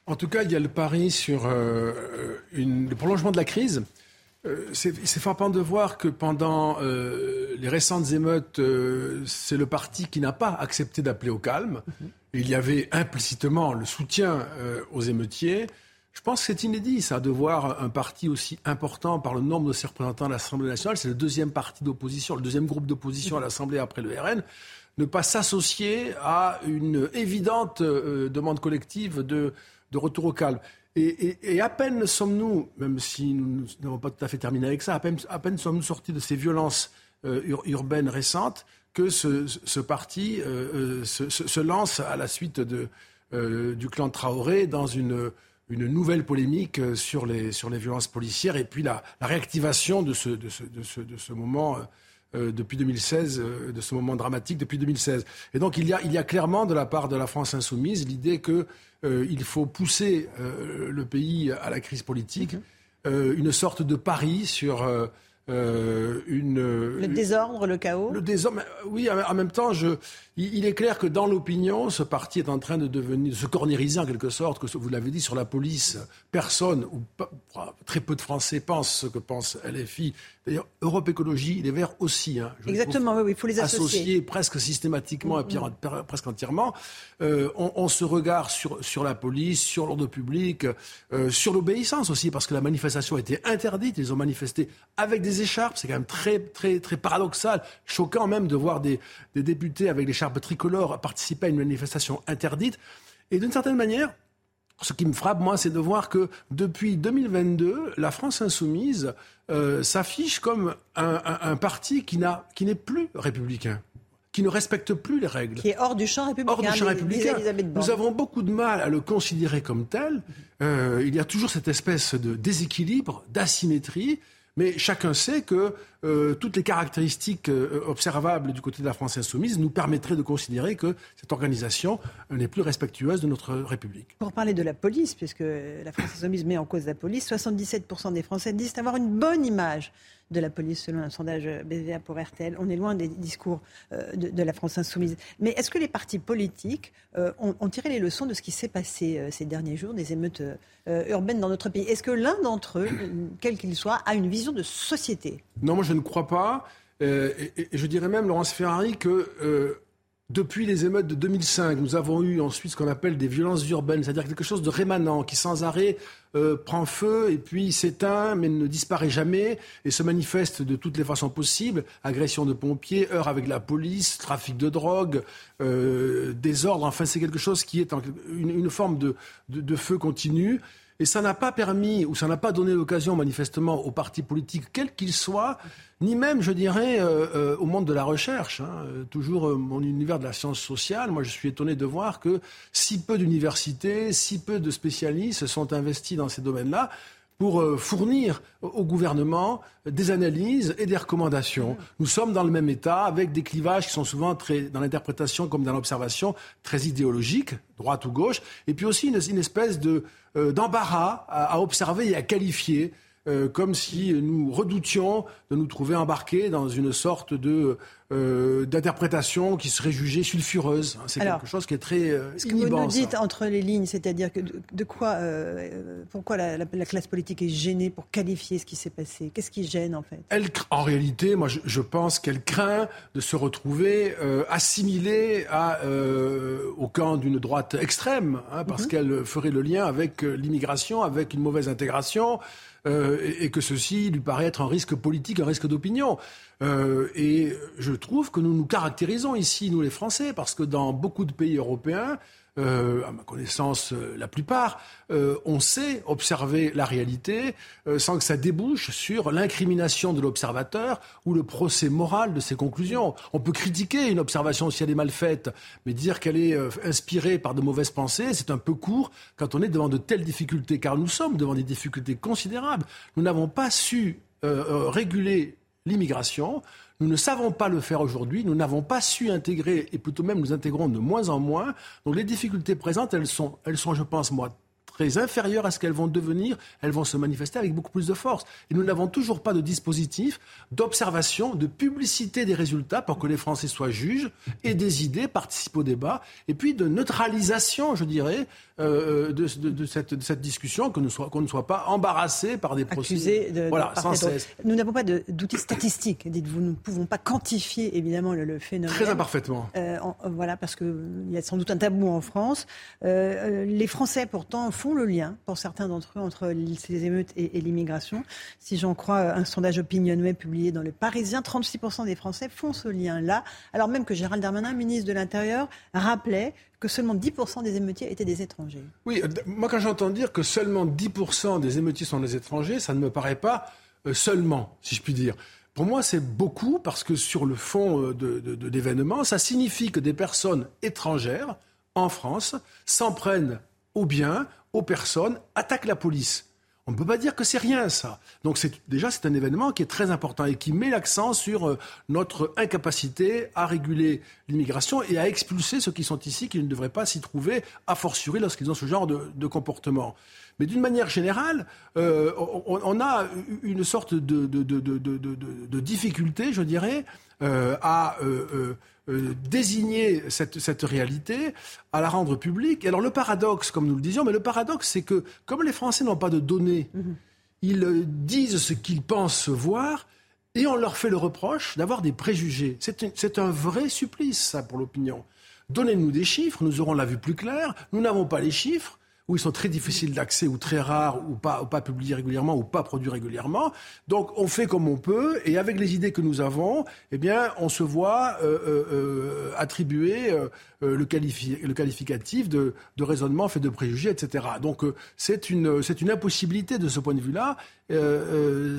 En tout cas, il y a le pari sur euh, le prolongement de la crise euh, c'est frappant de voir que pendant euh, les récentes émeutes, euh, c'est le parti qui n'a pas accepté d'appeler au calme. Mhm. Il y avait implicitement le soutien aux émeutiers. Je pense que c'est inédit, ça, de voir un parti aussi important par le nombre de ses représentants à l'Assemblée nationale. C'est le deuxième parti d'opposition, le deuxième groupe d'opposition à l'Assemblée après le RN. Ne pas s'associer à une évidente demande collective de retour au calme. Et, à peine sommes-nous, même si nous n'avons pas tout à fait terminé avec ça, à peine, sommes-nous sortis de ces violences euh, urbaines récentes que ce, parti euh, euh, se, lance à la suite du clan Traoré dans une, une nouvelle polémique sur les, sur les violences policières et puis la, réactivation de ce, de ce, de ce, moment depuis 2016, de ce moment dramatique depuis 2016. Et donc il y, a, il y a clairement de la part de la France insoumise l'idée qu'il faut pousser le pays à la crise politique, mm-hmm. une sorte de pari sur euh, une, le désordre, le chaos Le désordre, oui, en même temps, je, il, est clair que dans l'opinion, ce parti est en train de devenir, de se cornériser en quelque sorte, que vous l'avez dit sur la police, personne ou très peu de Français pensent ce que pense LFI. D'ailleurs, Europe Écologie, les Verts aussi. Hein, Exactement, oui, il faut les associer. Associés presque systématiquement et presque entièrement. Euh, on, se regarde sur, sur la police, sur l'ordre public, euh, sur l'obéissance aussi, parce que la manifestation a été interdite. Ils ont manifesté avec des écharpes. C'est quand même très, très, très paradoxal, choquant même de voir des, des députés avec des l'écharpe tricolore participer à une manifestation interdite. Et d'une certaine manière, ce qui me frappe, moi, c'est de voir que depuis 2022, la France insoumise euh, s'affiche comme un, parti qui n'est plus républicain qui ne respecte plus les règles. Qui est hors du champ républicain. Hors du champ républicain. Nous avons beaucoup de mal à le considérer comme tel. Euh, il y a toujours cette espèce de déséquilibre, d'asymétrie. Mais chacun sait que euh, toutes les caractéristiques euh, observables du côté de la France insoumise nous permettraient de considérer que cette organisation n'est plus respectueuse de notre République. Pour parler de la police, puisque la France insoumise met en cause la police, 77% des Français disent avoir une bonne image de la police selon un sondage BVA pour RTL. On est loin des discours euh, de, la France insoumise. Mais est-ce que les partis politiques euh, ont, tiré les leçons de ce qui s'est passé euh, ces derniers jours, des émeutes urbaines dans notre pays? Est-ce que l'un d'entre eux, quel qu'il soit, a une vision de société? Non, moi je ne crois pas. Et, je dirais même, Laurence Ferrari, que depuis les émeutes de 2005, nous avons eu ensuite ce qu'on appelle des violences urbaines, c'est-à-dire quelque chose de rémanent qui sans arrêt euh, prend feu et puis s'éteint mais ne disparaît jamais et se manifeste de toutes les façons possibles. Agression de pompiers, heurts avec la police, trafic de drogue, euh, désordre. Enfin, c'est quelque chose qui est une, forme de, de feu continu. Et ça n'a pas permis, ou ça n'a pas donné l'occasion manifestement aux partis politiques, quels qu'ils soient, ni même, je dirais, euh, euh, au monde de la recherche. Hein. toujours euh, mon univers de la science sociale, moi je suis étonné de voir que si peu d'universités, si peu de spécialistes sont investis dans ces domaines-là pour fournir au gouvernement des analyses et des recommandations. Nous sommes dans le même état avec des clivages qui sont souvent très, dans l'interprétation comme dans l'observation, très idéologiques, droite ou gauche, et puis aussi une, espèce de, d'embarras à, observer et à qualifier. Comme si nous redoutions de nous trouver embarqués dans une sorte de euh, d'interprétation qui serait jugée sulfureuse. C'est quelque chose qui est très euh, Ce que vous nous dites entre les lignes, c'est-à-dire que de, quoi, euh, pourquoi la, classe politique est gênée pour qualifier ce qui s'est passé? Qu'est-ce qui gêne en fait? Elle, En réalité, moi, je, pense qu'elle craint de se retrouver assimilée à, au camp d'une droite extrême, hein, parce mhm. qu'elle ferait le lien avec l'immigration, avec une mauvaise intégration. Et, que ceci lui paraît être un risque politique, un risque d'opinion. Euh, et je trouve que nous nous caractérisons ici, nous les Français, parce que dans beaucoup de pays européens, euh, à ma connaissance euh, la plupart, on sait observer la réalité sans que ça débouche sur l'incrimination de l'observateur ou le procès moral de ses conclusions. On peut critiquer une observation si elle est mal faite, mais dire qu'elle est inspirée par de mauvaises pensées, c'est un peu court quand on est devant de telles difficultés, car nous sommes devant des difficultés considérables. Nous n'avons pas su réguler l'immigration. Nous ne savons pas le faire aujourd'hui, nous n'avons pas su intégrer, et plutôt même nous intégrons de moins en moins. Donc les difficultés présentes, elles sont, elles sont je pense, moi, très inférieures à ce qu'elles vont devenir, elles vont se manifester avec beaucoup plus de force. Et nous n'avons toujours pas de dispositif d'observation, de publicité des résultats pour que les Français soient juges et des idées, participent au débat, et puis de neutralisation, je dirais, euh, de, de, cette, de, cette, discussion, que nous qu'on ne soit pas embarrassé par des procédures. De, voilà, sans cesse. Nous n'avons pas d'outils statistiques, dites-vous. Nous ne pouvons pas quantifier, évidemment, le, phénomène. Très imparfaitement. Euh, voilà, parce qu'il y a sans doute un tabou en France. Euh, les Français, pourtant, font le lien, pour certains d'entre eux, entre ces émeutes et, l'immigration. Si j'en crois un sondage Opinionway publié dans Le Parisien, 36% des Français font ce lien-là. Alors même que Gérald Darmanin, ministre de l'Intérieur, rappelait que seulement 10% des émeutiers étaient des étrangers. Oui, moi quand j'entends dire que seulement 10% des émeutiers sont des étrangers, ça ne me paraît pas euh, seulement, si je puis dire. Pour moi, c'est beaucoup parce que sur le fond euh, de, l'événement, ça signifie que des personnes étrangères en France s'en prennent aux biens, aux personnes, attaquent la police. On ne peut pas dire que c'est rien, ça. Donc déjà, c'est un événement qui est très important et qui met l'accent sur euh, notre incapacité à réguler l'immigration et à expulser ceux qui sont ici, qui ne devraient pas s'y trouver, a fortiori lorsqu'ils ont ce genre de, comportement. Mais d'une manière générale, euh, on, a une sorte de, de difficulté, je dirais, euh, à désigner cette, cette, réalité, à la rendre publique. Et alors le paradoxe, comme nous le disions, mais le paradoxe, c'est que comme les Français n'ont pas de données, mhm. ils euh, disent ce qu'ils pensent voir, et on leur fait le reproche d'avoir des préjugés. C'est un vrai supplice, ça, pour l'opinion. Donnez-nous des chiffres, nous aurons la vue plus claire. Nous n'avons pas les chiffres où ils sont très difficiles d'accès ou très rares ou pas, ou pas publiés régulièrement ou pas produits régulièrement. Donc on fait comme on peut et avec les idées que nous avons, eh bien on se voit euh, euh, euh attribuer euh, euh, le, le, qualificatif de, de, raisonnement fait de préjugés, etc. Donc c'est une, une impossibilité de ce point de vue-là.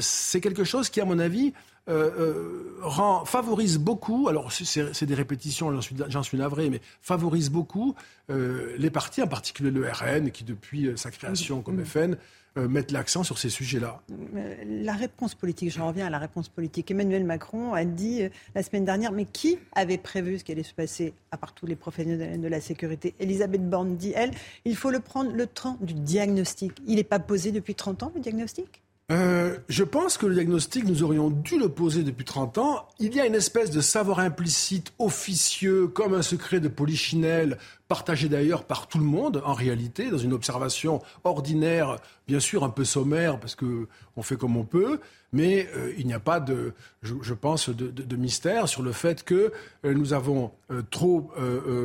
c'est quelque chose qui, à mon avis, euh, euh, rend, favorise beaucoup, alors c'est des répétitions, j'en suis, suis, navré, mais favorise beaucoup euh, les partis, en particulier le RN, qui depuis sa création comme mm. FN, mettent l'accent sur ces sujets-là. La réponse politique, j'en reviens à la réponse politique. Emmanuel Macron a dit la semaine dernière, mais qui avait prévu ce qui allait se passer, à part tous les professionnels de la sécurité? Elisabeth Borne dit, elle, il faut le prendre le temps du diagnostic. Il n'est pas posé depuis 30 ans, le diagnostic? Euh, je pense que le diagnostic, nous aurions dû le poser depuis 30 ans. Il y a une espèce de savoir implicite, officieux, comme un secret de polichinelle, partagé d'ailleurs par tout le monde, en réalité, dans une observation ordinaire, bien sûr un peu sommaire, parce qu'on fait comme on peut, mais euh, il n'y a pas de, je, pense, de, mystère sur le fait que euh, nous avons trop,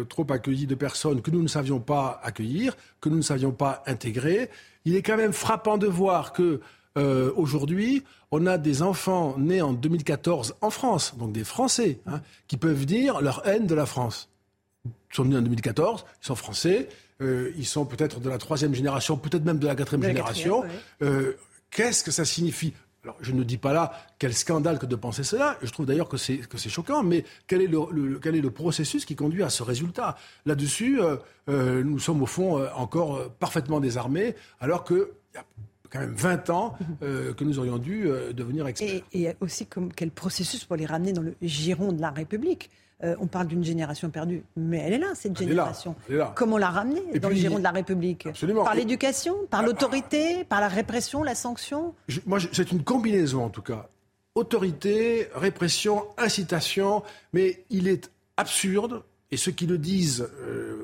trop accueilli de personnes que nous ne savions pas accueillir, que nous ne savions pas intégrer. Il est quand même frappant de voir que euh, aujourd'hui, on a des enfants nés en 2014 en France, donc des Français, hein, qui peuvent dire leur haine de la France. Ils sont nés en 2014, ils sont français, euh, ils sont peut-être de la troisième génération, peut-être même de la quatrième génération. Euh, qu'est-ce que ça signifie? Alors, je ne dis pas là quel scandale que de penser cela. Je trouve d'ailleurs que c'est que c'est choquant. Mais quel est le, quel est le processus qui conduit à ce résultat? Là-dessus, nous sommes au fond encore parfaitement désarmés, alors que quand même 20 ans euh, que nous aurions dû euh, devenir experts. Et, aussi comme, quel processus pour les ramener dans le giron de la République euh, on parle d'une génération perdue, mais elle est là, cette génération. Comment la ramener dans le giron de la République? Par l'éducation, par ah, l'autorité, par la répression, la sanction? Moi, c'est une combinaison en tout cas. Autorité, répression, incitation, mais il est absurde, et ceux qui le disent,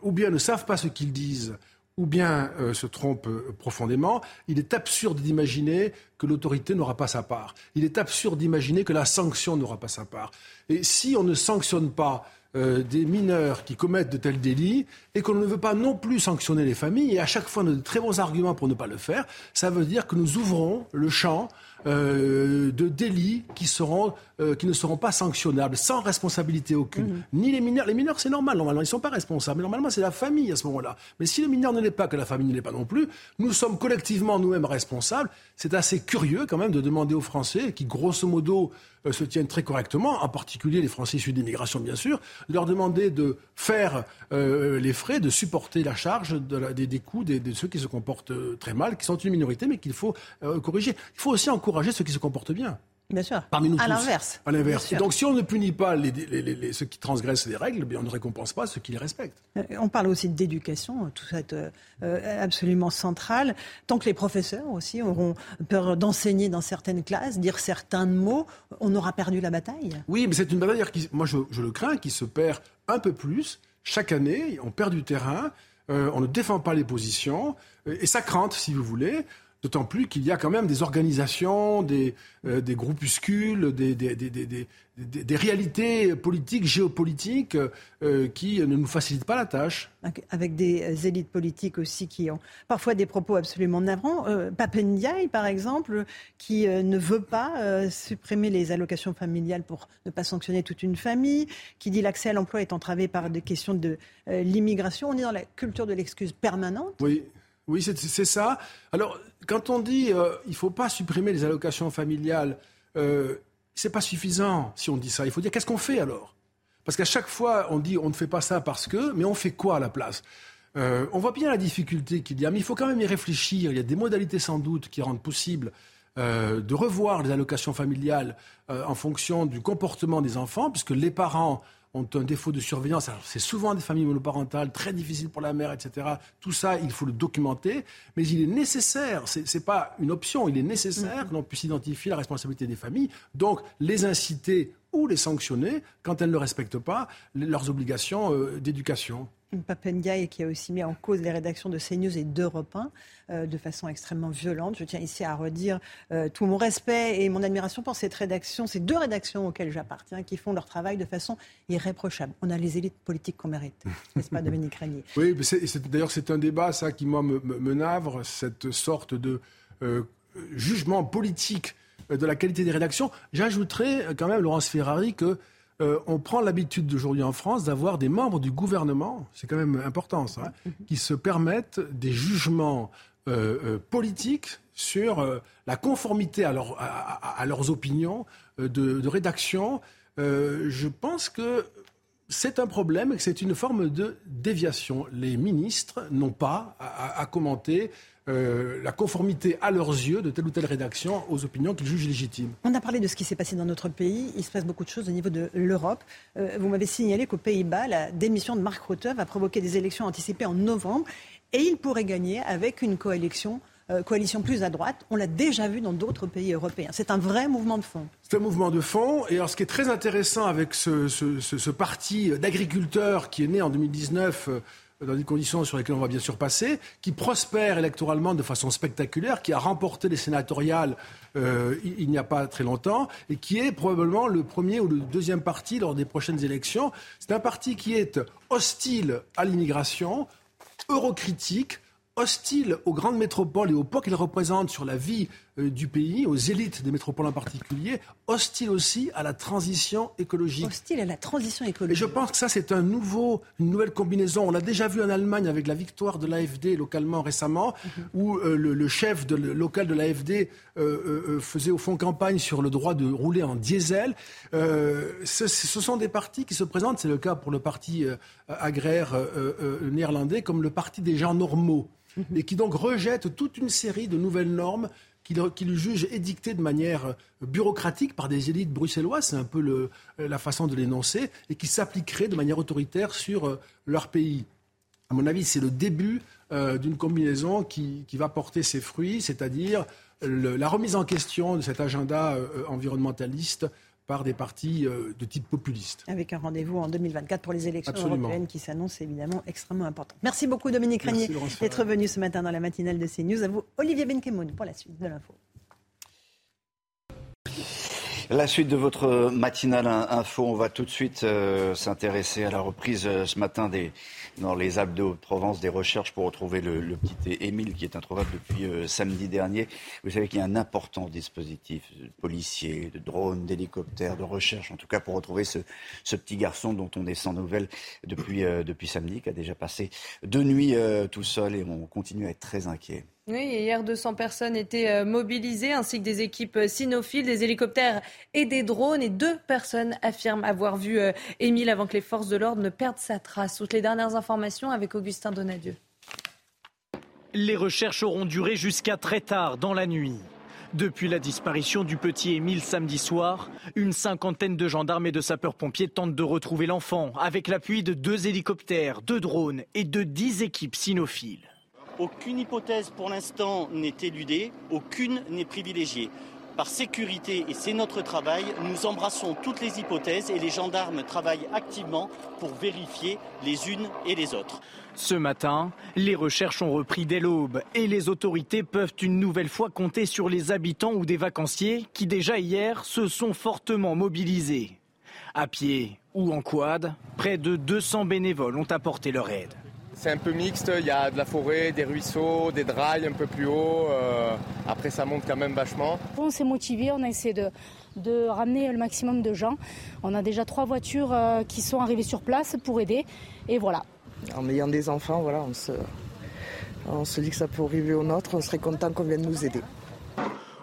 ou bien ne savent pas ce qu'ils disent, ou bien euh, se trompe euh, profondément. Il est absurde d'imaginer que l'autorité n'aura pas sa part. Il est absurde d'imaginer que la sanction n'aura pas sa part. Et si on ne sanctionne pas euh, des mineurs qui commettent de tels délits et qu'on ne veut pas non plus sanctionner les familles, et à chaque fois on a de très bons arguments pour ne pas le faire, ça veut dire que nous ouvrons le champ euh, de délits qui, seront, euh, qui ne seront pas sanctionnables, sans responsabilité aucune. Mhm. Ni les mineurs. Les mineurs, c'est normal, normalement, ils ne sont pas responsables. Normalement, c'est la famille à ce moment-là. Mais si le mineur ne l'est pas, que la famille ne l'est pas non plus, nous sommes collectivement nous-mêmes responsables. C'est assez curieux quand même de demander aux Français, qui grosso modo se tiennent très correctement, en particulier les Français issus d'immigration bien sûr, leur demander de faire les frais, de supporter la charge des, coûts de ceux qui se comportent très mal, qui sont une minorité, mais qu'il faut corriger. Il faut aussi encourager ceux qui se comportent bien. Bien sûr. Parmi nous à l'inverse. À l'inverse. Donc si on ne punit pas les, ceux qui transgressent les règles, bien, on ne récompense pas ceux qui les respectent. Euh, on parle aussi d'éducation, tout ça est euh, absolument central. Tant que les professeurs aussi auront peur d'enseigner dans certaines classes, dire certains mots, on aura perdu la bataille. Oui, mais c'est une bataille qui, moi je, le crains, qui se perd un peu plus chaque année. On perd du terrain, euh, on ne défend pas les positions, et ça crante, si vous voulez. D'autant plus qu'il y a quand même des organisations, des, euh, des groupuscules, des, des, des, des, réalités politiques, géopolitiques euh, qui ne nous facilitent pas la tâche. Avec des euh, élites politiques aussi qui ont parfois des propos absolument navrants. Euh, Papendiaï, par exemple, qui ne veut pas supprimer les allocations familiales pour ne pas sanctionner toute une famille, qui dit l'accès à l'emploi est entravé par des questions de l'immigration. On est dans la culture de l'excuse permanente. Oui. Oui, c'est ça. Alors, quand on dit euh, il ne faut pas supprimer les allocations familiales, euh, c'est pas suffisant si on dit ça. Il faut dire qu'est-ce qu'on fait alors? Parce qu'à chaque fois, on dit on ne fait pas ça parce que, mais on fait quoi à la place? Euh, on voit bien la difficulté qu'il y a, mais il faut quand même y réfléchir. Il y a des modalités sans doute qui rendent possible euh, de revoir les allocations familiales euh, en fonction du comportement des enfants, puisque les parents ont un défaut de surveillance. C'est souvent des familles monoparentales, très difficiles pour la mère, etc. Tout ça, il faut le documenter, mais il est nécessaire, ce n'est pas une option, il est nécessaire mm-hmm. que l'on puisse identifier la responsabilité des familles, donc les inciter ou les sanctionner quand elles ne respectent pas leurs obligations d'éducation. Papendiaï qui a aussi mis en cause les rédactions de CNews et d'Europe 1 euh, de façon extrêmement violente. Je tiens ici à redire euh, tout mon respect et mon admiration pour cette rédaction, ces deux rédactions auxquelles j'appartiens, qui font leur travail de façon irréprochable. On a les élites politiques qu'on mérite, n'est-ce pas, Dominique Régnier? Oui, d'ailleurs, c'est un débat, ça, qui, moi, me, navre, cette sorte de euh, jugement politique de la qualité des rédactions. J'ajouterais quand même, Laurence Ferrari, que euh, on prend l'habitude d'aujourd'hui en France d'avoir des membres du gouvernement, c'est quand même important ça, hein, qui se permettent des jugements euh, euh, politiques sur la conformité à, leurs opinions de, rédaction. je pense que c'est un problème et que c'est une forme de déviation. Les ministres n'ont pas à commenter euh, la conformité à leurs yeux de telle ou telle rédaction aux opinions qu'ils jugent légitimes. On a parlé de ce qui s'est passé dans notre pays. Il se passe beaucoup de choses au niveau de l'Europe. Euh, vous m'avez signalé qu'aux Pays-Bas, la démission de Mark Rutte va provoquer des élections anticipées en novembre et il pourrait gagner avec une coalition. Euh, coalition plus à droite. On l'a déjà vu dans d'autres pays européens. C'est un vrai mouvement de fond. C'est un mouvement de fond. Et alors, ce qui est très intéressant avec ce, ce parti d'agriculteurs qui est né en 2019 dans des conditions sur lesquelles on va bien sûr passer, qui prospère électoralement de façon spectaculaire, qui a remporté les sénatoriales euh, il, n'y a pas très longtemps, et qui est probablement le premier ou le deuxième parti lors des prochaines élections. C'est un parti qui est hostile à l'immigration, eurocritique, hostile aux grandes métropoles et au poids qu'elles représentent sur la vie du pays, aux élites des métropoles en particulier, hostile aussi à la transition écologique. Hostile à la transition écologique. Et je pense que ça, c'est un nouveau, une nouvelle combinaison. On l'a déjà vu en Allemagne avec la victoire de l'AFD localement récemment, mhm. où euh, le, chef de, local de l'AFD euh, faisait au fond campagne sur le droit de rouler en diesel. Ce, ce, sont des partis qui se présentent, c'est le cas pour le parti agraire néerlandais, comme le parti des gens normaux. Mhm. Et qui donc rejette toute une série de nouvelles normes qu'il juge édictées de manière euh, bureaucratique par des élites bruxelloises, c'est un peu euh, la façon de l'énoncer, et qui s'appliqueraient de manière autoritaire sur euh, leur pays. À mon avis, c'est le début d'une combinaison qui, va porter ses fruits, c'est-à-dire la remise en question de cet agenda environnementaliste par des partis euh, de type populiste. Avec un rendez-vous en 2024 pour les élections européennes qui s'annoncent évidemment extrêmement important. Merci beaucoup Dominique Régnier d'être venu ce matin dans la matinale de CNews. À vous Olivier Benkemoun pour la suite de l'info. La suite de votre matinale info, on va tout de suite euh, s'intéresser à la reprise euh, ce matin des, dans les Alpes de Provence des recherches pour retrouver le, petit Émile qui est introuvable depuis euh, samedi dernier. Vous savez qu'il y a un important dispositif de policiers, de drones, d'hélicoptères, de recherche, en tout cas pour retrouver ce, petit garçon dont on est sans nouvelles depuis, depuis samedi, qui a déjà passé deux nuits tout seul et on continue à être très inquiet. Oui, hier, 200 personnes étaient euh, mobilisées, ainsi que des équipes euh, cynophiles, des hélicoptères et des drones. Et deux personnes affirment avoir vu euh, Émile avant que les forces de l'ordre ne perdent sa trace. Toutes les dernières informations avec Augustin Donadieu. Les recherches auront duré jusqu'à très tard dans la nuit. Depuis la disparition du petit Émile samedi soir, une cinquantaine de gendarmes et de sapeurs-pompiers tentent de retrouver l'enfant avec l'appui de deux hélicoptères, deux drones et de dix équipes cynophiles. Aucune hypothèse pour l'instant n'est éludée, aucune n'est privilégiée. Par sécurité, et c'est notre travail, nous embrassons toutes les hypothèses et les gendarmes travaillent activement pour vérifier les unes et les autres. Ce matin, les recherches ont repris dès l'aube et les autorités peuvent une nouvelle fois compter sur les habitants ou des vacanciers qui déjà hier se sont fortement mobilisés. À pied ou en quad, près de 200 bénévoles ont apporté leur aide. C'est un peu mixte, il y a de la forêt, des ruisseaux, des drailles un peu plus haut. Euh, après, ça monte quand même vachement. On s'est motivé, on a essayé de, ramener le maximum de gens. On a déjà trois voitures euh, qui sont arrivées sur place pour aider. Et voilà. En ayant des enfants, voilà, on se, on se dit que ça peut arriver au nôtre. On serait content qu'on vienne nous aider.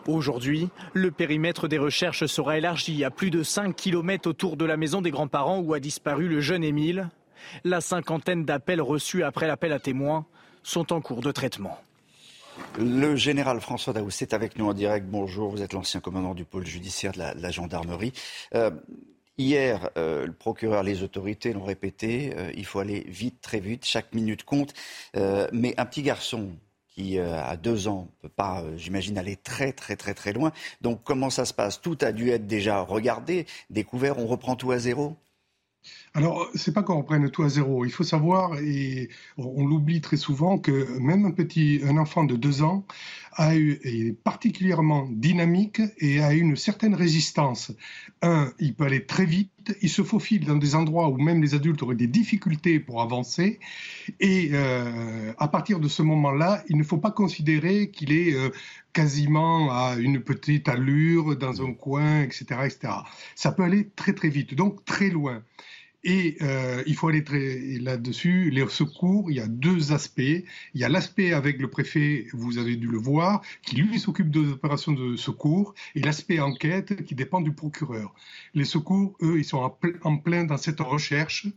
Aujourd'hui, le périmètre des recherches sera élargi à plus de 5 km autour de la maison des grands-parents où a disparu le jeune Émile. La cinquantaine d'appels reçus après l'appel à témoins sont en cours de traitement. Le général François Daous est avec nous en direct. Bonjour, vous êtes l'ancien commandant du pôle judiciaire de la, gendarmerie. Euh, hier, euh, le procureur, les autorités l'ont répété, euh, il faut aller vite, très vite, chaque minute compte. mais un petit garçon qui a deux ans ne peut pas, j'imagine, aller très très très très loin. Donc comment ça se passe? Tout a dû être déjà regardé, découvert, on reprend tout à zéro? Alors, c'est pas qu'on reprenne tout à zéro. Il faut savoir, et on l'oublie très souvent, que même un petit, un enfant de deux ans est particulièrement dynamique et a une certaine résistance. Un, il peut aller très vite, il se faufile dans des endroits où même les adultes auraient des difficultés pour avancer. Et euh, à partir de ce moment-là, il ne faut pas considérer qu'il est euh, quasiment à une petite allure dans un coin, etc., etc. Ça peut aller très très vite, donc très loin. Et euh, il faut aller très là-dessus. Les secours, il y a deux aspects. Il y a l'aspect avec le préfet, vous avez dû le voir, qui lui s'occupe des opérations de secours, et l'aspect enquête qui dépend du procureur. Les secours, eux, ils sont en plein dans cette recherche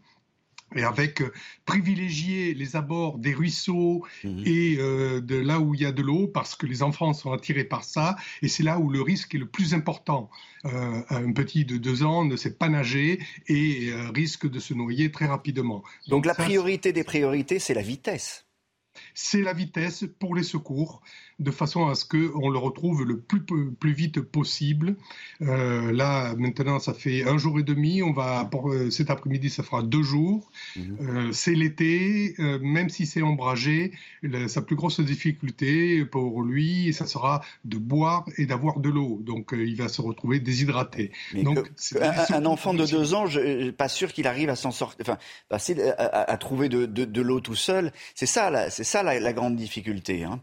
et avec euh, privilégier les abords des ruisseaux mhm. et euh, de là où il y a de l'eau, parce que les enfants sont attirés par ça, et c'est là où le risque est le plus important. Euh, un petit de deux ans ne sait pas nager et risque de se noyer très rapidement. Donc, la priorité des priorités, c'est la vitesse. C'est la vitesse pour les secours de façon à ce qu'on le retrouve le plus, plus vite possible. Euh, là, maintenant, ça fait un jour et demi. On va, pour, euh, cet après-midi, ça fera deux jours. Mhm. Euh, c'est l'été, même si c'est ombragé, sa plus grosse difficulté pour lui, ça sera de boire et d'avoir de l'eau. Donc, il va se retrouver déshydraté. Donc, un, enfant de deux ans, je suis pas sûr qu'il arrive à s'en sortir, enfin, à, trouver de, de, l'eau tout seul. C'est ça, c'est ça la, la, grande difficulté. Hein.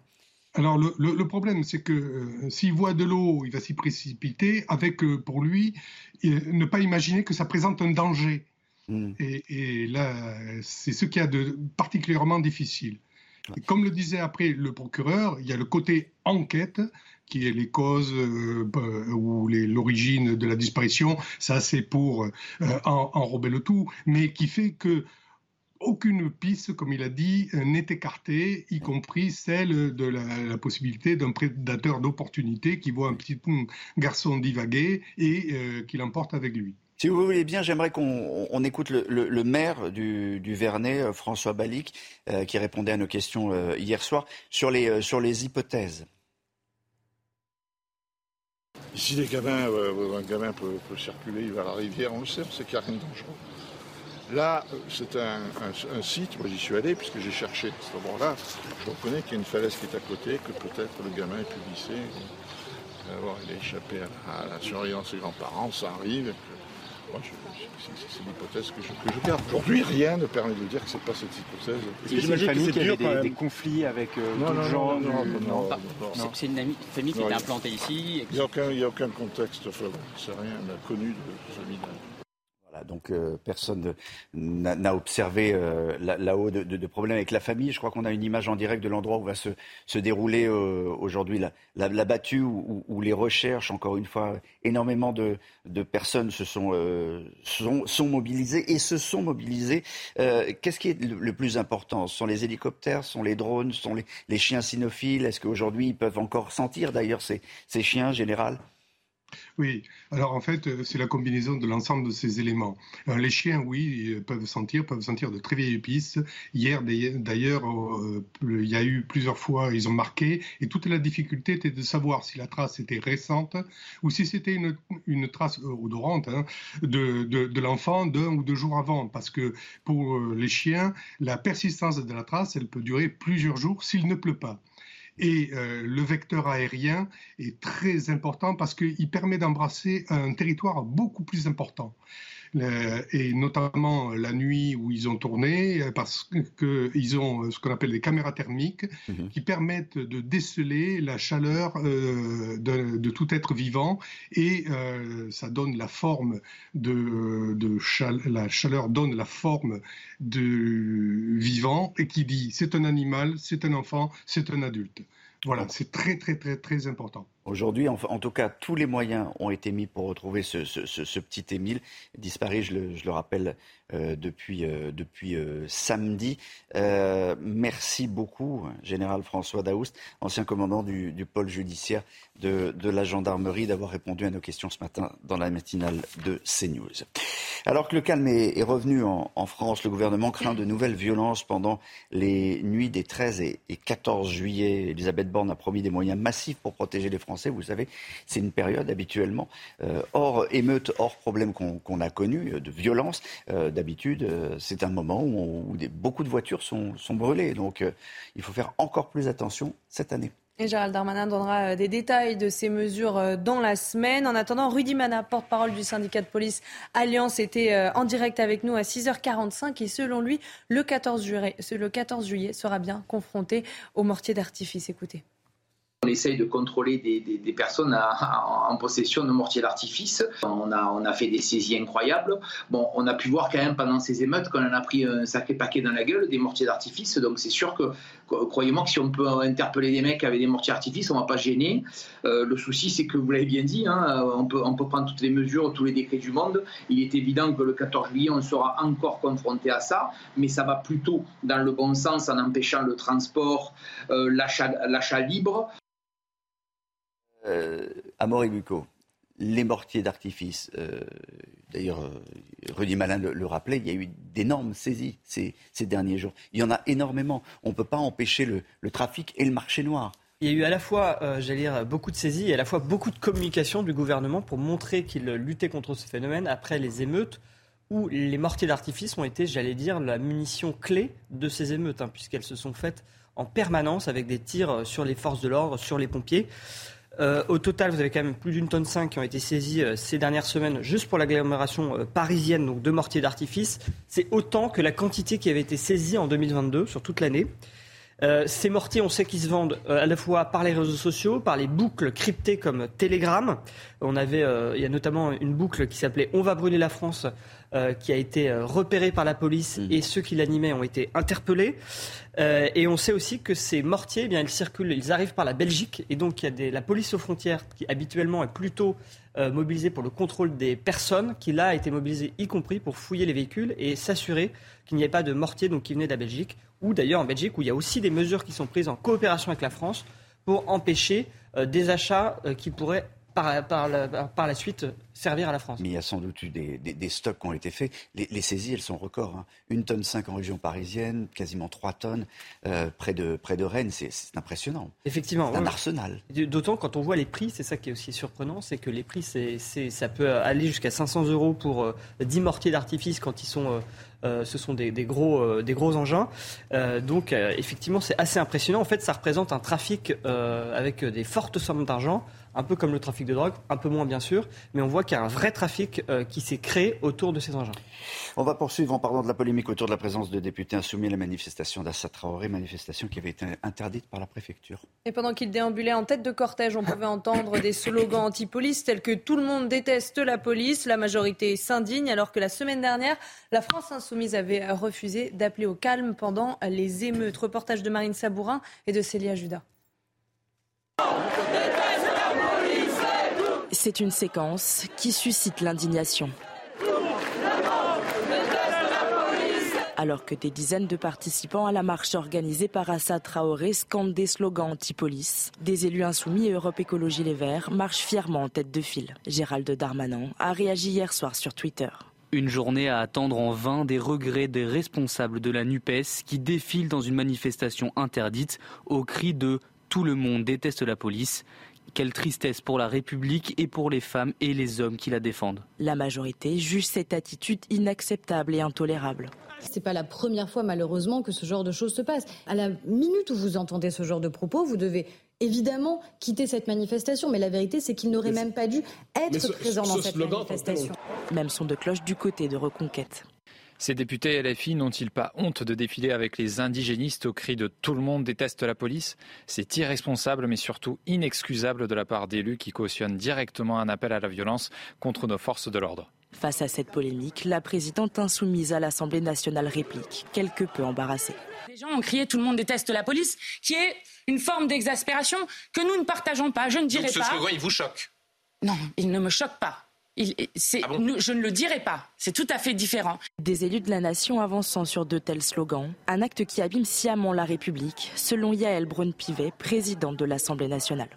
Alors le, problème, c'est que euh, s'il voit de l'eau, il va s'y précipiter avec, euh, pour lui, ne pas imaginer que ça présente un danger. Hmm. Et, là, c'est ce qu'il y a de particulièrement difficile. comme le disait après le procureur, il y a le côté enquête, qui est les causes euh, ou l'origine de la disparition. Ça, c'est pour enrober le tout, mais qui fait que aucune piste, comme il a dit, n'est écartée, y compris celle de la, possibilité d'un prédateur d'opportunité qui voit un petit garçon divaguer et euh, qui l'emporte avec lui. Si vous voulez bien, j'aimerais qu'on écoute le, maire du, du, Vernet, euh, François Balic, euh, qui répondait à nos questions hier soir sur les, sur les hypothèses. Ici, les gamins, un gamin peut, circuler vers la rivière, on le sait, sait qu'il n'y a rien de dangereux. Là, c'est un, site, moi j'y suis allé puisque j'ai cherché à ce moment-là. Je reconnais qu'il y a une falaise qui est à côté, que peut-être le gamin ait pu glisser. il a échappé à la, surveillance des grands-parents, ça arrive. c'est l'hypothèse que je, garde. Aujourd'hui, rien ne permet de dire que ce n'est pas cette hypothèse. J'imagine que c'est dur des, des, conflits avec euh, d'autres gens. Non, non, non, C'est une famille qui était implantée ici. Il n'y a, aucun contexte, enfin, c'est rien, on a connu de famille donc euh, personne n'a observé euh, là-haut de, problèmes avec la famille. Je crois qu'on a une image en direct de l'endroit où va se, dérouler euh, aujourd'hui la, battue, où, les recherches, encore une fois, énormément de, personnes se sont, sont, mobilisées et se sont mobilisées. Qu'est-ce qui est le, plus important? Ce sont les hélicoptères, ce sont les drones, ce sont les, chiens cynophiles Est-ce qu'aujourd'hui ils peuvent encore sentir d'ailleurs ces, ces chiens, général? Oui, alors en fait, euh, c'est la combinaison de l'ensemble de ces éléments. Euh, les chiens, oui, peuvent sentir, peuvent sentir de très vieilles pistes. Hier, d'ailleurs, euh, il y a eu plusieurs fois, ils ont marqué, et toute la difficulté était de savoir si la trace était récente ou si c'était une, trace odorante hein, de, de l'enfant d'un ou deux jours avant. Parce que pour les chiens, la persistance de la trace, elle peut durer plusieurs jours s'il ne pleut pas. Et euh, le vecteur aérien est très important parce qu'il permet d'embrasser un territoire beaucoup plus important. Euh, et notamment la nuit où ils ont tourné, parce qu'ils ont ce qu'on appelle des caméras thermiques mhm. qui permettent de déceler la chaleur euh, de, tout être vivant et ça donne la forme de, de la chaleur donne la forme de vivant et qui dit c'est un animal, c'est un enfant, c'est un adulte. Voilà, c'est très très très très important. Aujourd'hui, en, tout cas, tous les moyens ont été mis pour retrouver ce, petit Émile, disparu, je le, rappelle, euh, depuis, euh, euh, samedi. merci beaucoup, Général François Daoust, ancien commandant du, pôle judiciaire de, la gendarmerie, d'avoir répondu à nos questions ce matin dans la matinale de CNews. Alors que le calme est, revenu en, en, France, le gouvernement craint de nouvelles violences pendant les nuits des 13 et, et 14 juillet. Elisabeth Borne a promis des moyens massifs pour protéger les Français. Vous savez, c'est une période habituellement euh, hors émeute, hors problème qu'on qu a connu, de violence. Euh, D'habitude, euh, c'est un moment où, beaucoup de voitures sont, brûlées. Donc euh, il faut faire encore plus attention cette année. Et Gérald Darmanin donnera des détails de ces mesures dans la semaine. En attendant, Rudy Mana, porte-parole du syndicat de police Alliance, était en direct avec nous à 6h45 et selon lui, le 14 juillet, le 14 juillet sera bien confronté au mortier d'artifice. Écoutez. On essaye de contrôler des, personnes en possession de mortiers d'artifice. On a, fait des saisies incroyables. Bon, on a pu voir quand même pendant ces émeutes qu'on en a pris un sacré paquet dans la gueule, des mortiers d'artifice. Donc c'est sûr que, croyez-moi que si on peut interpeller des mecs avec des mortiers d'artifice, on ne va pas gêner. Euh, le souci, c'est que vous l'avez bien dit, hein, on, peut, on peut prendre toutes les mesures, tous les décrets du monde. Il est évident que le 14 juillet, on sera encore confronté à ça, mais ça va plutôt dans le bon sens en empêchant le transport, euh, l'achat libre. Euh, Amaury Bucco, les mortiers d'artifice, euh, d'ailleurs, euh, Rudy Malin le, rappelait, il y a eu d'énormes saisies ces, derniers jours. Il y en a énormément. On ne peut pas empêcher le, trafic et le marché noir. Il y a eu à la fois, j'allais dire, beaucoup de saisies et à la fois beaucoup de communication du gouvernement pour montrer qu'il luttait contre ce phénomène après les émeutes où les mortiers d'artifice ont été, j'allais dire, la munition clé de ces émeutes, hein, puisqu'elles se sont faites en permanence avec des tirs sur les forces de l'ordre, sur les pompiers. Euh, au total, vous avez quand même plus d'une tonne 5 qui ont été saisis euh, ces dernières semaines juste pour l'agglomération euh, parisienne, donc deux mortiers d'artifice. C'est autant que la quantité qui avait été saisie en 2022 sur toute l'année. Euh, ces mortiers, on sait qu'ils se vendent euh, à la fois par les réseaux sociaux, par les boucles cryptées comme Telegram. On avait, euh, il y a notamment une boucle qui s'appelait On va brûler la France, qui a été repérée par la police mmh. et ceux qui l'animaient ont été interpellés. et on sait aussi que ces mortiers, eh bien, ils circulent, ils arrivent par la Belgique et donc il y a des, la police aux frontières qui habituellement est plutôt mobilisée pour le contrôle des personnes, qui là a été mobilisée y compris pour fouiller les véhicules et s'assurer qu'il n'y ait pas de mortier donc qui venait de la Belgique ou d'ailleurs en Belgique, où il y a aussi des mesures qui sont prises en coopération avec la France pour empêcher euh, des achats euh, qui pourraient par, par, la, par, la, suite servir à la France. Mais il y a sans doute eu des, des, des stocks qui ont été faits. Les, les saisies, elles sont records. Hein. Une tonne 5 en région parisienne, quasiment 3 tonnes euh, près, de, près de Rennes. C'est impressionnant. Effectivement. C'est un arsenal. D'autant quand on voit les prix, c'est ça qui est aussi surprenant, c'est que les prix, c'est ça peut aller jusqu'à 500 euros pour euh, 10 mortiers d'artifice quand ils sont... Euh, ce sont des, des, gros, euh, des gros engins. Euh, donc effectivement, c'est assez impressionnant. En fait, ça représente un trafic avec des fortes sommes d'argent un peu comme le trafic de drogue, un peu moins bien sûr, mais on voit qu'il y a un vrai trafic euh, qui s'est créé autour de ces engins. On va poursuivre en parlant de la polémique autour de la présence de députés insoumis à la manifestation d'Assa Traoré, manifestation qui avait été interdite par la préfecture. Et pendant qu'il déambulait en tête de cortège, on pouvait entendre des slogans anti-police tels que tout le monde déteste la police, la majorité s'indigne, alors que la semaine dernière, la France insoumise avait refusé d'appeler au calme pendant les émeutes. Reportage de Marine Sabourin et de Célia Judas. C'est une séquence qui suscite l'indignation. Alors que des dizaines de participants à la marche organisée par Assad Traoré scandent des slogans anti-police, des élus insoumis Europe Écologie Les Verts marchent fièrement en tête de file. Gérald Darmanin a réagi hier soir sur Twitter. Une journée à attendre en vain des regrets des responsables de la NUPES qui défilent dans une manifestation interdite au cri de Tout le monde déteste la police. Quelle tristesse pour la République et pour les femmes et les hommes qui la défendent. La majorité juge cette attitude inacceptable et intolérable. C'est pas la première fois malheureusement que ce genre de choses se passe. À la minute où vous entendez ce genre de propos, vous devez évidemment quitter cette manifestation. Mais la vérité, c'est qu'il n'aurait même pas dû être ce, présent ce dans cette manifestation. Même son de cloche du côté de Reconquête. Ces députés LFI n'ont-ils pas honte de défiler avec les indigénistes au cri de tout le monde déteste la police? C'est irresponsable mais surtout inexcusable de la part d'élus qui cautionnent directement un appel à la violence contre nos forces de l'ordre. Face à cette polémique, la présidente insoumise à l'Assemblée nationale réplique, quelque peu embarrassée. Les gens ont crié tout le monde déteste la police, qui est une forme d'exaspération que nous ne partageons pas. Je ne dirais Donc ce pas. slogan, il vous choque? Non, il ne me choque pas. Il, c'est- Ah nous- je ne le dirai pas. C'est tout à fait différent. Des élus de la nation avançant sur de tels slogans, un acte qui abîme sciemment la République, selon Yael Braun-Pivet, présidente de l'Assemblée nationale.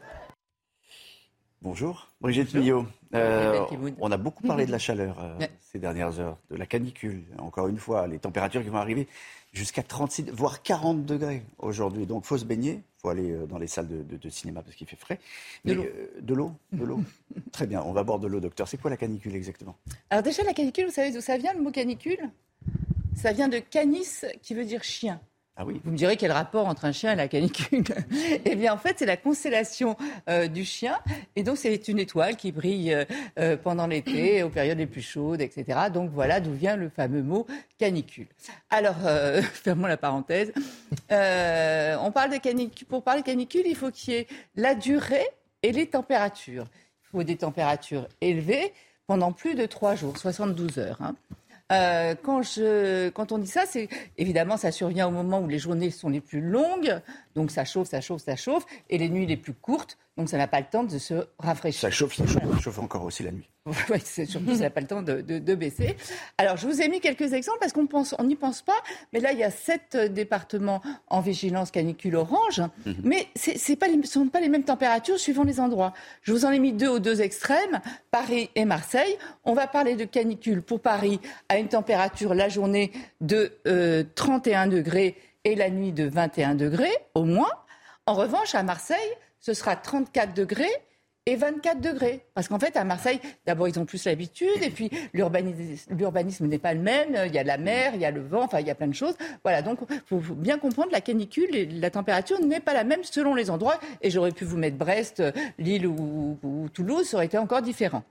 Bonjour, Brigitte Millot. Euh, on a beaucoup parlé de la chaleur euh, ces dernières heures, de la canicule. Encore une fois, les températures qui vont arriver jusqu'à 36, voire 40 degrés aujourd'hui. Donc, faut se baigner, il faut aller euh, dans les salles de, de- de cinéma parce qu'il fait frais. De Mais, l'eau. euh, de l'eau, de l'eau. Très bien, on va boire de l'eau, docteur. C'est quoi la canicule exactement? Alors déjà, la canicule, vous savez d'où ça vient, le mot canicule? Ça vient de canis, qui veut dire chien. Ah oui. Vous me direz quel rapport entre un chien et la canicule Eh bien, en fait, c'est la constellation euh, du chien. Et donc, c'est une étoile qui brille euh, euh, pendant l'été, aux périodes les plus chaudes, etc. Donc, voilà d'où vient le fameux mot canicule. Alors, fermons la parenthèse. On parle de canicule. Pour parler de canicule, il faut qu'il y ait la durée et les températures. Il faut des températures élevées pendant plus de trois jours, 72 heures. hein. Euh, quand, on dit ça, c'est évidemment ça survient au moment où les journées sont les plus longues, donc ça chauffe, ça chauffe, ça chauffe, et les nuits les plus courtes, donc ça n'a pas le temps de se rafraîchir. Ça chauffe, ça chauffe, ça chauffe encore aussi la nuit. Oui, surtout, ça n'a pas le temps de, de- de baisser. Alors, je vous ai mis quelques exemples parce qu'on pense, on n'y pense pas, mais là, il y a sept départements en vigilance canicule orange, mais c'est pas les- ce ne sont pas les mêmes températures suivant les endroits. Je vous en ai mis deux aux deux extrêmes, Paris et Marseille. On va parler de canicule pour Paris à une température la journée de euh, 31 degrés et la nuit de 21 degrés au moins. En revanche, à Marseille, ce sera 34 degrés et 24 degrés. Parce qu'en fait, à Marseille, d'abord, ils ont plus l'habitude, et puis l'urbanis- l'urbanisme n'est pas le même. Il y a la mer, il y a le vent, enfin, il y a plein de choses. Voilà, donc, il faut, bien comprendre, la canicule et la température n'est pas la même selon les endroits. Et j'aurais pu vous mettre Brest, Lille ou, ou Toulouse, ça aurait été encore différent.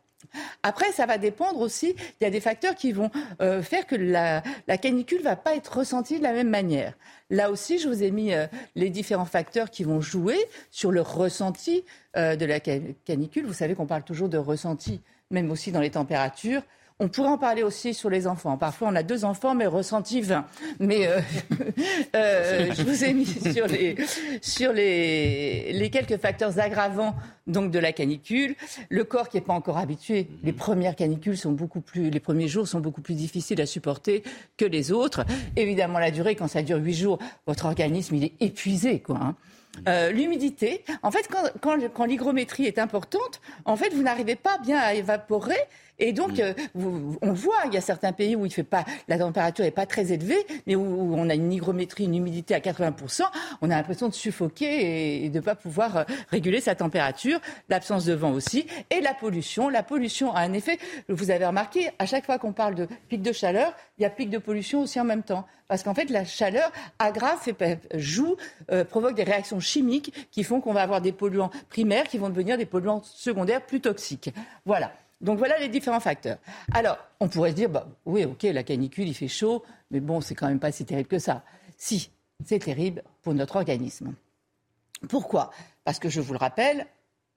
Après, ça va dépendre aussi, il y a des facteurs qui vont euh, faire que la, canicule va pas être ressentie de la même manière. Là aussi, je vous ai mis euh, les différents facteurs qui vont jouer sur le ressenti euh, de la ca- canicule. Vous savez qu'on parle toujours de ressenti, même aussi dans les températures. On pourrait en parler aussi sur les enfants. Parfois, on a deux enfants, mais ressenti 20. Mais euh, euh, je vous ai mis sur les, sur les, les quelques facteurs aggravants donc de la canicule. Le corps qui n'est pas encore habitué. Les premières canicules sont beaucoup plus, les premiers jours sont beaucoup plus difficiles à supporter que les autres. Évidemment, la durée, quand ça dure huit jours, votre organisme il est épuisé, quoi. hein. Euh, L'humidité, en fait, quand, quand, quand l'hygrométrie est importante, en fait, vous n'arrivez pas bien à évaporer. Et donc, euh, vous- on voit, il y a certains pays où il fait pas, la température n'est pas très élevée, mais où, où on a une hygrométrie, une humidité à 80%, on a l'impression de suffoquer et, de ne pas pouvoir euh, réguler sa température. L'absence de vent aussi. Et la pollution. La pollution a un effet, vous avez remarqué, à chaque fois qu'on parle de pic de chaleur, il y a pic de pollution aussi en même temps. Parce qu'en fait, la chaleur aggrave, fait- joue, euh, provoque des réactions chimiques qui font qu'on va avoir des polluants primaires qui vont devenir des polluants secondaires plus toxiques. Voilà. Donc voilà les différents facteurs. Alors, on pourrait se dire, bah, oui, ok, la canicule, il fait chaud, mais bon, c'est quand même pas si terrible que ça. Si, c'est terrible pour notre organisme. Pourquoi? Parce que je vous le rappelle,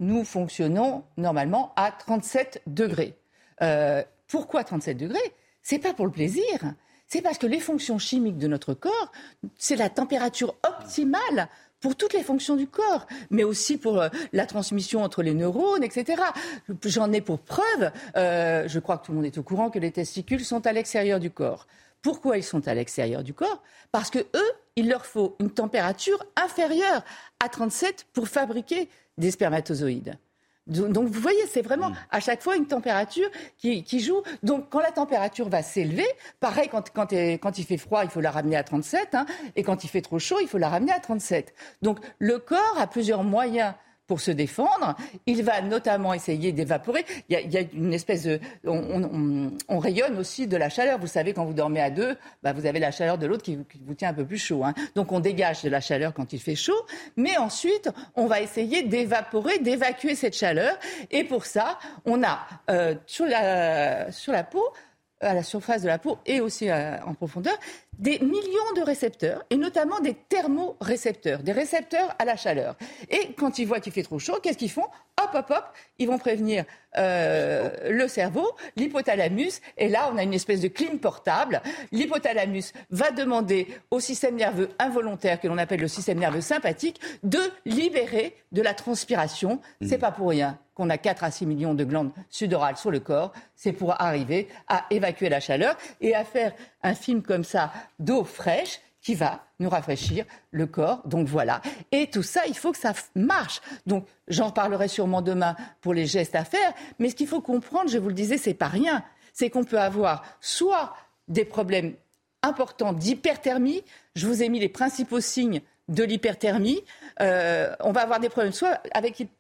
nous fonctionnons normalement à 37 degrés. Euh, pourquoi 37 degrés? C'est pas pour le plaisir. C'est parce que les fonctions chimiques de notre corps, c'est la température optimale pour toutes les fonctions du corps, mais aussi pour euh, la transmission entre les neurones, etc. J'en ai pour preuve, euh, je crois que tout le monde est au courant que les testicules sont à l'extérieur du corps. Pourquoi ils sont à l'extérieur du corps? Parce que eux, il leur faut une température inférieure à 37 pour fabriquer des spermatozoïdes. Donc, vous voyez, c'est vraiment à chaque fois une température qui, qui joue. Donc quand la température va s'élever, pareil, quand, quand, quand il fait froid, il faut la ramener à 37, hein, et quand il fait trop chaud, il faut la ramener à 37. Donc le corps a plusieurs moyens pour se défendre. Il va notamment essayer d'évaporer. Il il y a une espèce de... On, on- on- on rayonne aussi de la chaleur. Vous savez, quand vous dormez à deux, bah, vous avez la chaleur de l'autre qui, vous- qui vous tient un peu plus chaud. hein. Donc on dégage de la chaleur quand il fait chaud. Mais ensuite, on va essayer d'évaporer, d'évacuer cette chaleur. Et pour ça, on a euh, sur, la, sur la peau à la surface de la peau et aussi en profondeur, des millions de récepteurs, et notamment des thermorécepteurs, des récepteurs à la chaleur. Et quand ils voient qu'il fait trop chaud, qu'est-ce qu'ils font? Hop, hop, hop, ils vont prévenir euh, le cerveau, l'hypothalamus, et là on a une espèce de clim portable. L'hypothalamus va demander au système nerveux involontaire, que l'on appelle le système nerveux sympathique, de libérer de la transpiration. C'est mmh. pas pour rien qu'on a 4 à 6 millions de glandes sudorales sur le corps, c'est pour arriver à évacuer la chaleur et à faire un film comme ça d'eau fraîche qui va nous rafraîchir le corps. Donc voilà. Et tout ça, il faut que ça marche. Donc j'en parlerai sûrement demain pour les gestes à faire. Mais ce qu'il faut comprendre, je vous le disais, c'est pas rien. C'est qu'on peut avoir soit des problèmes importants d'hyperthermie. Je vous ai mis les principaux signes de l'hyperthermie. Euh, on va avoir des problèmes soit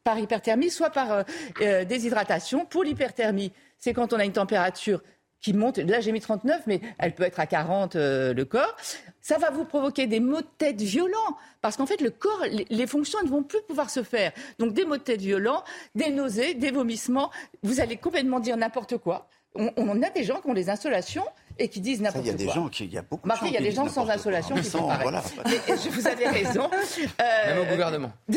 par hyperthermie, soit par euh, euh, déshydratation. Pour l'hyperthermie, c'est quand on a une température qui monte. Là, j'ai mis 39, mais elle peut être à 40 euh, le corps. Ça va vous provoquer des maux de tête violents, parce qu'en fait, le corps, les, fonctions ne vont plus pouvoir se faire. Donc, des maux de tête violents, des nausées, des vomissements. Vous allez complètement dire n'importe quoi. On, on a des gens qui ont des installations et qui disent n'importe quoi. Il y a des gens qui, il y a beaucoup de gens il y a des gens sans insolation qui sont voilà. je vous avais raison. Euh, Même au gouvernement.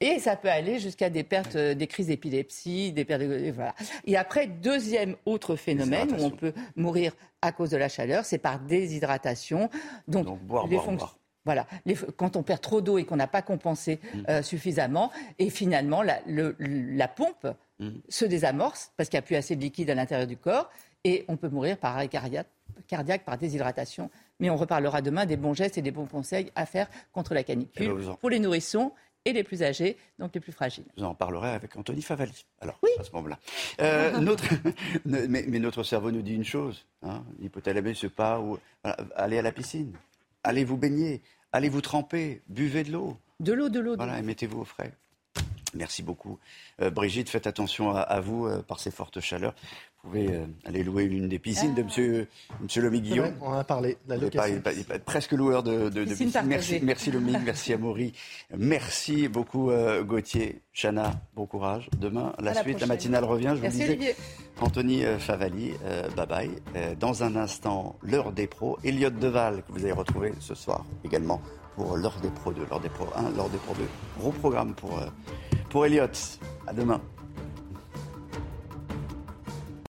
et ça peut aller jusqu'à des pertes, euh, des crises d'épilepsie, des pertes de, voilà. Et après, deuxième autre phénomène où on peut mourir à cause de la chaleur, c'est par déshydratation. Donc, boire, les boire, Voilà, quand on perd trop d'eau et qu'on n'a pas compensé mm. euh, suffisamment, et finalement la, la pompe mm. se désamorce parce qu'il n'y a plus assez de liquide à l'intérieur du corps, et on peut mourir par arrêt cardiaque, par déshydratation. Mais on reparlera demain des bons gestes et des bons conseils à faire contre la canicule pour les nourrissons et les plus âgés, donc les plus fragiles. Vous en parlerez avec Anthony Favali, alors, oui. à ce moment-là. Euh, notre... mais, notre cerveau nous dit une chose, hein, l'hypothalamus, c'est pas où... allez à la piscine, allez vous baigner, allez vous tremper, buvez de l'eau. De l'eau, de l'eau. Voilà, et mettez-vous au frais. Merci beaucoup. Euh, Brigitte, faites attention à, vous euh, par ces fortes chaleurs. Vous pouvez euh, aller louer l'une des piscines de M. Monsieur, monsieur Guillaume. on en a parlé. La location. Pas, pas, presque loueur de, de, piscine. Merci, merci merci Amaury, merci beaucoup Gauthier, Chana, bon courage. Demain, la, suite, la, matinale revient. Je vous disais, Anthony Favali, bye bye. dans un instant, l'heure des pros. Elliot Deval, que vous allez retrouver ce soir également pour l'heure des pros 2, l'heure des pros 1, l'heure des pros 2. Gros programme pour, pour Elliot. À demain.